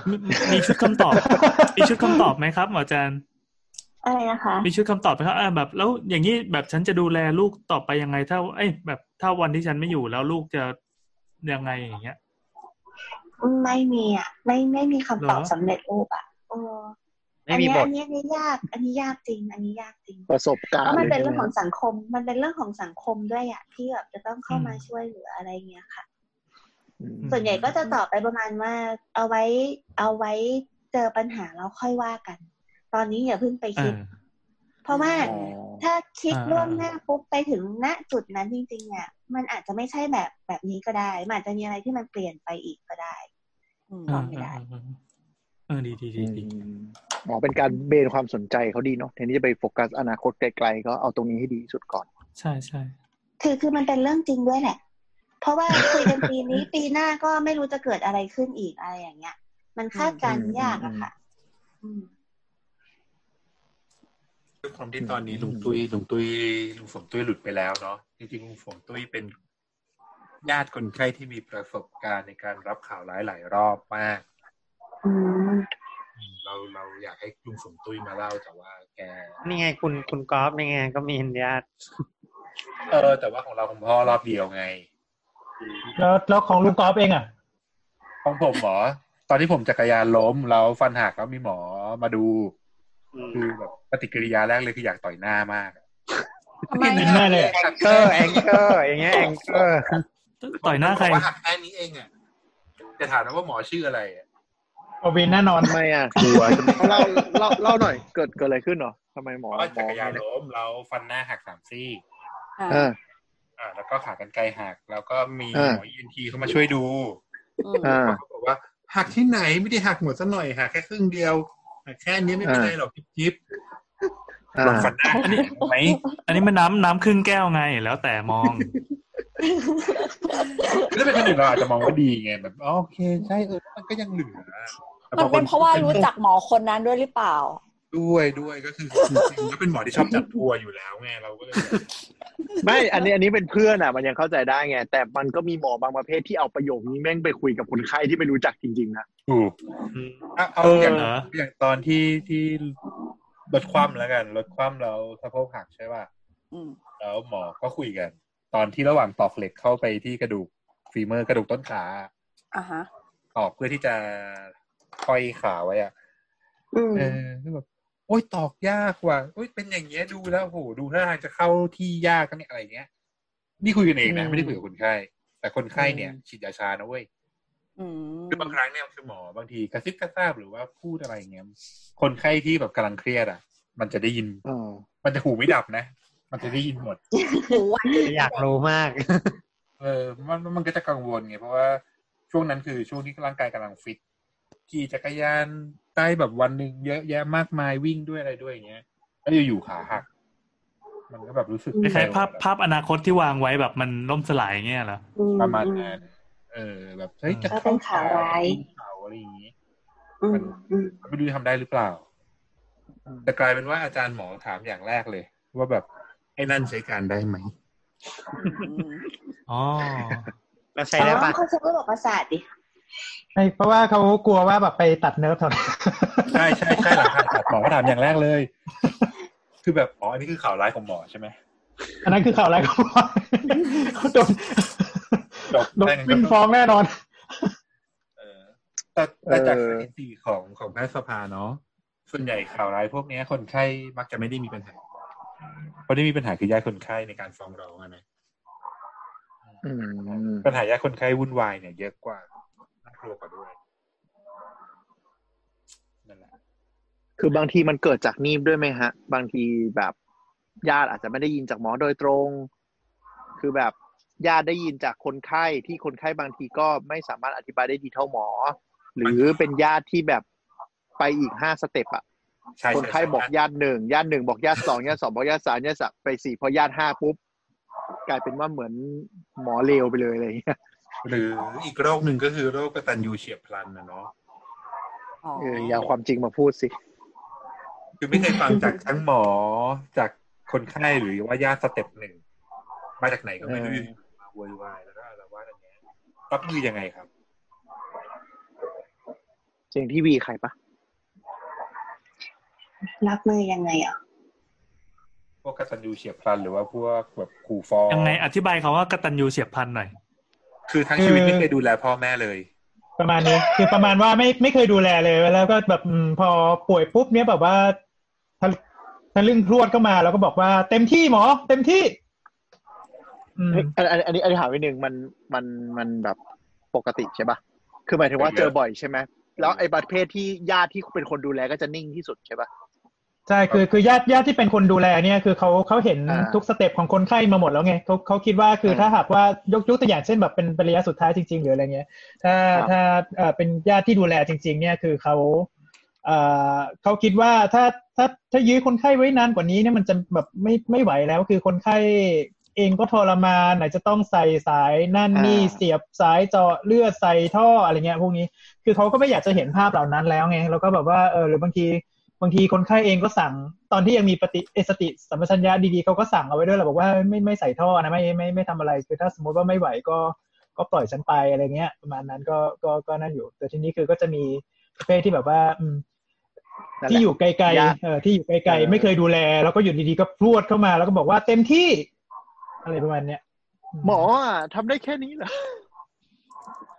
มีมีชุดคำตอบ มีชุดคำตอบไหมครับหมออาจารย์อะไรนะคะมีชุดคำตอบไหมครับอ่าแบบ แล้วอย่างนี้แบบฉันจะดูแลลูกต่อไปยังไง ถ้าเอ้ยแบบถ้าวันที่ฉันไม่อยู่แล้วลูกจะยังไงอย่างเงี้ยไม่มีอะ ไม่ไม่มีคำตอบเหรอสำเร็จรูปอะเออไม่อันมีเนี้ยบอัทนเนี้ยอันนี้ยาก อันนี้ยากจริง อันนี้ยากจริง ประสบการเพณ์ราะมันเป็นลยเรื่องใช่ขไหองสังคม มันเป็นเรื่องของสังคมด้วยอะที่แบบจะต้องเข้ามาช่วยเหลืออะไรเงี้ยค่ะอืม ส่วนใหญ่ก็จะตอบไปประมาณว่า เอาไว้ เอาไว้เจอปัญหาแล้วค่อยว่ากัน ตอนนี้อย่าเพิ่งไปเอคิดอเพราะว่าอ๋อถ้าคิดอ่าล่วงหน้าปุ๊บไปถึงณจุดนั้นจริงๆเนี่ยมันอาจจะไม่ใช่แบบแบบนี้ก็ได้ มันอาจจะมีอะไรที่มันเปลี่ยนไปอีกก็ได้อืมเอตออบไม่ได้เออเออเออดีดีดีดีอืมอ๋อเป็นการเบนความสนใจเขาดีเนาะแทนที่จะไปโฟกัสอนาคตไกลๆก็เอาตรงนี้ให้ดีที่สุดก่อน ใช่ใช่คือคือมันเป็นเรื่องจริงด้วยแหละ เพราะว่าคุยกันปีนี้ปีหน้าก็ไม่รู้จะเกิดอะไรขึ้นอีกอะไรอย่างเงี้ย มันคาดการณ์อืมยากอะค่ะอืมด้วยความที่ตอนนี้ลุงตุ้ยลุงตุ้ยลุงฝนตุ้ยหลุดไปแล้วเนาะจริงๆลุงฝนตุ้ยเป็นญาติคนไข้ที่มีประสบการณ์ในการรับข่าวร้ายหลายรอบมากอืมอืมเราเราอยากให้ลุงฝนตุ้ยมาเล่าแต่ว่าแกนี่ไงคุณคุณกอล์ฟนี่ไงก็มีญาติเออ แต่ว่าของเราของพ่อรอบเดียวไง แล้วแล้วของลุงกอล์ฟเองอะ ของผมหมอ ตอนที่ผมจักรยานล้มแล้วฟันหักแล้วมีหมอมาดู คือแบบปฏิกิริยาแรกเลยคืออยากต่อยหน้ามากทำไมเห็นอะหน้าเลย anger angerอร์อย่างเงี้ยแอ anger ต่อยหน้าใครบอกว่าหักแค่นี้เองอะจะถามนะว่าหมอชื่ออะไรอะปวินแน่นอนทำไมอะกลัวเล่าเล่าเล่าหน่อย เกิดเกิดอะไรขึ้นเหรอทำไมหมอว่าหมจัอกรยานล้มแล้วฟันหน้าหักสามซี่ อ่าอ่าอ่า แล้วก็ขากรรไกรหัก แล้วก็มีอ่าหมอ ENT เข้ามาช่วยดูอืมอ่าเขาบอกว่าหักที่ไหนไม่ได้หักหมดซะหน่อยหักแค่ครึ่งเดียวหักแค่นี้ไม่เป็นไรหรอกจิ๊บอ่าลองฟันหน้าอันนี้เห็นไหมอันนี้มันน้ำน้ำครึ่งแก้วไงแล้วแต่มองถ้าเป็นคนอื่นเราอาจจะมองว่าดีไงแบบอ๋อโอเค ใช่เออมันก็ยังเหลือแต่มันเป็นเพราะว่ารู้จักหมอคนนั้นด้วยหรือเปล่า ด้วยด้วยก็คือจริงๆก็เป็นหมอที่ชอบจัดทัวร์อยู่แล้วไงเราก็เลยไม่อันนี้อันนี้เป็นเพื่อนอะ มันยังเข้าใจได้ไง แต่มันก็มีหมอบางประเภทที่เอาประโยคนี้แม่งไปคุยกับคนไข้ที่ไม่รู้จักจริงๆนะ ถูกเอาเอาอย่างเออ อย่างตอนที่ที่ลดความแล้วกันลดความแล้วสะโพกหักใช่ป่ะอืมแล้วหมอก็คุยกัน ตอนที่ระหว่างตอกเหล็กเข้าไปที่กระดูกฟีเมอร์กระดูกต้นขา อ่าฮะตอกเพื่อที่จะห้อยขาไว้อะอืมเออคือแบบ โอ๊ยตอกยากว่ะโอ๊ยเป็นอย่างเงี้ยดูแล้วโหดูท่าทางจะเข้าที่ยากกันเนี่ยอะไรเงี้ย นี่คุยกันเองนะอืมไม่ได้คุยกับคนไข้แต่คนไข้เนี่ยอืมฉีดยาชานะเว้ยอืมคือบางครั้งเนี่ยคือหมอบางทีกระซิบกระซาบหรือว่าพูดอะไรอย่างเงี้ยคนไข้ที่แบบกำลังเครียดอะ มันจะได้ยินเออมันจะหูไม่ดับนะ มันจะได้ยินหมดหูไวอยากรู้มาก เออ มันมันก็จะกังวลไงเพราะว่าช่วงนั้นคือช่วงที่ร่างกายกำลังฟิตขี่จักรยาน ได้แบบวันหนึ่งเยอะแยะมากมายวิ่งด้วยอะไรด้วยอย่างเงี้ยแล้วอยู่ๆขาหัก มันก็แบบรู้สึกคล้ายๆภาพภาพอนาคตที่วางไว้แบบมันล่มสลายอย่างเงี้ยเหรออืประมาณนั้นเอเออแบบเฮ้ยจะก็เป็นข่าวร้ายข่าวอะไรอย่างงี้อืมอืมไม่รู้จะทำได้หรือเปล่า แต่กลายเป็นว่าอาจารย์หมอถามอย่างแรกเลย ว่าแบบไอ้นั่นใช้การได้ไหมอ๋อเราใช้อ๋ได้อปะเขาใช้ระบบประสาทดิ ใช่เพราะว่าเขากลัวว่าแบบไปตัดเนิร์ฟแถวนั้นใช่ใช่ใช่หลังผ่าตัดหมอก็ถามอย่างแรกเลย คือแบบอ๋ออันนี้คือข่าวร้ายของหมอใช่ไหมอันนั้นคือข่าวอะไรเขาบอกเขาโดนจบโดนได้งั้นก็วิ่งฟ้องแน่นอนเออแต่แต่จากเอสอถิติของของแพทยสภาเนาะส่วนใหญ่ข่าวร้ายพวกเนี้ยคนไข้มักจะไม่ได้มีปัญหาเพราะได้มีปัญหาคือญาติคนไข้ในการฟ้องร้องอะนะอืมปัญหาญาติคนไข้วุ่นวายเนี่ยเยอะกว่าน่าก ลัวกว่าด้วยนั่นแหละคือบางทีมันเกิดจากนี่ด้วยไหมฮะ บางทีแบบญาติอาจจะไม่ได้ยินจากหมอโดยตรง คือแบบญาติได้ยินจากคนไข้ที่คนไข้บางทีก็ไม่สามารถอธิบายได้ดีเท่าหมอ หรือเป็นญาติที่แบบไปอีกห้า step อะใช่คนใช่ไข้บอกญาติหนึ่งญาติหนึ่งบอกญาติสองญาติสองบอกญาติสามญาติสามไปสี่พอญาติห้าปุ๊บกลายเป็นว่าเหมือนหมอเลวไปเลยอะไรอย่างเงี้ย หรืออีกโรคหนึ่งก็คือโรคกตัญญูเฉียบพลันนะเนาะอ๋อเอออย่าเอาความจริงมาพูดสิ คือไม่เคยฟังจากทั้งหมอจากคนไข้หรือว่าญาติ step หนึ่ง มาจากไหนก็ไม่รู้เอออยู่มาโวยวายแล้วก็อะไรว่าอย่างเงี้ยรับมือยังไงครับเจงที่วีใครปะรับมือยังไงอะพวกกตัญญูเฉียบพลันหรือว่าพวกแบบขู่ฟ้องยังไงอธิบายคาว่ากตัญญูเฉียบพลันหน่อย คือทั้งชีวิตไม่เคยดูแลพ่อแม่เลย ประมาณนี้ คือประมาณว่าไม่ไม่เคยดูแลเลย แล้วก็แบบอืมพอป่วยปุ๊บเนี้ยแบบว่าทะทะลึ่งพรวดเข้ามาแล้วก็บอกว่าเต็มที่หมอ เต็มที่อืมเฮ้ยอันอันอันนี้อันนี้ถามไปหนึ่งมันมันมันแบบปกติใช่ปะคือหมายถึงว่าเป็นเจเยออะบ่อยใช่ไหมแล้วไอ้ประเภทที่ญาติที่เป็นคนดูแลก็จะนิ่งที่สุดใช่ปะ ใช่คือคือญาติญาติที่เป็นคนดูแลเนี่ยคือเขาเขาเห็นอ่าทุกสเต็ปของคนไข้มาหมดแล้วไงเขาเขาคิดว่าคืออ่าถ้าหากว่ายกยกตัวอย่างเช่นแบบเป็นเป็นระยะสุดท้ายจริง ๆ หรืออะไรเงี้ย ถ้าครับถ้าเอ่อเป็นญาติที่ดูแลจริง ๆ เนี่ยคือเขาเอ่อเขาคิดว่าถ้าถ้าถ้ายื้อคนไข้ไว้นานกว่านี้เนี่ยมันจะแบบไม่ไม่ไหวแล้วคือคนไข้เองก็ทรมานไหนจะต้องใส่สายนั่นนี่เสียบสายเจาะเลือดใส่ท่ออะไรเงี้ยพวกนี้ คือเขาก็ไม่อยากจะเห็นภาพเหล่านั้นแล้วไงแล้วก็แบบว่าเออหรือบางที บางทีคนไข้เองก็สั่งตอนที่ยังมีปฏิเออสติสัมปชัญญะดีๆเขาก็สั่งเอาไว้ด้วยแหละบอกว่าไม่ไม่ใส่ท่อนะไม่ไม่ไม่ทำอะไรคือถ้าสมมติว่าไม่ไหวก็ก็ปล่อยฉันไปอะไรเงี้ยประมาณนั้นก็ก็ก็นั่นอยู่ แต่ทีนี้คือก็จะมีประเภทที่แบบว่าอืมนั่นแหละที่อยู่ไกลญาติๆเออที่อยู่ไกลเออๆไม่เคยดูแล แล้วก็อยู่ดีๆก็พรวดเข้ามา แล้วก็บอกว่าเต็มที่ อะไรประมาณเนี้ยหมออะทำได้แค่นี้เหรอ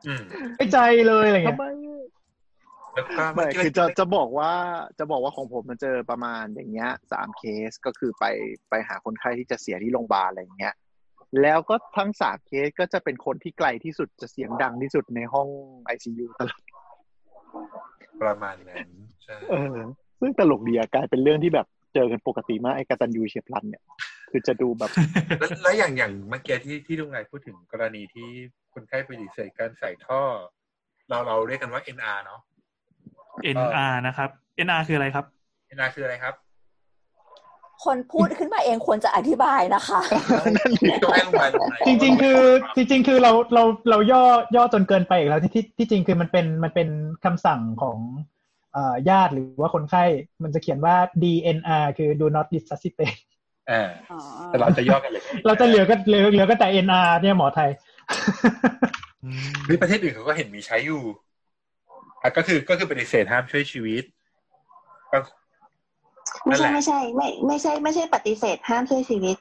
อืมไม่ใจเลยอะไรเงี้ทำยไม แล้วก็ไม่เกี้คือจะจะบอกว่าจะบอกว่าของผมมันเจอประมาณอย่างเงี้ยสามเคสก็คือไปไปหาคนไข้ที่จะเสียที่โรงพยาบาลอะไรอย่างเงี้ยแล้วก็ทั้งสามเคสก็จะเป็นคนที่ไกลที่สุดจะเสียงดังที่สุดในห้องไอซียูตลอดประมาณนั้นใช่เออซึ่งตลกดีอะกลายเป็นเรื่องที่แบบเจอกันปกติมากไอ้กตันยูเฉียบพลันเนี่ย คือจะดูแบบ แล้วแล้วอย่างอย่างเมื่อกี้ที่ที่ลุงไงพูดถึงกรณีที่คนไข้ปฏิเสธการใส่ท่อ เราเราเรียกกันว่า NR เนาะ NR นะครับ NR คืออะไรครับ NR คืออะไรครับ คนพูดขึ้นมาเองควรจะอธิบายนะคะนั่นดิต้องให้ลุงไงลุงไงจริงๆ คือจริง ๆ คือเราเราเราย่อย่อจนเกินไปอีกแล้วที่ที่ที่จริงคือมันเป็นมันเป็นคำสั่งของเอ่อญาติหรือว่าคนไข้มันจะเขียนว่า DNR คือ do not resuscitate อ่าอ๋อแต่เราจะย่อกันเลย เราจะเหลือก็เหลือเหลือก็แต่ NR เนี่ยหมอไทยหรือประเทศอื่นเขาก็เห็นมีใช้อยู่อะ ก็คือก็คือปฏิเสธห้ามช่วยชีวิตก็ไม่นั่นแหใช่ละไม่ใช่ ไม่ไม่ใช่ ไม่ใช่ปฏิเสธห้ามช่วยชีวิต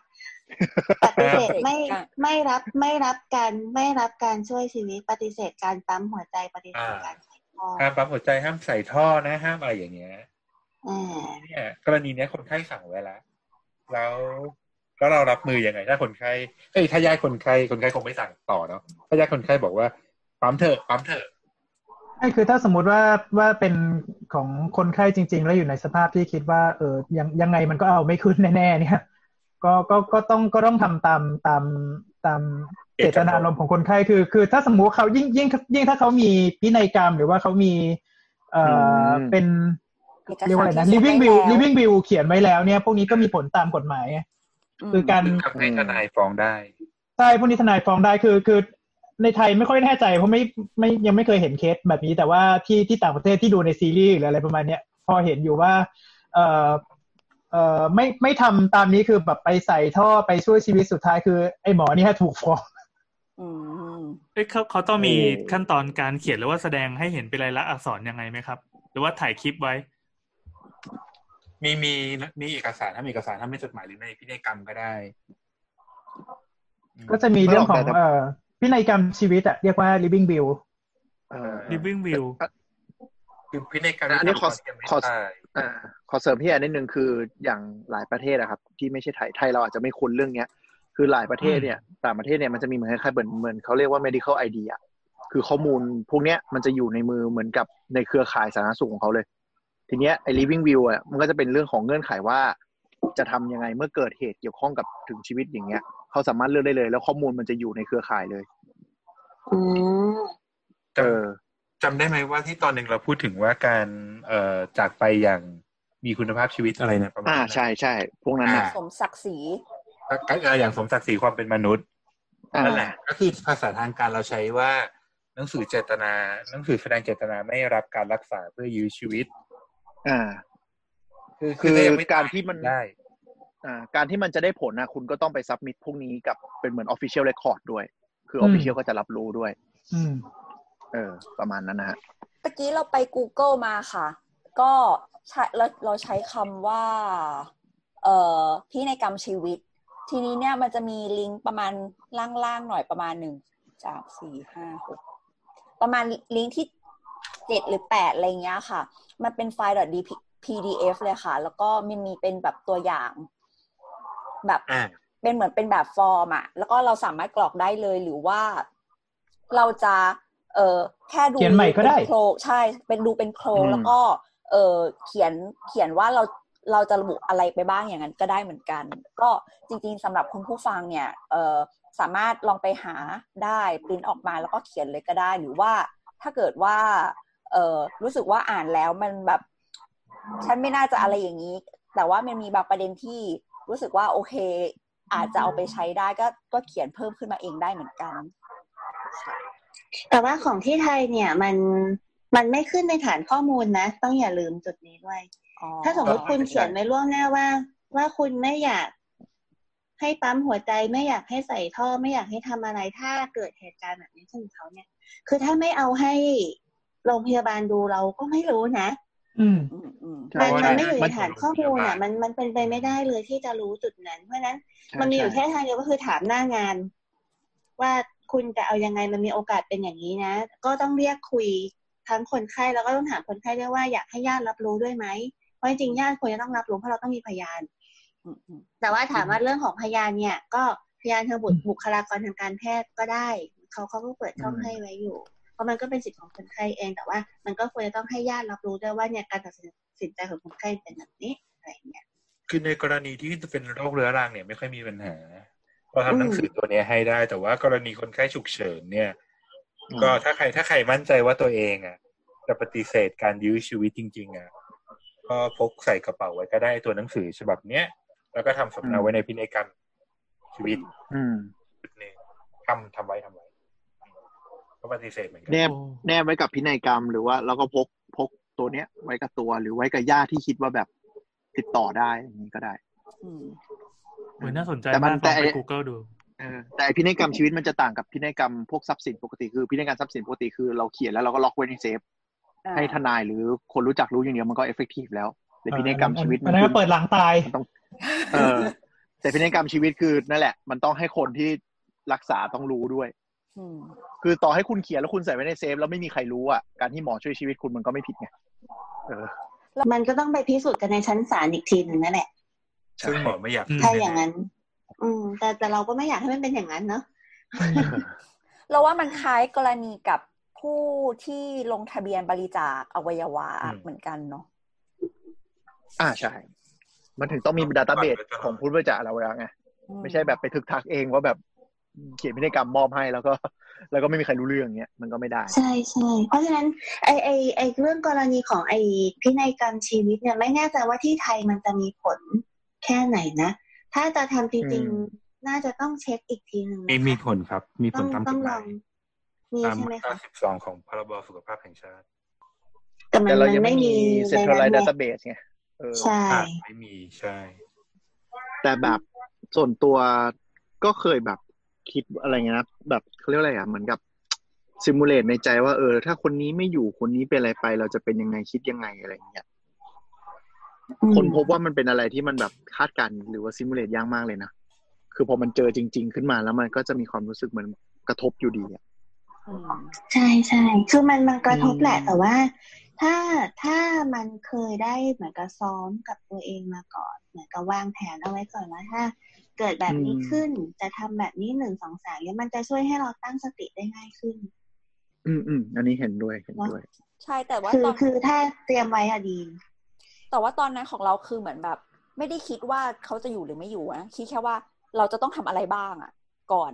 ปฏิเสธไม่ไม่รับไม่รับการไม่รับการช่วยชีวิต ปฏิเสธการปั๊มหัวใจปฏิเสธการใส่ท่อห้ามปั๊มหัวใจห้ามใส่ท่อนะห้ามอะไรอย่างเงี้ยอ่าเนี่ยกรณีเนี้ยคนไข้สั่งไว้แล้วแล้วแล้วเรารับมือยังไง ถ้าคนไข้เอ้ยถ้าญาติคนไข้คนไข้คงไม่สั่งต่อเนาะถ้าญาติคนไข้บอกว่าปั๊มเถอะปั๊มเถอะ ใช่คือถ้าสมมุติว่าว่าเป็นของคนไข้จริง ๆ แล้วอยู่ในสภาพที่คิดว่า เออยังยังไงมันก็เอาไม่ขึ้นแน่ๆเนี่ยก็ก็ก็ต้องก็ต้องทำตามตามตามเจตนารมณ์ของคนไข้คือ คือถ้าสมมุติเขายิ่งยิ่งยิ่งถ้าเขามีพินัยกรรม หรือว่าเขามี เอ่ออมเป็นเอกสารเรียกว่าอะไรนะที่ living เขียน will ไว้แล้ว living will เขียนไว้แล้วเนี่ย พวกนี้ก็มีผลตามกฎหมายไงคือการทำให้ทนายฟ้องได้ใช่พวกนี้ทนายฟ้องได้คือคือ ในไทยไม่ค่อยแน่ใจเพราะไม่ไม่ยังไม่เคยเห็นเคสแบบนี้ แต่ว่าที่ที่ต่างประเทศที่ดูในซีรีส์หรืออะไรประมาณเนี้ยพอเห็นอยู่ว่า เออเออไม่ไม่ทำตามนี้คือแบบไปใส่ท่อไปช่วยชีวิตสุดท้ายคือไอ้หมอนี่ฮะถูกฟ้องอืมเอ้ยเขาเขาต้องมีโอ้ขั้นตอนการเขียนหรือว่าแสดงให้เห็นเป็นลายลักษณ์อักษรยังไงไหมครับ หรือว่าถ่ายคลิปไว้ มีมีมีเอกสารถ้ามีเอกสารถ้าไม่จดหมายหรือในพินัยกรรมก็ได้อืมก็จะมีเรื่องของไม่หรอกแต่เอ่อ พินัยกรรมชีวิตอะเรียกว่า living will เออ living will คือพินัยกรรมอันนี้ขอที่ทำก่ขอยังไม่ตายอ่าขอเสริมพี่แอนนิดนึงคืออย่างหลายประเทศอะครับ ที่ไม่ใช่ไทยไทยเราอาจจะไม่คุ้นเรื่องเนี้ย คือหลายประเทศเนี่ยต่างประเทศเนี่ยมันจะมีเหมือนคล้ายๆเหมือนเหมือนเขาเรียกว่า medical ID อะคือข้อมูลพวกเนี้ยมันจะอยู่ในมือเหมือนกับในเครือข่ายสาธารณสุขของเขาเลย ทีเนี้ยไอ้ living will อะมันก็จะเป็นเรื่องของเงื่อนไขว่า จะทำยังไงเมื่อเกิดเหตุเกี่ยวข้องกับถึงชีวิตอย่างเงี้ยเขาสามารถเลือกได้เลย แล้วข้อมูลมันจะอยู่ในเครือข่ายเลยอืมจเออำจำได้ไหมว่าที่ตอนหนึ่งเราพูดถึงว่าการเอ่อจากไปอย่างมีคุณภาพชีวิตอะไรเนี่ยประมาณอ่านั้นใช่ใช่พวกนั้นนะอ่าสมศักดิ์ศรีก็ก็อย่างสมศักดิ์ศรีความเป็นมนุษย์อ่านั่นแหละก็คือภาษาทางการเราใช้ว่า หนังสือเจตนา หนังสือแสดงเจตนาไม่รับการรักษาเพื่อยื้อชีวิต อ่า คือคือถ้ยังไม่การที่มันได้อ่า การที่มันจะได้ผลนะคุณก็ต้องไปซับมิดพวกนี้กับเป็นเหมือน Official Record ด้วย คืออืม Official ก็จะรับรู้ด้วยอืมเออ ประมาณนั้นนะฮะตะกี้เราไป Google มาค่ะ ก็ใช้เราเราใช้คำว่า เอ่อพินัยกรรมชีวิต ทีนี้เนี่ยมันจะมีลิงก์ประมาณล่างๆหน่อยประมาณหนึ่งจากสี่ห้าหกประมาณลิงก์ที่เจ็ดหรือแปดอะไรเงี้ยค่ะ มันเป็นไฟล์ .pdf เลยค่ะ แล้วก็มันมีเป็นแบบตัวอย่าง แบบอ่าเป็นเหมือนเป็นแบบฟอร์มอะแล้วก็เราสามารถกรอกได้เลยหรือว่าเราจะเออแค่ดูเขียนใหม่ก็ได้เป็นโครงใช่เป็นดูเป็นโครงอืมแล้วก็ เออเขียนเขียนว่าเราเราจะระบุอะไรไปบ้างอย่างนั้นก็ได้เหมือนกัน ก็จริง ๆสำหรับคุณผู้ฟังเนี่ยเออสามารถลองไปหาได้ปริ้นออกมาแล้วก็เขียนเลยก็ได้ หรือว่าถ้าเกิดว่าเออรู้สึกว่าอ่านแล้วมันแบบ ฉันไม่น่าจะอะไรอย่างนี้ แต่ว่ามันมีบางประเด็นที่ รู้สึกว่าโอเค อาจจะเอาไปใช้ได้ก็ก็เขียนเพิ่มขึ้นมาเองได้เหมือนกัน แต่ว่าของที่ไทยเนี่ยมันมันไม่ขึ้นในฐานข้อมูลนะ ต้องอย่าลืมจุดนี้ด้วยอ๋อถ้าสมมติคุณเขียนไว้ล่วงหน้าว่า ว่าคุณไม่อยากให้ปั๊มหัวใจไม่อยากให้ใส่ท่อไม่อยากให้ทำอะไรถ้าเกิดเหตุการณ์แบบนี้ขึ้นกับเขาเนี่ย คือถ้าไม่เอาให้โรงพยาบาลดูเราก็ไม่รู้นะ อืมอืมอืมใช่มันใช่มันไม่อยู่ในมันฐานข้อมูลอะ มันมันเป็นไปไม่ได้เลยที่จะรู้จุดนั้น เพราะฉะนั้น มันมีอยู่แค่ทางเดียวก็คือถามหน้างาน ว่าคุณจะเอายังไงมันมีโอกาสเป็นอย่างนี้นะ ก็ต้องเรียกคุยทั้งคนไข้แล้วก็ต้องถามคนไข้ด้วยว่าอยากให้ญาติรับรู้ด้วยไหมเพราะจริงๆญาติควรจะต้องรับรู้เพราะเราต้องมีพยานอืมอืมแต่ว่าถามว่าเรื่องของพยานเนี่ย ก็พยานทางบุตรบุคลากรทางการแพทย์ก็ได้ เขาเขาก็เปิดช่องอืมให้ไว้อยู่ เพราะมันก็เป็นสิทธิ์ของคนไข้เอง แต่ว่า มันก็ควรจะต้องให้ญาติรับรู้ด้วยว่าเนี่ยการตัดสินใจของคนไข้เป็นแบบนี้อะไรอย่างเงี้ยคือในกรณีที่จะเป็นโรคเรื้อรังเนี่ยไม่ค่อยมีปัญหาเราทำหนังสือตัวเนี้ยให้ได้ แต่ว่ากรณีคนไข้ฉุกเฉินเนี่ยอืมก็ถ้าใครถ้าใครมั่นใจว่าตัวเองอะจะปฏิเสธการยื้อชีวิตจริง ๆอะก็พกใส่กระเป๋าไว้ก็ได้ตัวหนังสือฉบับเนี้ยแล้วก็ทำสำเนาไว้ในพินัยกรรมชีวิต อืมจุดหนึ่งทำทำไว้ทำไว้ ก็ปฏิเสธเหมือนกัแนบแนบไว้กับพินัยกรรม หรือว่าเราก็พกพกตัวเนี้ย ไว้กับตัวหรือไว้กับญาติที่คิดว่าแบบติดต่อได้อย่างนี้ก็ได้อืมเหมือนน่าสนใจแต่มันมากลแต่องไอ้ไป Google ดูเออแต่ไอ้พินัยกรรมชีวิตมันจะต่างกับพินัยกรรมพวกทรัพย์สินปกติคือพินัยกรรมทรัพย์สินปกติคือเราเขียนแล้วเราก็ล็อกไว้ในเซฟอ่าให้ทนายหรือคนรู้จักรู้อย่างเดียวมันก็ effective แล้วแต่พินัยกรรมชีวิตอันนั้นคืก็เปิดหลังตายมันต้องเออแต่พินัยกรรมชีวิตคือนั่นแหละ มันต้องให้คนที่รักษาต้องรู้ด้วยอืม คือต่อให้คุณเขียนแล้วคุณใส่ไว้ในเซฟ แล้วไม่มีใครรู้อะการที่หมอช่วยชีวิตคุณมันก็ไม่ผิดไงเออมันก็ต้องไปพิสูจน์กันในชั้นศาลอีกทีหนึ่งนั่นแหละซึ่งหมอไม่อยากอืมถ้าอย่างนั้น อืม แต่แต่เราก็ไม่อยากให้มันเป็นอย่างนั้นเนาะเราว่ามันคล้ายกรณีกับผู้ที่ลงทะเบียนบริจาคอวัยวะเหมือนกันเนาะอ่าใช่ มันถึงต้องมีดัตต้าเบสของผู้บริจาคเราแล้วไงไม่ใช่แบบไปทึกทักเองว่าแบบ เขียนพินัยกรรมมอบให้แล้วก็ แล้วก็ไม่มีใครรู้เรื่องเงี้ยมันก็ไม่ได้ ใช่ใช่เพราะฉะนั้นไอไอไอเรื่องกรณีของไอพินัยกรรมชีวิตเนี่ยไม่แน่ใจว่าที่ไทยมันจะมีผลแค่ไหนนะ ถ้าจะทำจริงอืมๆน่าจะต้องเช็คอีกทีหนึ่งมีนะคะมีผลครับ มีผต้อลงตามกต้องฎหลมาอยงมีตามใช่ไหมมาตราคะสิบสองของพรบสุขภาพแห่งชาติ แต่มันแต่เรามันยังไม่ไม่มีมี centralized ในนั้นไง database ไงเออใช่อะไม่มีใช่ แต่แบบส่วนตัวก็เคยแบบ คิดอะไรเงี้ยนะแบบเขาเรียกว่าอะไรอะเหมือนกับซิมูเลตในใจว่าเออ ถ้าคนนี้ไม่อยู่คนนี้เป็นอะไรไป เราจะเป็นยังไงคิดยังไงอะไรเงี้ยอืมคนพบว่ามันเป็นอะไรที่มันแบบคาดการณ์หรือว่าซิมูเลตยากมากเลยนะคือพอมันเจอจริง ๆ ขึ้นมาแล้วมันก็จะมีความรู้สึกเหมือนกระทบอยู่ดีอะอืมใช่ใช่คือมันมันกระทบแหละอืมแต่ว่า ถ้าถ้ามันเคยได้เหมือนกับซ้อมกับตัวเองมาก่อน เหมือนกับวางแผนเอาไว้ก่อนว่าถ้า เกิดแบบนี้ขึ้น จะทำแบบนี้หนึ่งสองสามเนี่ยมันจะช่วยให้เราตั้งสติได้ง่ายขึ้น อืมอืมอันนี้เห็นด้วยเห็นด้วย ใช่แต่ว่าคือตอนคือถ้าเตรียมไว้อะดี แต่ว่าตอนนั้นของเราคือเหมือนแบบ ไม่ได้คิดว่าเขาจะอยู่หรือไม่อยู่นะคิดแค่ว่าเราจะต้องทำอะไรบ้างอะก่อน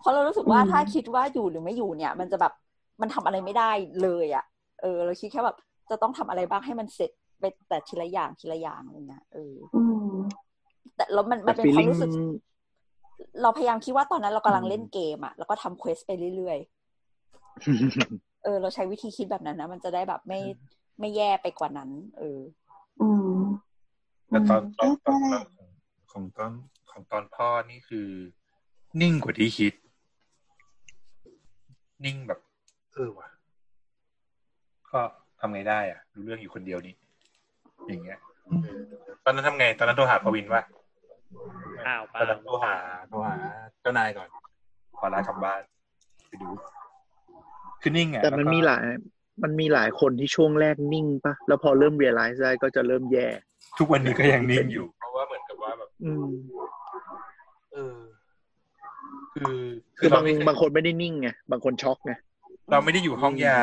เพราะเรารู้สึกว่าอืมถ้าคิดว่าอยู่หรือไม่อยู่เนี่ย มันจะแบบมันทำอะไรไม่ได้เลยอะเออ เราคิดแค่แบบจะต้องทำอะไรบ้างให้มันเสร็จไปแต่ทีละอย่างทีละอย่างอะไรเงี้ยเอออืม แต่แล้วมันมัแต่นเป็นความ feeling รู้สึก เราพยายามคิดว่าตอนนั้นเรากำลังเล่นเกมอะแล้วก็ทำเควสไปเรื่อยๆเออ เราใช้วิธีคิดแบบนั้นนะมันจะได้แบบไม่ไม่แย่ไปกว่านั้น เออ อืมแต่ตอนตอนตก็อนได้ของตอนของตอนพ่อนี่คือ นิ่งกว่าที่คิด นิ่งแบบ เออว่ะก็ทำไงได้อะรู้เรื่องอยู่คนเดียวนี่อย่างเงี้ยเออ ตอนนั้นทำไง ตอนนั้นโทรหาปวินว่าอ้าวตอนนั้นโทรหาโทรหาเจ้านายก่อน ขอลากลับบ้านไปดูคือนิ่งอะแต่มันล้วก็มีหลาย มันมีหลายคนที่ช่วงแรกนิ่งปะแล้วพอเริ่ม realize ได้ก็จะเริ่มแย่ ทุกวันนี้ก็ยังนิ่งอยู่ เพราะว่าเหมือนกับว่าแบบ อืม เออ คือคือบางเรไม่เคยบางคนไม่ได้นิ่งไงบางคนช็อกไงเราไม่ได้อยู่ห้องยา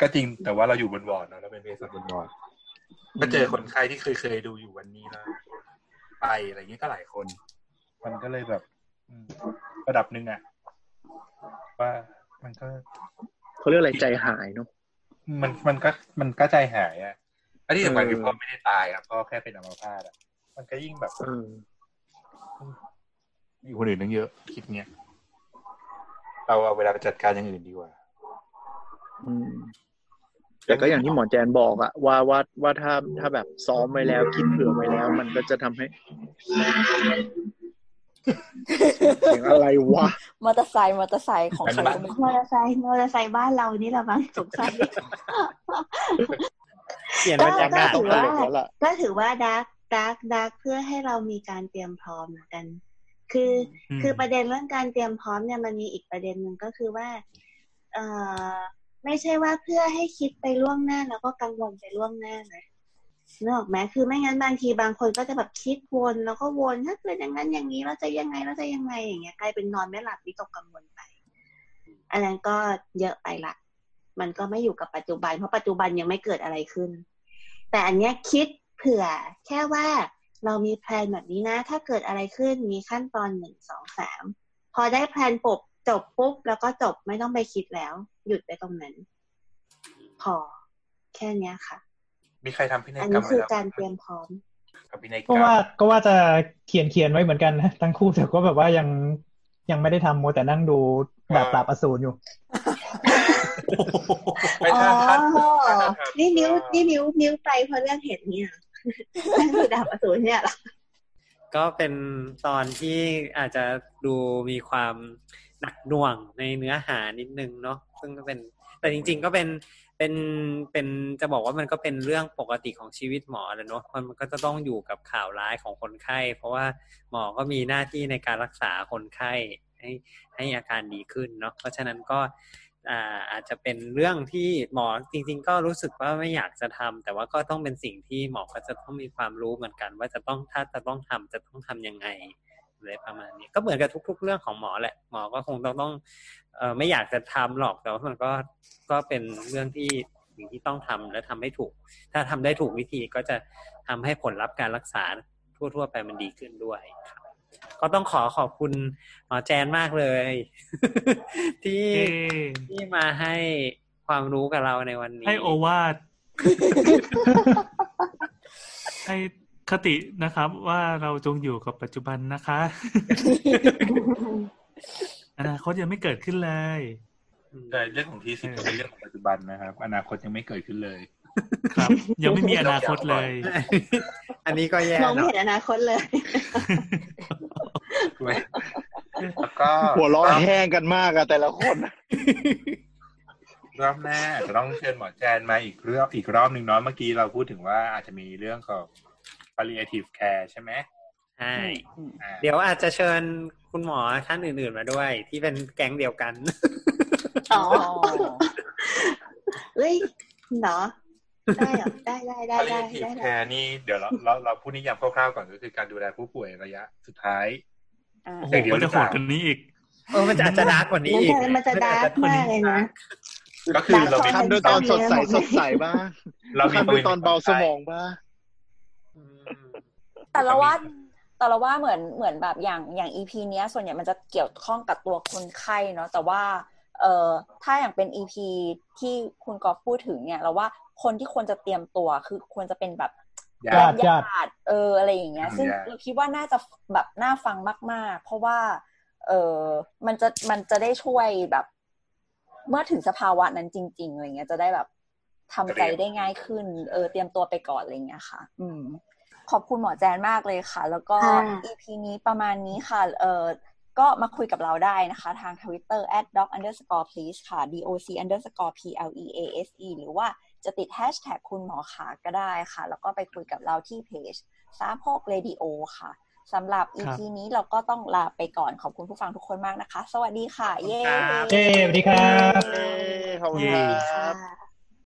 ก็จริง แต่ว่าเราอยู่บนวอร์ดเนอะเราเป็นเภสัชบนวอร์ด ก็เจอคนไข้ที่เคยเคยดูอยู่วันนี้แล้วไปอะไรอย่างเงี้ยก็หลายคน มันก็เลยแบบอืมระดับหนึ่งอะว่ามันก็เขาเรียกอะไรใจหายเนาะมันมันก็มันก็ใจหายอะอันที่สำคัญเออคือพ่อไม่ได้ตายอะพ่อแค่เป็นอัมพาตอะมันก็ยิ่งแบบเอออยู่คนอื่นตั้งเยอะคิดเงี้ยเราเอาเวลาไปจัดการอย่างอื่นดีกว่าอืม แต่ก็อย่างที่หมอแจนบอกอะว่าว่าว่าถ้าถ้าแบบซ้อมไว้แล้ว คิดเผื่อไว้แล้ว มันก็จะทำให้เสียงอะไรวะมอเตอร์ไซค์มอเตอร์ไซค์ของใครก็ไม่มอเตอร์ไซค์มอเตอร์ไซค์บ้านเรานี่แหละมั้งสงสัยเปลี่ยนก็บรรยากาศก็ถือว่าตลกแล้วล่ะก็ถือว่าดักดักดักเพื่อให้เรามีการเตรียมพร้อมเหมือนกัน คืออมคือประเด็นเรื่องการเตรียมพร้อมเนี่ยมันมีอีกประเด็นหนึ่งก็คือว่า เอ่อ ไม่ใช่ว่าเพื่อให้คิดไปล่วงหน้าแล้วก็กังวลไปล่วงหน้านะนึกออกไหมคือไม่งั้นบางทีบางคนก็จะแบบคิดวนแล้วก็วนถ้าเกิดอย่างนั้นอย่างนี้เราจะยังไงเราจะยังไงอย่างเงี้ยกลายเป็นนอนไม่หลับวิตกกังวลไป อันนั้นก็เยอะไปละ มันก็ไม่อยู่กับปัจจุบัน เพราะปัจจุบันยังไม่เกิดอะไรขึ้น แต่อันเนี้ยคิดเผื่อแค่ว่าเรามีแพลนแบบนี้นะ ถ้าเกิดอะไรขึ้นมีขั้นตอนหนึ่งสองสามพอได้แพลนปบ จบปุ๊บแล้วก็จบไม่ต้องไปคิดแล้ว หยุดไปตรงนั้น พอ แค่เนี้ยค่ะ มีใครทำพินัยอันกรรนี้มคือไว้แล้วการเตรียมพร้อมทำพินัยกรก็รมว่าก็ว่าจะเขียนเขียนไว้เหมือนกันนะทั้งคู่แต่ก็แบบว่ายังยังไม่ได้ทำมัวแต่นั่งดูดาบปราบอสูรอยู่ไม่อ๋อถ้าถ้าถ้าถ้านี่นิ้วนี่นิ้วนิ้วไปเพราะเรื่องเหตุเนี่ยนั่นคือดาบอสูรเนี่ยเหรอก็เป็นตอนที่อาจจะดูมีความ หนักหน่วงในเนื้อหานิดนึงเนาะซึ่งก็เป็นแต่จริง ๆ ก็เป็นเป็นเป็นจะบอกว่ามันก็เป็นเรื่องปกติของชีวิตหมอแหละเนาะมันมันก็จะต้องอยู่กับข่าวร้ายของคนไข้ เพราะว่าหมอก็มีหน้าที่ในการรักษาคนไข้ให้ให้อาการดีขึ้นเนาะเพราะฉะนั้นก็อาอาจจะเป็นเรื่องที่หมอจริง ๆ ก็รู้สึกว่าไม่อยากจะทำแต่ว่าก็ต้องเป็นสิ่งที่หมอก็จะต้องมีความรู้เหมือนกัน ว่าจะต้องถ้าจะต้องทำจะต้องทำยังไง อะไรประมาณนี้ก็เหมือนกับทุก ๆ เรื่องของหมอแหละหมอก็คงต้องต้องเอ่อไม่อยากจะทำหรอกแต่ว่ามันก็ก็เป็นเรื่องที่สิ่งที่ต้องทำและทำให้ถูก ถ้าทำได้ถูกวิธีก็จะทำให้ผลลัพธ์การรักษาทั่ว ๆ ไปมันดีขึ้นด้วยครับก็ต้องขอขอบคุณหมอแจนมากเลย ที่เอ้ที่มาให้ความรู้กับเราในวันนี้ ให้โอวาดให้ คตินะครับ ว่าเราจงอยู่กับปัจจุบันนะคะ อนาคตยังไม่เกิดขึ้นเลยแต่เรื่องของทีสิบเป็นเรื่องของปัจจุบันนะครับ อนาคตยังไม่เกิดขึ้นเลย ครับ ยังไม่มีอนาคตเลย อันนี้ก็แย่มองไม่เนาะเห็นอนาคตเลยแล้วก็หัวเร้อนแห้งกันมากอะแต่ละคนรอบหน้าอาจจะต้องเชิญหมอแจนมาอีกเรื่องอีกรอบหนึ่งเนาะเมื่อกี้เราพูดถึงว่าอาจจะมีเรื่องของ palliative care ใช่ไหมใช่อ่าเดี๋ยวอาจจะเชิญคุณหมอท่านอื่นๆมาด้วย ที่เป็นแก๊งเดียวกัน อ๋อ เฮ้ยเนาะได้เหรอได้ได้ได้ได้ palliative ได้ได้ care นี่เดี๋ยวเราเราเราพูดนิยามคร่าวๆก่อนก็คือการดูแลผู้ป่วยระยะสุดท้ายอ่าโอ้โหอย่างเดียวมันจะหรือโหเปล่าดกันนี้อีกเออมันจะอาจจะดาร์กกว่านี้มันอีกจะมันจะดาร์กมากเลยนะก็คือเรามีดาร์กทำด้วยตอนสดใสสดใสบ้างเรามีทำด้วยตอนเบาสมองบ้าง แต่ละว่าแต่ละว่าเหมือนเหมือนแบบอย่างอย่างอีพีเนี้ย ส่วนใหญ่มันจะเกี่ยวข้องกับตัวคนไข้เนาะแต่ว่าเอ่อถ้าอย่างเป็นอีพีที่คุณกอฟพูดถึงเนี่ย เราว่าคนที่ควรจะเตรียมตัวคือควรจะเป็นแบบญาญาติติญาติเอออะไรอย่างเงี้ยอืมซึ่งญาติเราคิดว่าน่าจะแบบน่าฟังมาก ๆ เพราะว่า เออมันจะมันจะได้ช่วยแบบ เมื่อถึงสภาวะนั้นจริง ๆอะไรเงี้ยจะได้แบบทำใจได้ง่ายขึ้น เออ เตรียมตัวไปก่อนอะไรเงี้ยค่ะ อืม ขอบคุณหมอแจนมากเลยค่ะ แล้วก็ค่ะ EP นี้ประมาณนี้ค่ะ เออก็มาคุยกับเราได้นะคะ ทาง Twitter doc underscore please ค่ะ doc underscore please หรือว่าจะติด hashtag คุณหมอขาก็ได้ค่ะ แล้วก็ไปคุยกับเราที่เพจสามโพกเรดิโอค่ะสำหรับ EP นี้เราก็ต้องลาไปก่อนขอบคุณผู้ฟังทุกคนมากนะคะ สวัสดีค่ะ เย้เย้สวัสดีครับขอบคุณเย้ครับค่ะ